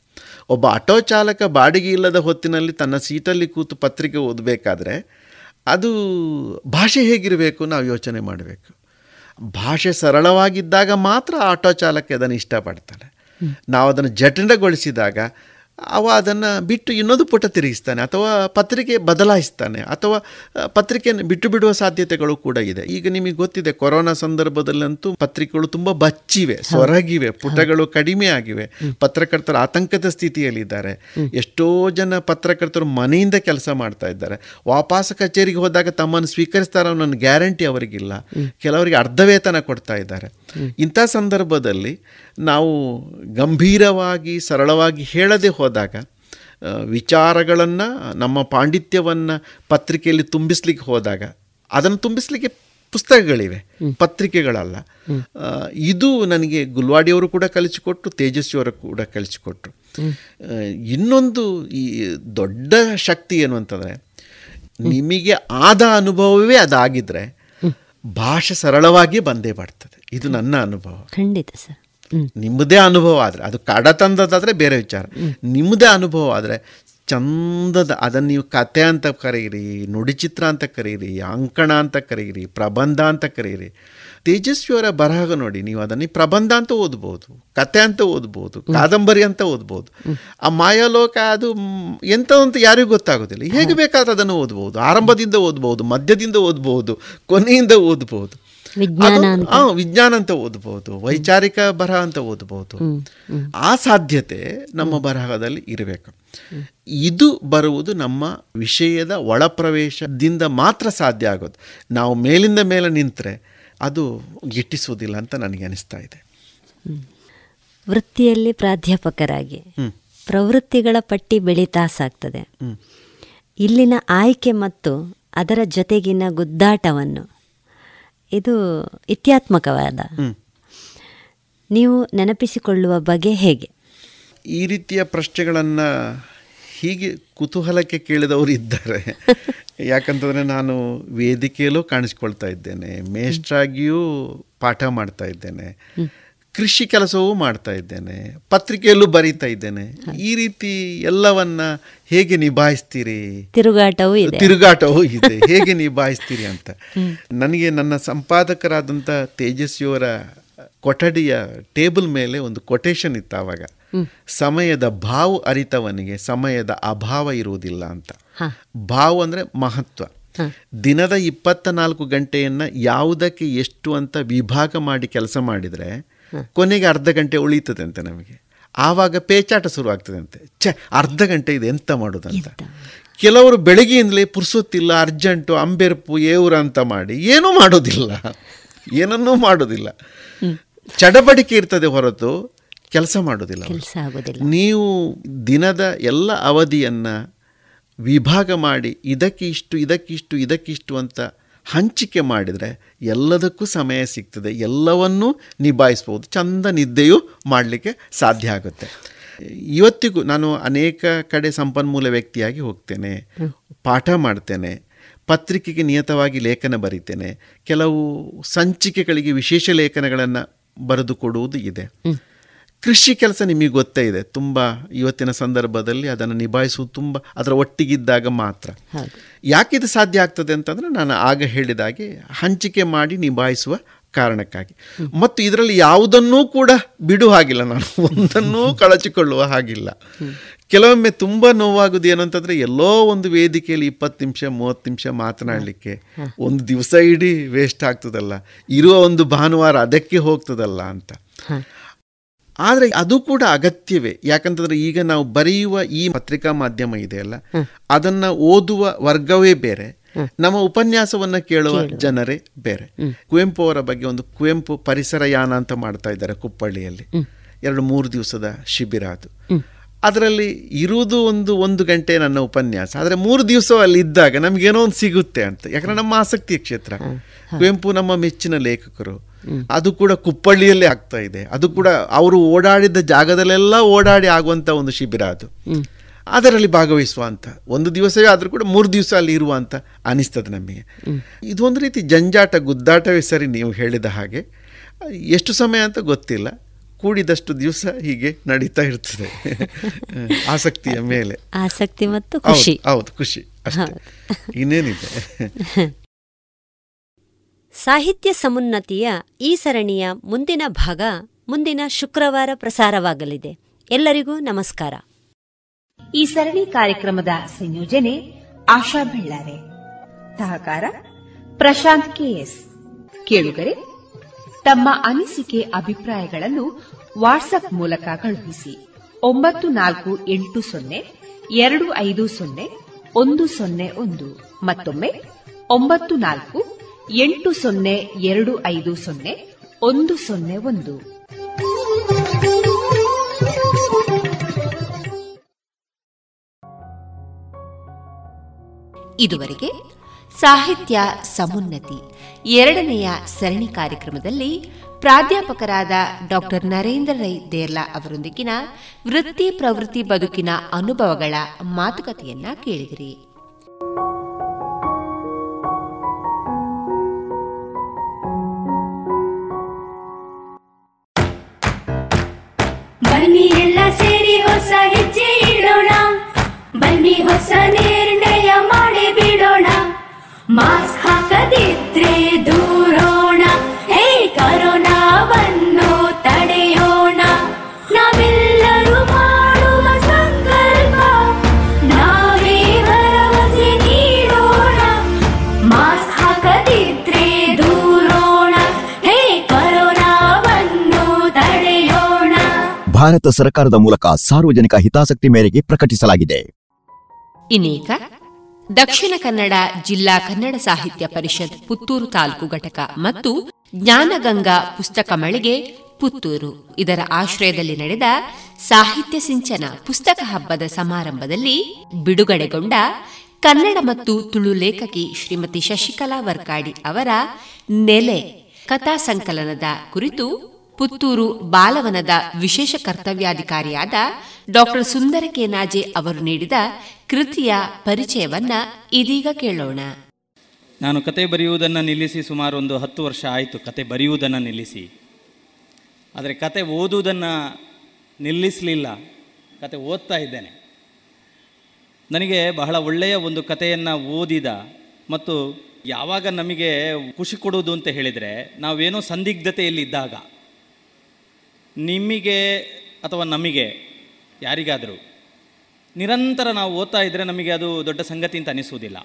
ಒಬ್ಬ ಆಟೋ ಚಾಲಕ ಬಾಡಿಗೆ ಇಲ್ಲದ ಹೊತ್ತಿನಲ್ಲಿ ತನ್ನ ಸೀಟಲ್ಲಿ ಕೂತು ಪತ್ರಿಕೆ ಓದಬೇಕಾದ್ರೆ ಅದು ಭಾಷೆ ಹೇಗಿರಬೇಕು ನಾವು ಯೋಚನೆ ಮಾಡಬೇಕು. ಭಾಷೆ ಸರಳವಾಗಿದ್ದಾಗ ಮಾತ್ರ ಆಟೋ ಚಾಲಕ ಅದನ್ನು ಇಷ್ಟಪಡ್ತಾನೆ. ನಾವು ಅದನ್ನು ಜಟಿಲಗೊಳಿಸಿದಾಗ ಅವ ಅದನ್ನು ಬಿಟ್ಟು ಇನ್ನೊಂದು ಪುಟ ತಿರುಗಿಸ್ತಾನೆ ಅಥವಾ ಪತ್ರಿಕೆ ಬದಲಾಯಿಸ್ತಾನೆ ಅಥವಾ ಪತ್ರಿಕೆಯನ್ನು ಬಿಟ್ಟು ಬಿಡುವ ಸಾಧ್ಯತೆಗಳು ಕೂಡ ಇದೆ. ಈಗ ನಿಮಗೆ ಗೊತ್ತಿದೆ ಕೊರೋನಾ ಸಂದರ್ಭದಲ್ಲಂತೂ ಪತ್ರಿಕೆಗಳು ತುಂಬ ಬಚ್ಚಿವೆ ಸೊರಗಿವೆ ಪುಟಗಳು ಕಡಿಮೆ ಆಗಿವೆ. ಪತ್ರಕರ್ತರು ಆತಂಕದ ಸ್ಥಿತಿಯಲ್ಲಿದ್ದಾರೆ. ಎಷ್ಟೋ ಜನ ಪತ್ರಕರ್ತರು ಮನೆಯಿಂದ ಕೆಲಸ ಮಾಡ್ತಾ ಇದ್ದಾರೆ. ವಾಪಸ್ ಕಚೇರಿಗೆ ಹೋದಾಗ ತಮ್ಮನ್ನು ಸ್ವೀಕರಿಸ್ತಾರ ಅನ್ನೋ ಗ್ಯಾರಂಟಿ ಅವರಿಗಿಲ್ಲ. ಕೆಲವರಿಗೆ ಅರ್ಧ ವೇತನ ಕೊಡ್ತಾ ಇದ್ದಾರೆ. ಇಂಥ ಸಂದರ್ಭದಲ್ಲಿ ನಾವು ಗಂಭೀರವಾಗಿ ಸರಳವಾಗಿ ಹೇಳದೆ ಹೋದಾಗ ವಿಚಾರಗಳನ್ನು ನಮ್ಮ ಪಾಂಡಿತ್ಯವನ್ನು ಪತ್ರಿಕೆಯಲ್ಲಿ ತುಂಬಿಸ್ಲಿಕ್ಕೆ ಹೋದಾಗ ಅದನ್ನು ತುಂಬಿಸ್ಲಿಕ್ಕೆ ಪುಸ್ತಕಗಳಿವೆ ಪತ್ರಿಕೆಗಳಲ್ಲ. ಇದು ನನಗೆ ಗುಲ್ವಾಡಿಯವರು ಕೂಡ ಕಲಿಸಿಕೊಟ್ಟು ತೇಜಸ್ವಿಯವರು ಕೂಡ ಕಲಿಸಿಕೊಟ್ರು. ಇನ್ನೊಂದು ಈ ದೊಡ್ಡ ಶಕ್ತಿ ಏನು ಅಂತಂದರೆ ನಿಮಗೆ ಆದ ಅನುಭವವೇ ಅದಾಗಿದ್ದರೆ ಭಾಷೆ ಸರಳವಾಗಿ ಬಂದೇ ಬರ್ತದೆ. ಇದು ನನ್ನ ಅನುಭವ. ಖಂಡಿತ ಸರ್. ನಿಮ್ಮದೇ ಅನುಭವ ಆದರೆ, ಅದು ಕಡ ತಂದದಾದರೆ ಬೇರೆ ವಿಚಾರ. ನಿಮ್ಮದೇ ಅನುಭವ ಆದರೆ ಚಂದದ, ಅದನ್ನು ನೀವು ಕತೆ ಅಂತ ಕರೀರಿ ನುಡಿಚಿತ್ರ ಅಂತ ಕರೀರಿ, ಅಂಕಣ ಅಂತ ಕರೀರಿ, ಪ್ರಬಂಧ ಅಂತ ಕರೀರಿ. ತೇಜಸ್ವಿಯವರ ಬರಹ ನೋಡಿ, ನೀವು ಅದನ್ನು ಪ್ರಬಂಧ ಅಂತ ಓದ್ಬೋದು, ಕತೆ ಅಂತ ಓದ್ಬೋದು, ಕಾದಂಬರಿ ಅಂತ ಓದ್ಬೋದು. ಆ ಮಾಯಾಲೋಕ ಅದು ಎಂತ ಅಂತ ಯಾರಿಗೂ ಗೊತ್ತಾಗೋದಿಲ್ಲ. ಹೇಗೆ ಬೇಕಾದ್ರೆ ಅದನ್ನು ಓದ್ಬೋದು. ಆರಂಭದಿಂದ ಓದ್ಬೋದು, ಮಧ್ಯದಿಂದ ಓದ್ಬೋದು, ಕೊನೆಯಿಂದ ಓದ್ಬೋದು. ವಿಜ್ಞಾನ ಅಂತ. ಆ, ವಿಜ್ಞಾನ ಅಂತ ಓದಬಹುದು ವೈಚಾರಿಕ ಬರಹ ಅಂತ ಓದಬಹುದು ಆ ಸಾಧ್ಯತೆ ನಮ್ಮ ಬರಹದಲ್ಲಿ ಇರಬೇಕು. ಇದು ಬರುವುದು ನಮ್ಮ ವಿಷಯದ ಒಳಪ್ರವೇಶದಿಂದ ಮಾತ್ರ ಸಾಧ್ಯ ಆಗೋದು. ನಾವು ಮೇಲಿಂದ ಮೇಲೆ ನಿಂತರೆ ಅದು ಗಿಟ್ಟಿಸುವುದಿಲ್ಲ ಅಂತ ನನಗೆ ಅನಿಸ್ತಾ ಇದೆ. ವೃತ್ತಿಯಲ್ಲಿ ಪ್ರಾಧ್ಯಾಪಕರಾಗಿ. ಪ್ರವೃತ್ತಿಗಳ ಪಟ್ಟಿ ಬೆಳೀತಾ ಸಾಗ್ತದೆ. ಹ್ಮ್. ಇಲ್ಲಿನ ಆಯ್ಕೆ ಮತ್ತು ಅದರ ಜೊತೆಗಿನ ಗುದ್ದಾಟವನ್ನು ಇದು ಇತ್ಯಾತ್ಮಕವಾದ. ನೀವು ನೆನಪಿಸಿಕೊಳ್ಳುವ ಬಗೆ ಹೇಗೆ? ಈ ರೀತಿಯ ಪ್ರಶ್ನೆಗಳನ್ನು ಹೀಗೆ ಕುತೂಹಲಕ್ಕೆ ಕೇಳಿದವರು ಇದ್ದಾರೆ. ಯಾಕಂತಂದರೆ ನಾನು ವೇದಿಕೆಯಲ್ಲೂ ಕಾಣಿಸ್ಕೊಳ್ತಾ ಇದ್ದೇನೆ. ಮೇಷ್ಟ್ರಾಗಿಯೂ ಪಾಠ ಮಾಡ್ತಾ ಇದ್ದೇನೆ. ಕೃಷಿ ಕೆಲಸವೂ ಮಾಡ್ತಾ ಇದ್ದೇನೆ ಪತ್ರಿಕೆಯಲ್ಲೂ ಬರೀತಾ ಇದ್ದೇನೆ. ಈ ರೀತಿ ಎಲ್ಲವನ್ನ ಹೇಗೆ ನಿಭಾಯಿಸ್ತೀರಿ? ತಿರುಗಾಟವೂ ಇದೆ. ತಿರುಗಾಟವೂ ಇದೆ. ಹೇಗೆ ನಿಭಾಯಿಸ್ತೀರಿ ಅಂತ. ನನಗೆ ನನ್ನ ಸಂಪಾದಕರಾದಂಥ ತೇಜಸ್ವಿಯವರ ಕೊಠಡಿಯ ಟೇಬಲ್ ಮೇಲೆ ಒಂದು ಕೊಟೇಶನ್ ಇತ್ತು ಆವಾಗ. ಸಮಯದ ಭಾವು ಅರಿತವನಿಗೆ ಸಮಯದ ಅಭಾವ ಇರುವುದಿಲ್ಲ ಅಂತ. ಭಾವ ಅಂದರೆ ಮಹತ್ವ. ದಿನದ ಇಪ್ಪತ್ತ ನಾಲ್ಕು ಗಂಟೆಯನ್ನು ಯಾವುದಕ್ಕೆ ಎಷ್ಟು ಅಂತ ವಿಭಾಗ ಮಾಡಿ ಕೆಲಸ ಮಾಡಿದರೆ ಕೊನೆಗೆ ಅರ್ಧ ಗಂಟೆ ಉಳೀತದಂತೆ ಅಂತೆ ನಮಗೆ. ಆವಾಗ ಪೇಚಾಟ ಶುರುವಾಗ್ತದಂತೆ. ಅಂತೆ ಛೆ ಅರ್ಧ ಗಂಟೆ ಇದೆ ಎಂತ ಮಾಡೋದಂತ. ಕೆಲವರು ಬೆಳಗ್ಗೆಯಿಂದಲೇ ಪುರ್ಸೊತ್ತಿಲ್ಲ ಅರ್ಜೆಂಟು ಅಂಬೆರ್ಪು ಏವ್ರ ಅಂತ ಮಾಡಿ ಏನೂ ಮಾಡೋದಿಲ್ಲ. ಏನನ್ನೂ ಮಾಡೋದಿಲ್ಲ. ಚಡಬಡಿಕೆ ಇರ್ತದೆ ಹೊರತು ಕೆಲಸ ಮಾಡೋದಿಲ್ಲ ನೀವು ದಿನದ ಎಲ್ಲ ಅವಧಿಯನ್ನು ವಿಭಾಗ ಮಾಡಿ ಇದಕ್ಕೆ ಇಷ್ಟು ಇದಕ್ಕಿಷ್ಟು ಇದಕ್ಕಿಷ್ಟು ಅಂತ ಹಂಚಿಕೆ ಮಾಡಿದರೆ ಎಲ್ಲದಕ್ಕೂ ಸಮಯ ಸಿಗ್ತದೆ. ಎಲ್ಲವನ್ನೂ ನಿಭಾಯಿಸ್ಬೋದು. ಚಂದ ನಿದ್ದೆಯೂ ಮಾಡಲಿಕ್ಕೆ ಸಾಧ್ಯ ಆಗುತ್ತೆ. ಇವತ್ತಿಗೂ ನಾನು ಅನೇಕ ಕಡೆ ಸಂಪನ್ಮೂಲ ವ್ಯಕ್ತಿಯಾಗಿ ಹೋಗ್ತೇನೆ. ಪಾಠ ಮಾಡ್ತೇನೆ. ಪತ್ರಿಕೆಗೆ ನಿಯತವಾಗಿ ಲೇಖನ ಬರೀತೇನೆ. ಕೆಲವು ಸಂಚಿಕೆಗಳಿಗೆ ವಿಶೇಷ ಲೇಖನಗಳನ್ನು ಬರೆದು ಕೊಡುವುದು ಇದೆ. ಕೃಷಿ ಕೆಲಸ ನಿಮಗೆ ಗೊತ್ತೇ ಇದೆ. ತುಂಬ ಇವತ್ತಿನ ಸಂದರ್ಭದಲ್ಲಿ ಅದನ್ನು ನಿಭಾಯಿಸುವುದು ತುಂಬ ಅದರ ಒಟ್ಟಿಗಿದ್ದಾಗ ಮಾತ್ರ. ಯಾಕಿದು ಸಾಧ್ಯ ಆಗ್ತದೆ ಅಂತಂದರೆ ನಾನು ಆಗ ಹೇಳಿದಾಗೆ ಹಂಚಿಕೆ ಮಾಡಿ ನಿಭಾಯಿಸುವ ಕಾರಣಕ್ಕಾಗಿ. ಮತ್ತು ಇದರಲ್ಲಿ ಯಾವುದನ್ನೂ ಕೂಡ ಬಿಡು ಹಾಗಿಲ್ಲ ನಾನು. ಒಂದನ್ನೂ ಕಳಚಿಕೊಳ್ಳುವ ಹಾಗಿಲ್ಲ. ಕೆಲವೊಮ್ಮೆ ತುಂಬ ನೋವಾಗುವುದು ಏನಂತಂದ್ರೆ ಎಲ್ಲೋ ಒಂದು ವೇದಿಕೆಯಲ್ಲಿ ಇಪ್ಪತ್ತು ನಿಮಿಷ ಮೂವತ್ತು ನಿಮಿಷ ಮಾತನಾಡಲಿಕ್ಕೆ ಒಂದು ದಿವಸ ಇಡೀ ವೇಸ್ಟ್ ಆಗ್ತದಲ್ಲ. ಇರುವ ಒಂದು ಭಾನುವಾರ ಅದಕ್ಕೆ ಹೋಗ್ತದಲ್ಲ ಅಂತ. ಆದರೆ ಅದು ಕೂಡ ಅಗತ್ಯವೇ. ಯಾಕಂತಂದ್ರೆ ಈಗ ನಾವು ಬರೆಯುವ ಈ ಪತ್ರಿಕಾ ಮಾಧ್ಯಮ ಇದೆಯಲ್ಲ ಅದನ್ನ ಓದುವ ವರ್ಗವೇ ಬೇರೆ ನಮ್ಮ ಉಪನ್ಯಾಸವನ್ನು ಕೇಳುವ ಜನರೇ ಬೇರೆ. ಕುವೆಂಪು ಅವರ ಬಗ್ಗೆ ಒಂದು ಕುವೆಂಪು ಪರಿಸರ ಯಾನ ಅಂತ ಮಾಡ್ತಾ ಇದ್ದಾರೆ ಕುಪ್ಪಳ್ಳಿಯಲ್ಲಿ. ಎರಡು ಮೂರು ದಿವಸದ ಶಿಬಿರ ಅದು. ಅದರಲ್ಲಿ ಇರುವುದು ಒಂದು ಒಂದು ಗಂಟೆ ನನ್ನ ಉಪನ್ಯಾಸ. ಆದರೆ ಮೂರು ದಿವಸ ಅಲ್ಲಿ ಇದ್ದಾಗ ನಮಗೇನೋ ಒಂದು ಸಿಗುತ್ತೆ ಅಂತ. ಯಾಕಂದ್ರೆ ನಮ್ಮ ಆಸಕ್ತಿಯ ಕ್ಷೇತ್ರ. ಕುವೆಂಪು ನಮ್ಮ ಮೆಚ್ಚಿನ ಲೇಖಕರು. ಅದು ಕೂಡ ಕುಪ್ಪಳ್ಳಿಯಲ್ಲೇ ಆಗ್ತಾ ಇದೆ. ಅದು ಕೂಡ ಅವರು ಓಡಾಡಿದ ಜಾಗದಲ್ಲೆಲ್ಲ ಓಡಾಡಿ ಆಗುವಂತ ಒಂದು ಶಿಬಿರ ಅದು. ಅದರಲ್ಲಿ ಭಾಗವಹಿಸುವ ಅಂತ. ಒಂದು ದಿವಸವೇ ಆದರೂ ಕೂಡ ಮೂರು ದಿವಸ ಅಲ್ಲಿ ಇರುವ ಅಂತ ಅನಿಸ್ತದೆ ನಮಗೆ. ಇದು ಒಂದು ರೀತಿ ಜಂಜಾಟ ಗುದ್ದಾಟವೇ ಸರಿ ನೀವು ಹೇಳಿದ ಹಾಗೆ. ಎಷ್ಟು ಸಮಯ ಅಂತ ಗೊತ್ತಿಲ್ಲ. ಕೂಡಿದಷ್ಟು ದಿವಸ ಹೀಗೆ ನಡೀತಾ ಇರ್ತದೆ. ಆಸಕ್ತಿಯ ಮೇಲೆ. ಆಸಕ್ತಿ ಮತ್ತು ಖುಷಿ. ಹೌದು ಖುಷಿ ಅಷ್ಟೇ. ಇನ್ನೇನಿದೆ? ಸಾಹಿತ್ಯ ಸಮುನ್ನತಿಯ ಈ ಸರಣಿಯ ಮುಂದಿನ ಭಾಗ ಮುಂದಿನ ಶುಕ್ರವಾರ ಪ್ರಸಾರವಾಗಲಿದೆ. ಎಲ್ಲರಿಗೂ ನಮಸ್ಕಾರ. ಈ ಸರಣಿ ಕಾರ್ಯಕ್ರಮದ ಸಂಯೋಜನೆ ಆಶಾ ಬೆಳ್ಳಾರೆ. ಸಹಕಾರ ಪ್ರಶಾಂತ್ ಕೆಎಸ್. ಕೇಳುಗರೆ, ತಮ್ಮ ಅನಿಸಿಕೆ ಅಭಿಪ್ರಾಯಗಳನ್ನು ವಾಟ್ಸ್ಆಪ್ ಮೂಲಕ ಕಳುಹಿಸಿ ಒಂಬತ್ತು ನಾಲ್ಕು ಎಂಟು ಸೊನ್ನೆ ಎರಡು ಐದು ಸೊನ್ನೆ ಒಂದು ಸೊನ್ನೆ ಒಂದು. ಮತ್ತೊಮ್ಮೆ ಒಂಬತ್ತು ನಾಲ್ಕು ಎಂಟು ಸೊನ್ನೆ ಎರಡು ಐದು ಸೊನ್ನೆ ಒಂದು ಸೊನ್ನೆ ಒಂದು. ಇದುವರೆಗೆ ಸಾಹಿತ್ಯ ಸಮುನ್ನತಿ ಎರಡನೆಯ ಸರಣಿ ಕಾರ್ಯಕ್ರಮದಲ್ಲಿ ಪ್ರಾಧ್ಯಾಪಕರಾದ ಡಾಕ್ಟರ್ ನರೇಂದ್ರ ರೈ ದೇರ್ಲಾ ಅವರೊಂದಿಗಿನ ವೃತ್ತಿ ಪ್ರವೃತ್ತಿ ಬದುಕಿನ ಅನುಭವಗಳ ಮಾತುಕತೆಯನ್ನ ಕೇಳಿದಿರಿ. ಹೊಸ ಹೆಜ್ಜೆ ಇಡೋಣ. ಬನ್ನಿ ಹೊಸ ನಿರ್ಣಯ ಮಾಡಿ ಬಿಡೋಣ. ಮಾಸ್ಕ್ ಹಾಕದಿದ್ರೆ ಭಾರತ ಸರ್ಕಾರದ ಮೂಲಕ ಸಾರ್ವಜನಿಕ ಹಿತಾಸಕ್ತಿ ಮೇರೆಗೆ ಪ್ರಕಟಿಸಲಾಗಿದೆ. ಇನ್ನೀಗ ದಕ್ಷಿಣ ಕನ್ನಡ ಜಿಲ್ಲಾ ಕನ್ನಡ ಸಾಹಿತ್ಯ ಪರಿಷತ್ ಪುತ್ತೂರು ತಾಲೂಕು ಘಟಕ ಮತ್ತು ಜ್ಞಾನಗಂಗಾ ಪುಸ್ತಕ ಮಳಿಗೆ ಪುತ್ತೂರು. ಇದರ ಆಶ್ರಯದಲ್ಲಿ ನಡೆದ ಸಾಹಿತ್ಯ ಸಿಂಚನ ಪುಸ್ತಕ ಹಬ್ಬದ ಸಮಾರಂಭದಲ್ಲಿ ಬಿಡುಗಡೆಗೊಂಡ ಕನ್ನಡ ಮತ್ತು ತುಳು ಲೇಖಕಿ ಶ್ರೀಮತಿ ಶಶಿಕಲಾ ವರ್ಕಾಡಿ ಅವರ ನೆಲೆ ಕಥಾ ಸಂಕಲನದ ಕುರಿತು ಪುತ್ತೂರು ಬಾಲವನದ ವಿಶೇಷ ಕರ್ತವ್ಯಾಧಿಕಾರಿಯಾದ ಡಾಕ್ಟರ್ ಸುಂದರ ಕೆನಾಜೆ ಅವರು ನೀಡಿದ ಕೃತಿಯ ಪರಿಚಯವನ್ನ ಇದೀಗ ಕೇಳೋಣ. ನಾನು ಕತೆ ಬರೆಯುವುದನ್ನು ನಿಲ್ಲಿಸಿ ಸುಮಾರು ಒಂದು ಹತ್ತು ವರ್ಷ ಆಯಿತು ಕತೆ ಬರೆಯುವುದನ್ನು ನಿಲ್ಲಿಸಿ. ಆದರೆ ಕತೆ ಓದುವುದನ್ನು ನಿಲ್ಲಿಸಲಿಲ್ಲ. ಕತೆ ಓದ್ತಾ ಇದ್ದೇನೆ. ನನಗೆ ಬಹಳ ಒಳ್ಳೆಯ ಒಂದು ಕಥೆಯನ್ನು ಓದಿದ ಮತ್ತು ಯಾವಾಗ ನಮಗೆ ಖುಷಿ ಕೊಡುವುದು ಅಂತ ಹೇಳಿದರೆ ನಾವೇನೋ ಸಂದಿಗ್ಧತೆಯಲ್ಲಿದ್ದಾಗ ನಿಮಗೆ ಅಥವಾ ನಮಗೆ, ಯಾರಿಗಾದರೂ ನಿರಂತರ ನಾವು ಓದ್ತಾ ಇದ್ದರೆ ನಮಗೆ ಅದು ದೊಡ್ಡ ಸಂಗತಿ ಅಂತ ಅನಿಸುವುದಿಲ್ಲ.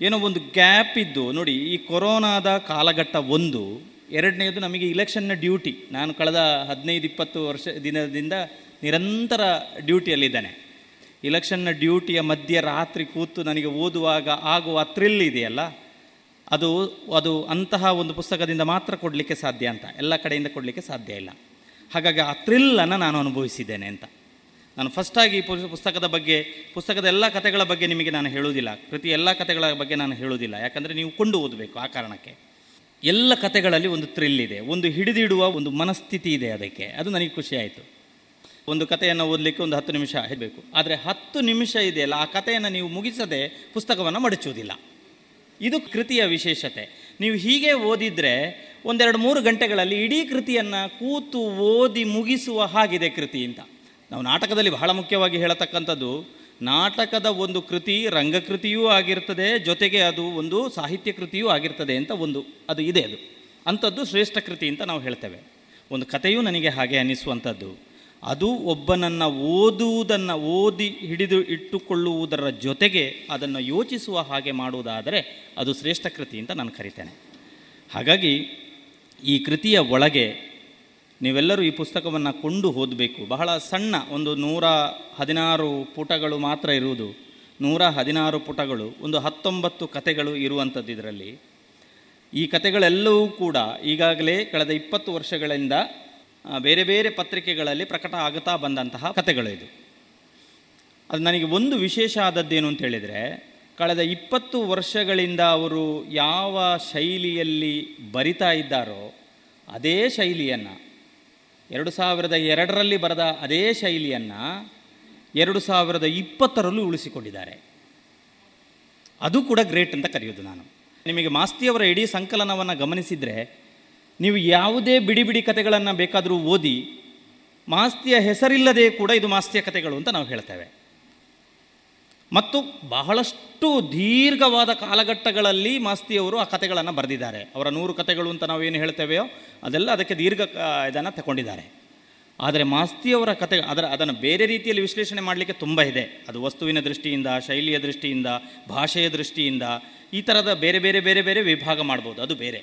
ಏನೋ ಒಂದು ಗ್ಯಾಪ್ ಇದ್ದು, ನೋಡಿ ಈ ಕೊರೋನಾದ ಕಾಲಘಟ್ಟ ಒಂದು, ಎರಡನೇದು ನಮಗೆ ಇಲೆಕ್ಷನ್ನ ಡ್ಯೂಟಿ ನಾನು ಕಳೆದ ಹದಿನೈದು, ಇಪ್ಪತ್ತು ವರ್ಷ ದಿನದಿಂದ ನಿರಂತರ ಡ್ಯೂಟಿಯಲ್ಲಿದ್ದೇನೆ ಇಲೆಕ್ಷನ್ನ ಡ್ಯೂಟಿಯ ಮಧ್ಯೆ ರಾತ್ರಿ ಕೂತು ನನಗೆ ಓದುವಾಗ ಆಗುವ ಥ್ರಿಲ್ ಇದೆಯಲ್ಲ, ಅದು ಅದು ಅಂತಹ ಒಂದು ಪುಸ್ತಕದಿಂದ ಮಾತ್ರ ಕೊಡಲಿಕ್ಕೆ ಸಾಧ್ಯ ಅಂತ. ಎಲ್ಲ ಕಡೆಯಿಂದ ಕೊಡಲಿಕ್ಕೆ ಸಾಧ್ಯ ಇಲ್ಲ. ಹಾಗಾಗಿ ಆ ಥ್ರಿಲ್ಲನ್ನು ನಾನು ಅನುಭವಿಸಿದ್ದೇನೆ ಅಂತ. ನಾನು ಫಸ್ಟಾಗಿ ಪುಸ್ತಕದ ಬಗ್ಗೆ, ಪುಸ್ತಕದ ಎಲ್ಲ ಕಥೆಗಳ ಬಗ್ಗೆ ನಿಮಗೆ ನಾನು ಹೇಳುವುದಿಲ್ಲ. ಕೃತಿ ಎಲ್ಲ ಕಥೆಗಳ ಬಗ್ಗೆ ನಾನು ಹೇಳುವುದಿಲ್ಲ. ಯಾಕಂದರೆ ನೀವು ಕೊಂಡು ಓದಬೇಕು ಆ ಕಾರಣಕ್ಕೆ. ಎಲ್ಲ ಕಥೆಗಳಲ್ಲಿ ಒಂದು ಥ್ರಿಲ್ ಇದೆ. ಒಂದು ಹಿಡಿದಿಡುವ ಒಂದು ಮನಸ್ಥಿತಿ ಇದೆ ಅದಕ್ಕೆ. ಅದು ನನಗೆ ಖುಷಿ ಆಯಿತು. ಒಂದು ಕಥೆಯನ್ನು ಓದಲಿಕ್ಕೆ ಒಂದು ಹತ್ತು ನಿಮಿಷ ಹೇಳಬೇಕು ಆದರೆ ಹತ್ತು ನಿಮಿಷ ಇದೆಯಲ್ಲ, ಆ ಕಥೆಯನ್ನು ನೀವು ಮುಗಿಸದೆ ಪುಸ್ತಕವನ್ನು ಮಡಚುವುದಿಲ್ಲ. ಇದು ಕೃತಿಯ ವಿಶೇಷತೆ. ನೀವು ಹೀಗೆ ಓದಿದರೆ ಒಂದೆರಡು ಮೂರು ಗಂಟೆಗಳಲ್ಲಿ ಇಡೀ ಕೃತಿಯನ್ನು ಕೂತು ಓದಿ ಮುಗಿಸುವ ಹಾಗಿದೆ ಕೃತಿ ಅಂತ. ನಾವು ನಾಟಕದಲ್ಲಿ ಬಹಳ ಮುಖ್ಯವಾಗಿ ಹೇಳತಕ್ಕಂಥದ್ದು, ನಾಟಕದ ಒಂದು ಕೃತಿ ರಂಗಕೃತಿಯೂ ಆಗಿರ್ತದೆ, ಜೊತೆಗೆ ಅದು ಒಂದು ಸಾಹಿತ್ಯ ಕೃತಿಯೂ ಆಗಿರ್ತದೆ ಅಂತ ಒಂದು, ಅದು ಇದೆ ಅದು. ಅಂಥದ್ದು ಶ್ರೇಷ್ಠ ಕೃತಿ ಅಂತ ನಾವು ಹೇಳ್ತೇವೆ. ಒಂದು ಕಥೆಯೂ ನನಗೆ ಹಾಗೆ ಅನ್ನಿಸುವಂಥದ್ದು ಅದು ಒಬ್ಬನನ್ನು ಓದುವುದನ್ನು ಓದಿ ಹಿಡಿದು ಇಟ್ಟುಕೊಳ್ಳುವುದರ ಜೊತೆಗೆ ಅದನ್ನು ಯೋಚಿಸುವ ಹಾಗೆ ಮಾಡುವುದಾದರೆ ಅದು ಶ್ರೇಷ್ಠ ಕೃತಿ ಅಂತ ನಾನು ಕರಿತೇನೆ. ಹಾಗಾಗಿ ಈ ಕೃತಿಯ ಒಳಗೆ ನೀವೆಲ್ಲರೂ ಈ ಪುಸ್ತಕವನ್ನು ಕೊಂಡು ಓದಬೇಕು. ಬಹಳ ಸಣ್ಣ ಒಂದು ನೂರ ಹದಿನಾರು ಪುಟಗಳು ಮಾತ್ರ ಇರುವುದು. ನೂರ ಹದಿನಾರು ಪುಟಗಳು, ಒಂದು ಹತ್ತೊಂಬತ್ತು ಕತೆಗಳು ಇರುವಂಥದ್ದು ಇದರಲ್ಲಿ. ಈ ಕತೆಗಳೆಲ್ಲವೂ ಕೂಡ ಈಗಾಗಲೇ ಕಳೆದ ಇಪ್ಪತ್ತು ವರ್ಷಗಳಿಂದ ಬೇರೆ ಬೇರೆ ಪತ್ರಿಕೆಗಳಲ್ಲಿ ಪ್ರಕಟ ಆಗುತ್ತಾ ಬಂದಂತಹ ಕತೆಗಳು ಇದು. ಅದು ನನಗೆ ಒಂದು ವಿಶೇಷ ಆದದ್ದೇನು ಅಂತ ಹೇಳಿದರೆ ಕಳೆದ ಇಪ್ಪತ್ತು ವರ್ಷಗಳಿಂದ ಅವರು ಯಾವ ಶೈಲಿಯಲ್ಲಿ ಬರಿತಾ ಇದ್ದಾರೋ ಅದೇ ಶೈಲಿಯನ್ನು, ಎರಡು ಸಾವಿರದ ಎರಡರಲ್ಲಿ ಬರೆದ ಅದೇ ಶೈಲಿಯನ್ನು ಎರಡು ಸಾವಿರದ ಇಪ್ಪತ್ತರಲ್ಲೂ ಉಳಿಸಿಕೊಂಡಿದ್ದಾರೆ. ಅದು ಕೂಡ ಗ್ರೇಟ್ ಅಂತ ಕರೆಯೋದು ನಾನು. ನಿಮಗೆ ಮಾಸ್ತಿಯವರ ಇಡೀ ಸಂಕಲನವನ್ನು ಗಮನಿಸಿದರೆ, ನೀವು ಯಾವುದೇ ಬಿಡಿ ಬಿಡಿ ಕಥೆಗಳನ್ನು ಬೇಕಾದರೂ ಓದಿ, ಮಾಸ್ತಿಯ ಹೆಸರಿಲ್ಲದೆ ಕೂಡ ಇದು ಮಾಸ್ತಿಯ ಕಥೆಗಳು ಅಂತ ನಾವು ಹೇಳ್ತೇವೆ. ಮತ್ತು ಬಹಳಷ್ಟು ದೀರ್ಘವಾದ ಕಾಲಘಟ್ಟಗಳಲ್ಲಿ ಮಾಸ್ತಿಯವರು ಆ ಕಥೆಗಳನ್ನು ಬರೆದಿದ್ದಾರೆ. ಅವರ ನೂರು ಕಥೆಗಳು ಅಂತ ನಾವೇನು ಹೇಳ್ತೇವೆಯೋ ಅದೆಲ್ಲ ಅದಕ್ಕೆ ದೀರ್ಘ ಇದನ್ನು ತಗೊಂಡಿದ್ದಾರೆ ಆದರೆ ಮಾಸ್ತಿಯವರ ಕತೆ ಅದರ, ಅದನ್ನು ಬೇರೆ ರೀತಿಯಲ್ಲಿ ವಿಶ್ಲೇಷಣೆ ಮಾಡಲಿಕ್ಕೆ ತುಂಬ ಇದೆ. ಅದು ವಸ್ತುವಿನ ದೃಷ್ಟಿಯಿಂದ, ಶೈಲಿಯ ದೃಷ್ಟಿಯಿಂದ, ಭಾಷೆಯ ದೃಷ್ಟಿಯಿಂದ ಈ ಥರದ ಬೇರೆ ಬೇರೆ ಬೇರೆ ಬೇರೆ ವಿಭಾಗ ಮಾಡ್ಬೋದು. ಅದು ಬೇರೆ.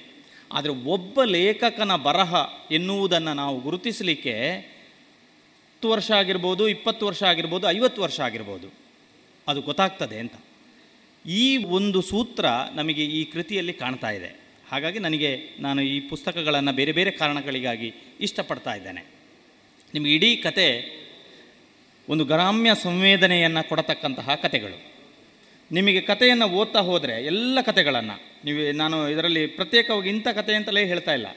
ಆದರೆ ಒಬ್ಬ ಲೇಖಕನ ಬರಹ ಎನ್ನುವುದನ್ನು ನಾವು ಗುರುತಿಸಲಿಕ್ಕೆ ಹತ್ತು ವರ್ಷ ಆಗಿರ್ಬೋದು, ಇಪ್ಪತ್ತು ವರ್ಷ ಆಗಿರ್ಬೋದು, ಐವತ್ತು ವರ್ಷ ಆಗಿರ್ಬೋದು. ಅದು ಗೊತ್ತಾಗ್ತದೆ ಅಂತ. ಈ ಒಂದು ಸೂತ್ರ ನಮಗೆ ಈ ಕೃತಿಯಲ್ಲಿ ಕಾಣ್ತಾ ಇದೆ. ಹಾಗಾಗಿ ನನಗೆ ನಾನು ಈ ಪುಸ್ತಕಗಳನ್ನು ಬೇರೆ ಬೇರೆ ಕಾರಣಗಳಿಗಾಗಿ ಇಷ್ಟಪಡ್ತಾ ಇದ್ದೇನೆ. ನಿಮಗೆ ಇಡೀ ಕತೆ ಒಂದು ಗ್ರಾಮ್ಯ ಸಂವೇದನೆಯನ್ನು ಕೊಡತಕ್ಕಂತಹ ಕತೆಗಳು. ನಿಮಗೆ ಕಥೆಯನ್ನು ಓದ್ತಾ ಹೋದರೆ ಎಲ್ಲ ಕಥೆಗಳನ್ನು ನೀವು ನಾನು ಇದರಲ್ಲಿ ಪ್ರತ್ಯೇಕವಾಗಿ ಇಂಥ ಕಥೆ ಅಂತಲೇ ಹೇಳ್ತಾ ಇಲ್ಲ.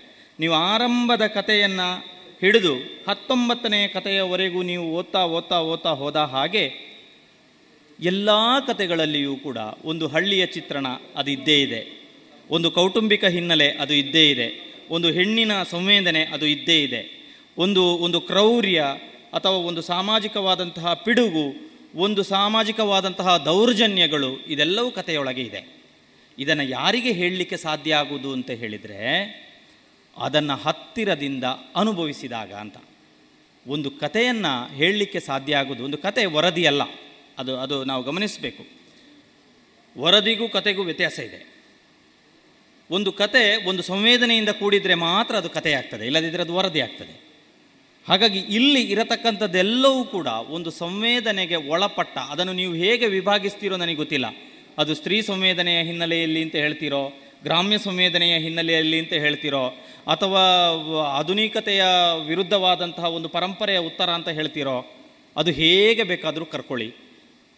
ನೀವು ಆರಂಭದ ಕಥೆಯನ್ನು ಹಿಡಿದು ಹತ್ತೊಂಬತ್ತನೇ ಕಥೆಯವರೆಗೂ ನೀವು ಓದ್ತಾ ಓದ್ತಾ ಓದ್ತಾ ಹೋದ ಹಾಗೆ ಎಲ್ಲ ಕಥೆಗಳಲ್ಲಿಯೂ ಕೂಡ ಒಂದು ಹಳ್ಳಿಯ ಚಿತ್ರಣ ಅದು ಇದ್ದೇ ಇದೆ. ಒಂದು ಕೌಟುಂಬಿಕ ಹಿನ್ನೆಲೆ ಅದು ಇದ್ದೇ ಇದೆ. ಒಂದು ಹೆಣ್ಣಿನ ಸಂವೇದನೆ ಅದು ಇದ್ದೇ ಇದೆ. ಒಂದು ಒಂದು ಕ್ರೌರ್ಯ ಅಥವಾ ಒಂದು ಸಾಮಾಜಿಕವಾದಂತಹ ಪಿಡುಗು, ಒಂದು ಸಾಮಾಜಿಕವಾದಂತಹ ದೌರ್ಜನ್ಯಗಳು ಇದೆಲ್ಲವೂ ಕಥೆಯೊಳಗೆ ಇದೆ. ಇದನ್ನು ಯಾರಿಗೆ ಹೇಳಲಿಕ್ಕೆ ಸಾಧ್ಯ ಆಗುವುದು ಅಂತ ಹೇಳಿದರೆ, ಅದನ್ನು ಹತ್ತಿರದಿಂದ ಅನುಭವಿಸಿದಾಗ ಅಂತ. ಒಂದು ಕಥೆಯನ್ನು ಹೇಳಲಿಕ್ಕೆ ಸಾಧ್ಯ ಆಗೋದು ಒಂದು ಕತೆ ವರದಿ ಅಲ್ಲ ಅದು ಅದು ನಾವು ಗಮನಿಸಬೇಕು. ವರದಿಗೂ ಕತೆಗೂ ವ್ಯತ್ಯಾಸ ಇದೆ. ಒಂದು ಕತೆ ಒಂದು ಸಂವೇದನೆಯಿಂದ ಕೂಡಿದರೆ ಮಾತ್ರ ಅದು ಕತೆ ಆಗ್ತದೆ ಇಲ್ಲದಿದ್ದರೆ ಅದು ವರದಿ ಆಗ್ತದೆ. ಹಾಗಾಗಿ ಇಲ್ಲಿ ಇರತಕ್ಕಂಥದ್ದೆಲ್ಲವೂ ಕೂಡ ಒಂದು ಸಂವೇದನೆಗೆ ಒಳಪಟ್ಟ, ಅದನ್ನು ನೀವು ಹೇಗೆ ವಿಭಾಗಿಸ್ತೀರೋ ನನಗೆ ಗೊತ್ತಿಲ್ಲ. ಅದು ಸ್ತ್ರೀ ಸಂವೇದನೆಯ ಹಿನ್ನೆಲೆಯಲ್ಲಿ ಅಂತ ಹೇಳ್ತೀರೋ, ಗ್ರಾಮ್ಯ ಸಂವೇದನೆಯ ಹಿನ್ನೆಲೆಯಲ್ಲಿ ಅಂತ ಹೇಳ್ತೀರೋ, ಅಥವಾ ಆಧುನಿಕತೆಯ ವಿರುದ್ಧವಾದಂತಹ ಒಂದು ಪರಂಪರೆಯ ಉತ್ತರ ಅಂತ ಹೇಳ್ತೀರೋ, ಅದು ಹೇಗೆ ಬೇಕಾದರೂ ಕರ್ಕೊಳ್ಳಿ.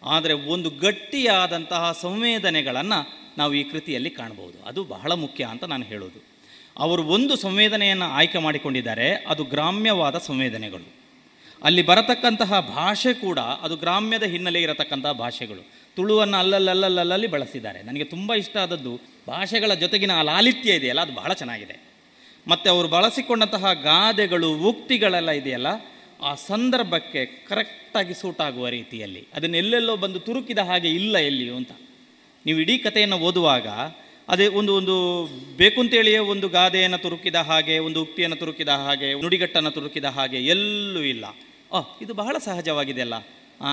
ಆದರೆ ಒಂದು ಗಟ್ಟಿಯಾದಂತಹ ಸಂವೇದನೆಗಳನ್ನು ನಾವು ಈ ಕೃತಿಯಲ್ಲಿ ಕಾಣಬಹುದು. ಅದು ಬಹಳ ಮುಖ್ಯ ಅಂತ ನಾನು ಹೇಳೋದು. ಅವರು ಒಂದು ಸಂವೇದನೆಯನ್ನು ಆಯ್ಕೆ ಮಾಡಿಕೊಂಡಿದ್ದಾರೆ, ಅದು ಗ್ರಾಮ್ಯವಾದ ಸಂವೇದನೆಗಳು. ಅಲ್ಲಿ ಬರತಕ್ಕಂತಹ ಭಾಷೆ ಕೂಡ ಅದು ಗ್ರಾಮ್ಯದ ಹಿನ್ನೆಲೆ ಇರತಕ್ಕಂತಹ ಭಾಷೆಗಳು. ತುಳುವನ್ನು ಅಲ್ಲಲ್ಲಲ್ಲಲ್ಲಲ್ಲಿ ಬಳಸಿದ್ದಾರೆ. ನನಗೆ ತುಂಬ ಇಷ್ಟ ಆದದ್ದು ಭಾಷೆಗಳ ಜೊತೆಗಿನ ಆ ಲಾಲಿತ್ಯ ಇದೆಯಲ್ಲ, ಅದು ಬಹಳ ಚೆನ್ನಾಗಿದೆ. ಮತ್ತು ಅವರು ಬಳಸಿಕೊಂಡಂತಹ ಗಾದೆಗಳು, ಉಕ್ತಿಗಳೆಲ್ಲ ಇದೆಯಲ್ಲ ಆ ಸಂದರ್ಭಕ್ಕೆ ಕರೆಕ್ಟಾಗಿ ಸೂಟ್ ಆಗುವ ರೀತಿಯಲ್ಲಿ. ಅದನ್ನು ಎಲ್ಲೆಲ್ಲೋ ಬಂದು ತುರುಕಿದ ಹಾಗೆ ಇಲ್ಲ ಎಲ್ಲಿಯೂ ಅಂತ. ನೀವು ಇಡೀ ಕಥೆಯನ್ನು ಓದುವಾಗ ಅದೇ ಒಂದು ಒಂದು ಬೇಕು ಅಂತೇಳಿಯೇ ಒಂದು ಗಾದೆಯನ್ನು ತುರುಕಿದ ಹಾಗೆ, ಒಂದು ಉಕ್ತಿಯನ್ನು ತುರುಕಿದ ಹಾಗೆ, ನುಡಿಗಟ್ಟನ್ನು ತುರುಕಿದ ಹಾಗೆ ಎಲ್ಲೂ ಇಲ್ಲ. ಓ ಇದು ಬಹಳ ಸಹಜವಾಗಿದೆ ಅಲ್ಲ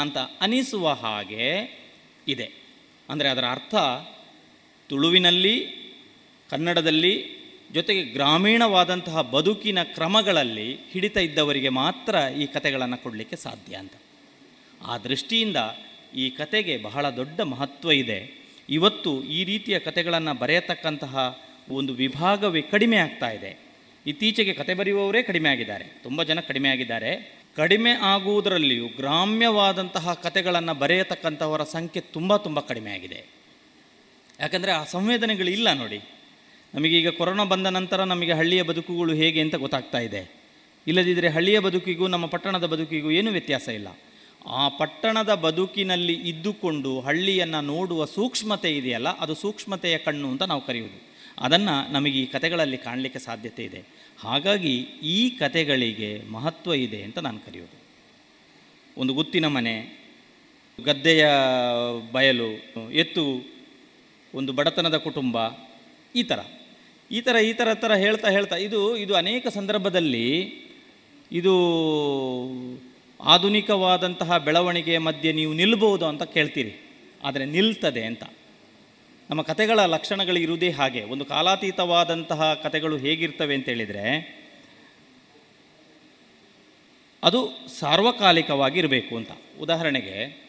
ಅಂತ ಅನಿಸುವ ಹಾಗೆ ಇದೆ. ಅಂದರೆ ಅದರ ಅರ್ಥ ತುಳುವಿನಲ್ಲಿ, ಕನ್ನಡದಲ್ಲಿ ಜೊತೆಗೆ ಗ್ರಾಮೀಣವಾದಂತಹ ಬದುಕಿನ ಕ್ರಮಗಳಲ್ಲಿ ಹಿಡಿತ ಇದ್ದವರಿಗೆ ಮಾತ್ರ ಈ ಕತೆಗಳನ್ನು ಕೊಡಲಿಕ್ಕೆ ಸಾಧ್ಯ ಅಂತ. ಆ ದೃಷ್ಟಿಯಿಂದ ಈ ಕತೆಗೆ ಬಹಳ ದೊಡ್ಡ ಮಹತ್ವ ಇದೆ. ಇವತ್ತು ಈ ರೀತಿಯ ಕತೆಗಳನ್ನು ಬರೆಯತಕ್ಕಂತಹ ಒಂದು ವಿಭಾಗವೇ ಕಡಿಮೆ ಆಗ್ತಾ ಇದೆ. ಇತ್ತೀಚೆಗೆ ಕತೆ ಬರೆಯುವವರೇ ಕಡಿಮೆ ಆಗಿದ್ದಾರೆ. ತುಂಬ ಜನ ಕಡಿಮೆ ಆಗಿದ್ದಾರೆ. ಕಡಿಮೆ ಆಗುವುದರಲ್ಲಿಯೂ ಗ್ರಾಮ್ಯವಾದಂತಹ ಕತೆಗಳನ್ನು ಬರೆಯತಕ್ಕಂಥವರ ಸಂಖ್ಯೆ ತುಂಬ ತುಂಬ ಕಡಿಮೆ ಆಗಿದೆ. ಯಾಕಂದರೆ ಆ ಸಂವೇದನೆಗಳು ಇಲ್ಲ ನೋಡಿ ನಮಗೀಗ ಕೊರೋನಾ ಬಂದ ನಂತರ ನಮಗೆ ಹಳ್ಳಿಯ ಬದುಕುಗಳು ಹೇಗೆ ಅಂತ ಗೊತ್ತಾಗ್ತಾ ಇದೆ. ಇಲ್ಲದಿದ್ದರೆ ಹಳ್ಳಿಯ ಬದುಕಿಗೂ ನಮ್ಮ ಪಟ್ಟಣದ ಬದುಕಿಗೂ ಏನೂ ವ್ಯತ್ಯಾಸ ಇಲ್ಲ. ಆ ಪಟ್ಟಣದ ಬದುಕಿನಲ್ಲಿ ಇದ್ದುಕೊಂಡು ಹಳ್ಳಿಯನ್ನು ನೋಡುವ ಸೂಕ್ಷ್ಮತೆ ಇದೆಯಲ್ಲ, ಅದು ಸೂಕ್ಷ್ಮತೆಯ ಕಣ್ಣು ಅಂತ ನಾವು ಕರೆಯುವುದು. ಅದನ್ನು ನಮಗೆ ಈ ಕತೆಗಳಲ್ಲಿ ಕಾಣಲಿಕ್ಕೆ ಸಾಧ್ಯತೆ ಇದೆ. ಹಾಗಾಗಿ ಈ ಕತೆಗಳಿಗೆ ಮಹತ್ವ ಇದೆ ಅಂತ ನಾನು ಕರೆಯೋದು ಒಂದು ಗುತ್ತಿನ ಮನೆ, ಗದ್ದೆಯ ಬಯಲು, ಎತ್ತು, ಒಂದು ಬಡತನದ ಕುಟುಂಬ, ಈ ಥರ ಈ ಥರ ಈ ಥರ ಥರ ಹೇಳ್ತಾ ಹೇಳ್ತಾ, ಇದು ಇದು ಅನೇಕ ಸಂದರ್ಭದಲ್ಲಿ ಇದು ಆಧುನಿಕವಾದಂತಹ ಬೆಳವಣಿಗೆಯ ಮಧ್ಯೆ ನೀವು ನಿಲ್ಬೋದು ಅಂತ ಕೇಳ್ತೀರಿ. ಆದರೆ ನಿಲ್ತದೆ ಅಂತ. ನಮ್ಮ ಕತೆಗಳ ಲಕ್ಷಣಗಳು ಇರುವುದೇ ಹಾಗೆ. ಒಂದು ಕಾಲಾತೀತವಾದಂತಹ ಕತೆಗಳು ಹೇಗಿರ್ತವೆ ಅಂತೇಳಿದರೆ ಅದು ಸಾರ್ವಕಾಲಿಕವಾಗಿರಬೇಕು ಅಂತ. ಉದಾಹರಣೆಗೆ,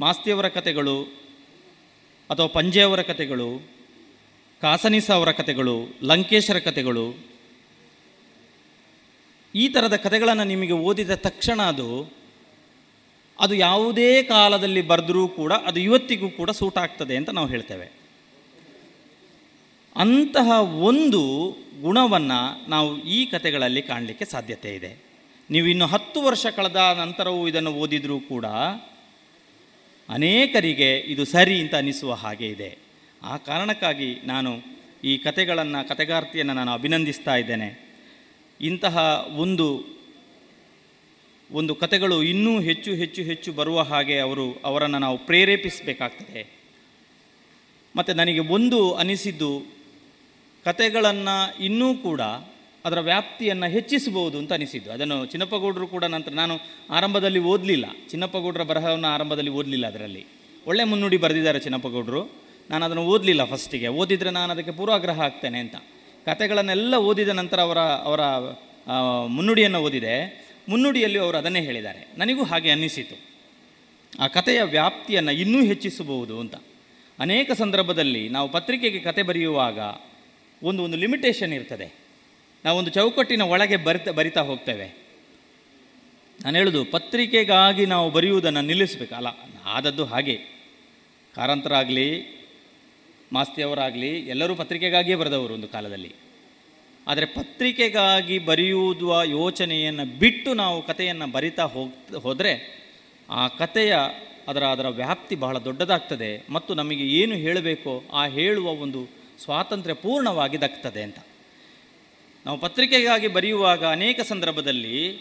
ಮಾಸ್ತಿಯವರ ಕತೆಗಳು ಅಥವಾ ಪಂಜೆಯವರ ಕತೆಗಳು ಕಾಸನಿಸ ಅವರ ಕತೆಗಳು, ಲಂಕೇಶರ ಕಥೆಗಳು ಈ ಥರದ ಕಥೆಗಳನ್ನು ನಿಮಗೆ ಓದಿದ ತಕ್ಷಣ ಅದು ಅದು ಯಾವುದೇ ಕಾಲದಲ್ಲಿ ಬರೆದರೂ ಕೂಡ, ಅದು ಇವತ್ತಿಗೂ ಕೂಡ ಸೂಟ್ ಆಗ್ತದೆ ಅಂತ ನಾವು ಹೇಳ್ತೇವೆ. ಅಂತಹ ಒಂದು ಗುಣವನ್ನು ನಾವು ಈ ಕತೆಗಳಲ್ಲಿ ಕಾಣಲಿಕ್ಕೆ ಸಾಧ್ಯತೆ ಇದೆ. ನೀವು ಇನ್ನು ಹತ್ತು ವರ್ಷ ಕಳೆದ ನಂತರವೂ ಇದನ್ನು ಓದಿದರೂ ಕೂಡ, ಅನೇಕರಿಗೆ ಇದು ಸರಿ ಅಂತ ಅನಿಸುವ ಹಾಗೆ ಇದೆ. ಆ ಕಾರಣಕ್ಕಾಗಿ ನಾನು ಈ ಕತೆಗಳನ್ನು ಕತೆಗಾರ್ತಿಯನ್ನು ನಾನು ಅಭಿನಂದಿಸ್ತಾ ಇದ್ದೇನೆ. ಇಂತಹ ಒಂದು ಒಂದು ಕತೆಗಳು ಇನ್ನೂ ಹೆಚ್ಚು ಹೆಚ್ಚು ಹೆಚ್ಚು ಬರುವ ಹಾಗೆ ಅವರು ಅವರನ್ನು ನಾವು ಪ್ರೇರೇಪಿಸಬೇಕಾಗ್ತದೆ. ಮತ್ತು ನನಗೆ ಒಂದು ಅನಿಸಿದ್ದು ಕತೆಗಳನ್ನು ಇನ್ನೂ ಕೂಡ ಅದರ ವ್ಯಾಪ್ತಿಯನ್ನು ಹೆಚ್ಚಿಸಬಹುದು ಅಂತ ಅನಿಸಿದ್ದು. ಅದನ್ನು ಚಿನ್ನಪ್ಪಗೌಡರು ಕೂಡ ನಂತರ, ನಾನು ಆರಂಭದಲ್ಲಿ ಓದಲಿಲ್ಲ. ಚಿನ್ನಪ್ಪಗೌಡರ ಬರಹವನ್ನು ಆರಂಭದಲ್ಲಿ ಓದಲಿಲ್ಲ ಅದರಲ್ಲಿ. ಒಳ್ಳೆ ಮುನ್ನುಡಿ ಬರೆದಿದ್ದಾರೆ ಚಿನ್ನಪ್ಪಗೌಡರು. ನಾನು ಅದನ್ನು ಓದಲಿಲ್ಲ ಫಸ್ಟಿಗೆ. ಓದಿದರೆ ನಾನು ಅದಕ್ಕೆ ಪೂರ್ವಾಗ್ರಹ ಆಗ್ತೇನೆ ಅಂತ. ಕತೆಗಳನ್ನೆಲ್ಲ ಓದಿದ ನಂತರ ಅವರ ಅವರ ಮುನ್ನುಡಿಯನ್ನು ಓದಿದೆ. ಮುನ್ನುಡಿಯಲ್ಲಿ ಅವರು ಅದನ್ನೇ ಹೇಳಿದ್ದಾರೆ. ನನಗೂ ಹಾಗೆ ಅನ್ನಿಸಿತು. ಆ ಕಥೆಯ ವ್ಯಾಪ್ತಿಯನ್ನು ಇನ್ನೂ ಹೆಚ್ಚಿಸಬಹುದು ಅಂತ. ಅನೇಕ ಸಂದರ್ಭದಲ್ಲಿ ನಾವು ಪತ್ರಿಕೆಗೆ ಕತೆ ಬರೆಯುವಾಗ ಒಂದು ಒಂದು ಲಿಮಿಟೇಷನ್ ಇರ್ತದೆ. ನಾವೊಂದು ಚೌಕಟ್ಟಿನ ಒಳಗೆ ಬರಿತಾ ಬರಿತಾ ಹೋಗ್ತೇವೆ. ನಾನು ಹೇಳೋದು, ಪತ್ರಿಕೆಗಾಗಿ ನಾವು ಬರೆಯುವುದನ್ನು ನಿಲ್ಲಿಸಬೇಕು. ಅಲ್ಲ, ಆದದ್ದು ಹಾಗೆ. ಕಾರಂತರಾಗಲಿ ಮಾಸ್ತಿಯವರಾಗಲಿ ಎಲ್ಲರೂ ಪತ್ರಿಕೆಗಾಗಿಯೇ ಬರೆದವರು ಒಂದು ಕಾಲದಲ್ಲಿ. ಆದರೆ ಪತ್ರಿಕೆಗಾಗಿ ಬರೆಯುವುದು ಯೋಚನೆಯನ್ನು ಬಿಟ್ಟು ನಾವು ಕಥೆಯನ್ನು ಬರಿತಾ ಹೋಗ್ ಹೋದರೆ ಆ ಕಥೆಯ ಅದರ ಅದರ ವ್ಯಾಪ್ತಿ ಬಹಳ ದೊಡ್ಡದಾಗ್ತದೆ ಮತ್ತು ನಮಗೆ ಏನು ಹೇಳಬೇಕೋ ಆ ಹೇಳುವ ಒಂದು ಸ್ವಾತಂತ್ರ್ಯ ಪೂರ್ಣವಾಗಿ ದಕ್ತದೆ ಅಂತ. ನಾವು ಪತ್ರಿಕೆಗಾಗಿ ಬರೆಯುವಾಗ ಅನೇಕ ಸಂದರ್ಭದಲ್ಲಿ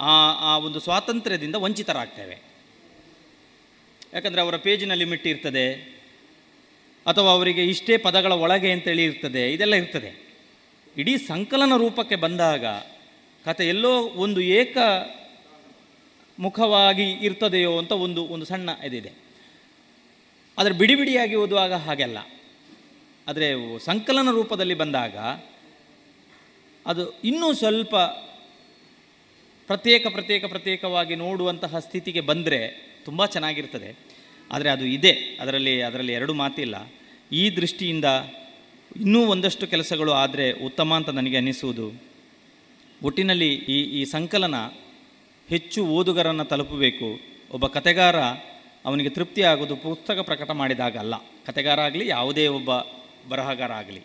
ಆ ಆ ಒಂದು ಸ್ವಾತಂತ್ರ್ಯದಿಂದ ವಂಚಿತರಾಗ್ತೇವೆ. ಯಾಕಂದರೆ ಅವರ ಪೇಜಿನ ಲಿಮಿಟ್ ಇರ್ತದೆ. ಅಥವಾ ಅವರಿಗೆ ಇಷ್ಟೇ ಪದಗಳ ಒಳಗೆ ಅಂತೇಳಿ ಇರ್ತದೆ, ಇದೆಲ್ಲ ಇರ್ತದೆ. ಇಡೀ ಸಂಕಲನ ರೂಪಕ್ಕೆ ಬಂದಾಗ ಕತೆ ಎಲ್ಲೋ ಒಂದು ಏಕ ಮುಖವಾಗಿ ಇರ್ತದೆಯೋ ಅಂತ ಒಂದು ಒಂದು ಸಣ್ಣ ಇದಿದೆ. ಆದರೆ ಬಿಡಿ ಬಿಡಿಯಾಗಿ ಓದುವಾಗ ಹಾಗೆಲ್ಲ. ಆದರೆ ಸಂಕಲನ ರೂಪದಲ್ಲಿ ಬಂದಾಗ ಅದು ಇನ್ನೂ ಸ್ವಲ್ಪ ಪ್ರತ್ಯೇಕ ಪ್ರತ್ಯೇಕ, ಪ್ರತ್ಯೇಕವಾಗಿ ನೋಡುವಂತಹ ಸ್ಥಿತಿಗೆ ಬಂದರೆ ತುಂಬ ಚೆನ್ನಾಗಿರ್ತದೆ. ಆದರೆ ಅದು ಇದೆ. ಅದರಲ್ಲಿ ಅದರಲ್ಲಿ ಎರಡು ಮಾತಿಲ್ಲ. ಈ ದೃಷ್ಟಿಯಿಂದ ಇನ್ನೂ ಒಂದಷ್ಟು ಕೆಲಸಗಳು ಆದರೆ ಉತ್ತಮ ಅಂತ ನನಗೆ ಅನ್ನಿಸುವುದು. ಒಟ್ಟಿನಲ್ಲಿ ಈ ಈ ಸಂಕಲನ ಹೆಚ್ಚು ಓದುಗರನ್ನು ತಲುಪಬೇಕು. ಒಬ್ಬ ಕತೆಗಾರ ಅವನಿಗೆ ತೃಪ್ತಿ ಆಗೋದು ಪುಸ್ತಕ ಪ್ರಕಟ ಮಾಡಿದಾಗ ಅಲ್ಲ. ಕತೆಗಾರ ಆಗಲಿ, ಯಾವುದೇ ಒಬ್ಬ ಬರಹಗಾರ ಆಗಲಿ.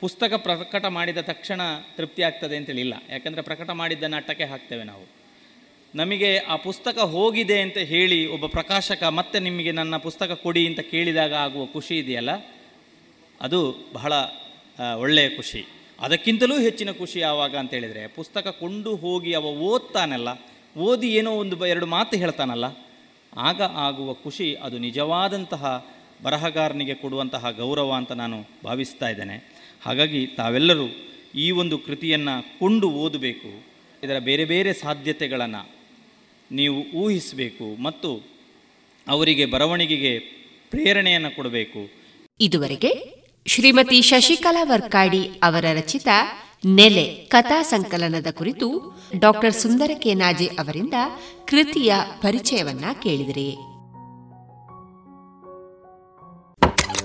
ಪುಸ್ತಕ ಪ್ರಕಟ ಮಾಡಿದ ತಕ್ಷಣ ತೃಪ್ತಿ ಆಗ್ತದೆ ಅಂತೇಳಿ ಇಲ್ಲ ಯಾಕಂದರೆ ಪ್ರಕಟ ಮಾಡಿದ್ದನ್ನು ಅಟ್ಟಕ್ಕೆ ಹಾಕ್ತೇವೆ ನಾವು. ನಮಗೆ ಆ ಪುಸ್ತಕ ಹೋಗಿದೆ ಅಂತ ಹೇಳಿ ಒಬ್ಬ ಪ್ರಕಾಶಕ ಮತ್ತೆ ನಿಮಗೆ ನನ್ನ ಪುಸ್ತಕ ಕೊಡಿ ಅಂತ ಕೇಳಿದಾಗ ಆಗುವ ಖುಷಿ ಇದೆಯಲ್ಲ? ಅದು ಬಹಳ ಒಳ್ಳೆಯ ಖುಷಿ. ಅದಕ್ಕಿಂತಲೂ ಹೆಚ್ಚಿನ ಖುಷಿ ಯಾವಾಗ ಅಂತ ಹೇಳಿದರೆ, ಪುಸ್ತಕ ಕೊಂಡು ಹೋಗಿ ಅವ ಓದ್ತಾನಲ್ಲ, ಓದಿ ಏನೋ ಒಂದು ಎರಡು ಮಾತು ಹೇಳ್ತಾನಲ್ಲ, ಆಗ ಆಗುವ ಖುಷಿ ಅದು ನಿಜವಾದಂತಹ ಬರಹಗಾರನಿಗೆ ಕೊಡುವಂತಹ ಗೌರವ ಅಂತ ನಾನು ಭಾವಿಸ್ತಾ ಇದ್ದೇನೆ. ಹಾಗಾಗಿ ತಾವೆಲ್ಲರೂ ಈ ಒಂದು ಕೃತಿಯನ್ನು ಕೊಂಡು ಓದಬೇಕು. ಇದರ ಬೇರೆ ಬೇರೆ ಸಾಧ್ಯತೆಗಳನ್ನು ನೀವು ಊಹಿಸಬೇಕು ಮತ್ತು ಅವರಿಗೆ ಬರವಣಿಗೆಗೆ ಪ್ರೇರಣೆಯನ್ನು ಕೊಡಬೇಕು. ಇದುವರೆಗೆ ಶ್ರೀಮತಿ ಶಶಿಕಲಾ ವರ್ಕಾಡಿ ಅವರ ರಚಿತ ನೆಲೆ ಕಥಾ ಸಂಕಲನದ ಕುರಿತು ಡಾಕ್ಟರ್ ಸುಂದರ ಕೆನಾಜೆ ಅವರಿಂದ ಕೃತಿಯ ಪರಿಚಯವನ್ನ ಕೇಳಿದಿರಿ.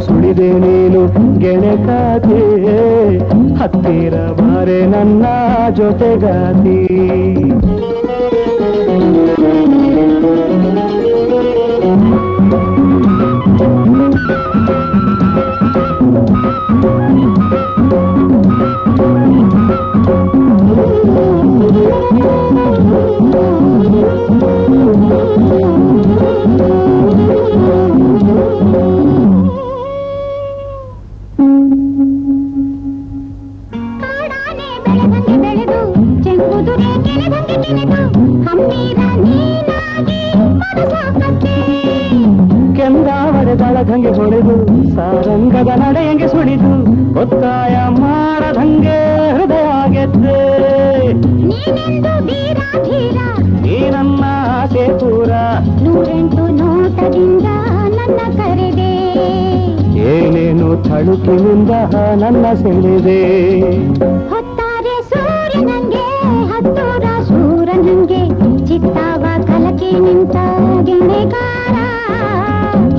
ಸುಳಿದೆ ನೀನು ಗೆಳೆಗಾತಿ ಹತ್ತಿರ ಬಾರೆ ನನ್ನ ಜೊತೆಗಾತಿ. ಕಾಡಾನೆ ಕೆಳೆದು ಹಮ್ಮೀರ ನೀನಾಗಿ ಕೆಂದಾವರೆದಳದಂಗೆ ಹೊಡೆದು ಸಾರಂಗದ ನಡೆಯಂಗೆ ಸುಳಿದು ಒತ್ತಾಯ ಮಾಡದಂಗೆ ಹೃದಯ ಗೆದ್ದೆ ನೀನನ್ನ ಆಸೆ ಪೂರ. ನೂರೆಂಟು ನೋಟದಿಂದ ನನ್ನ ಕರೆದೆ. ಏನೇನು ತಳುಕಿನಿಂದ ನನ್ನ ಸೆಳೆದೆ. ಸೂರನಂಗೆ ಚಿತ್ತಾವ ಕಲಕೆ ನಿಂತ ಗಿಣೆಗಾರ.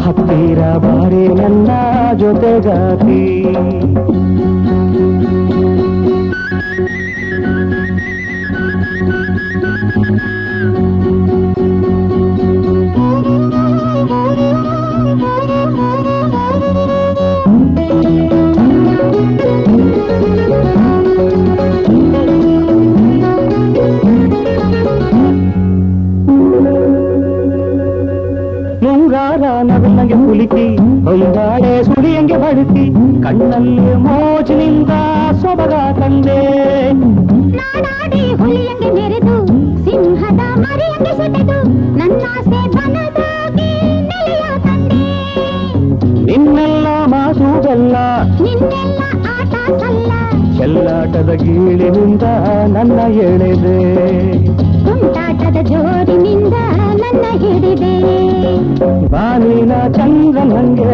ಹತ್ತಿರ ಬಾರಿ ನನ್ನ ಜೊತೆಗಾತಿ. ಕುಲಿತಿ ಹೊಂದಾಳೆ ಸುಳಿಯಂಗೆ ಬಡಿಸಿ ಕಣ್ಣಲ್ಲಿ ಮೋಜಿನಿಂದ ಸೊಬಗ ತಂದೆ. ಹುಲಿಯಂಗೆ ನೆರೆದು ಸಿಂಹದ ಮರಿಯಂಗೆ ಸೆಟೆದು ನನ್ನಾಸೆ ಬನದಾಗಿ ನೆಲೆಯ ತಂದೆ. ನಿನ್ನೆಲ್ಲ ನಿನ್ನೆಲ್ಲ ಆಟ ಸಲ್ಲ. ಎಲ್ಲಾಟದ ಗೀಳಿನಿಂದ ನನ್ನ ಎಳೆದೆ. ಕುಂಟಾಟದ ಜೋರಿನಿಂದ ನನ್ನ ಹಿಡಿದೆ. ಬಾನಿನ ಚಂದ್ರನಂಗೆ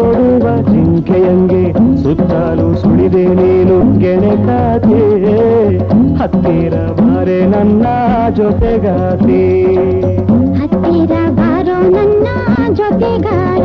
ಓಡುವ ಜಿಂಕೆಯಂಗೆ ಸುತ್ತಲೂ ಸುಳಿದೆ ನೀನು ಗೆಣಕಾತೆ ಹತ್ತಿರ ಬಾರೆ ನನ್ನ ಜೊತೆಗಾತಿ ಹತ್ತಿರ ಬಾರೋ ನನ್ನ ಜೊತೆಗಾರ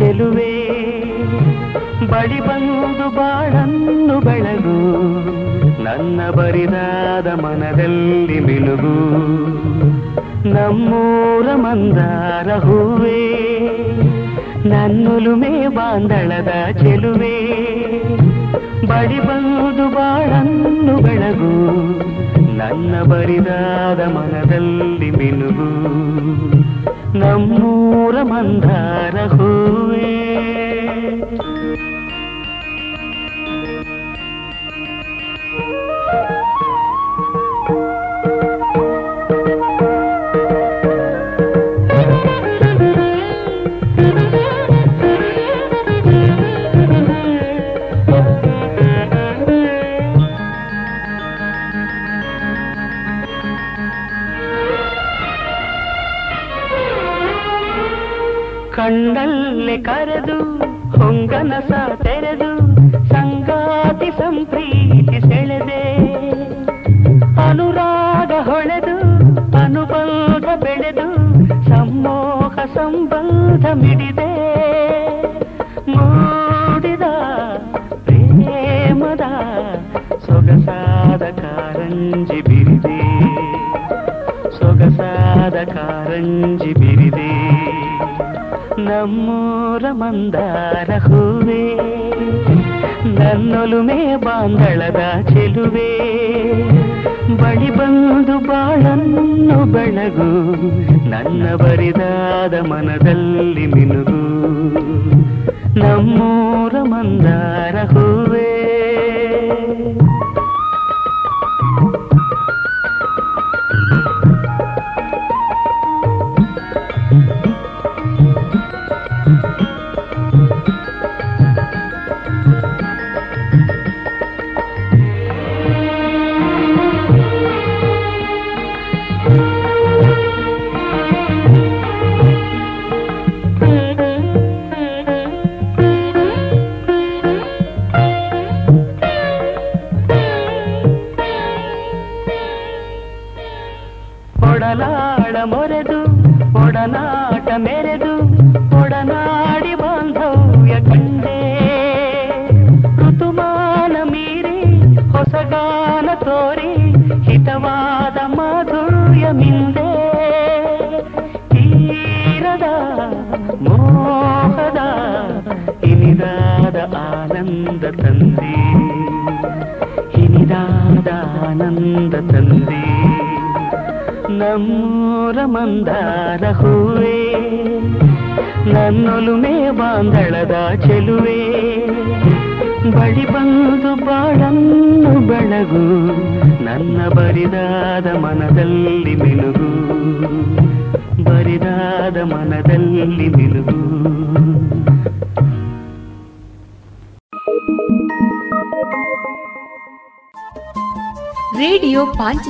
ಚೆಲುವೆ. ಬಳಿ ಬಂದು ಬಾಳನ್ನು ಬೆಳಗು. ನನ್ನ ಬರಿದಾದ ಮನದಲ್ಲಿ ಮಿನುಗು. ನಮ್ಮೂರ ಮಂದಾರ ಹೂವೇ. ನನ್ನೊಲುಮೆ ಬಾಂದಳದ ಚೆಲುವೆ. ಬಳಿ ಬಂದು ಬಾಳನ್ನು ಬೆಳಗು. ನನ್ನ ಬರಿದಾದ ಮನದಲ್ಲಿ ಮಿನುಗು. ನಮ್ಮೂರ ಮಂದಾರ ಹೂವೇ ಹೊಂಗನಸ ತೆರೆದು ಸಂಗಾತಿ ಸಂಪ್ರೀತಿ ಸೆಳೆದೆ ಅನುರಾಗ ಹೊಳೆದು ಅನುಬಂಧ ಬೆಳೆದು ಸಮ್ಮೋಹ ಸಂಬಂಧ ಮಿಡಿದೆ ಮೂಡಿದ ಪ್ರೇಮದ ಸೊಗಸಾದ ಕಾರಂಜಿ ಬಿರಿದೆ ಸೊಗಸಾದ ಕಾರಂಜಿ ಬಿರಿದೆ ನಮ್ಮೂರ ಮಂದಾರ ಹೂವೇ ನನ್ನೊಲುಮೆ ಬಾಂಧಳದ ಚೆಲುವೆ ಬಳಿ ಬಂದು ಬಾಳನ್ನು ಬೆಳಗು ನನ್ನ ಬರಿದಾದ ಮನದಲ್ಲಿ ಮಿನುಗು ನಮ್ಮೂರ ಮಂದಾರ ಹೂವೇ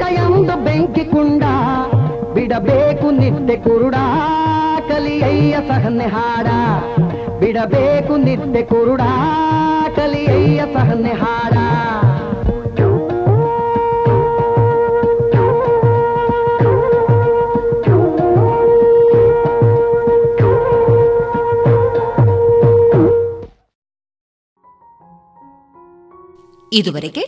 ಎಂದು ಬೆಂಕಿ ಕುಂಡ, ಬಿಡಬೇಕು ನಿತ್ಯ ಕುರುಡ, ಕಲಿಯಯ್ಯ ಸಹನೆ ಹಾಡ. ಬಿಡಬೇಕು ನಿತ್ಯ ಕುರುಡ, ಕಲಿಯಯ್ಯ ಸಹನೆ ಹಾಡ. ಇದುವರೆಗೆ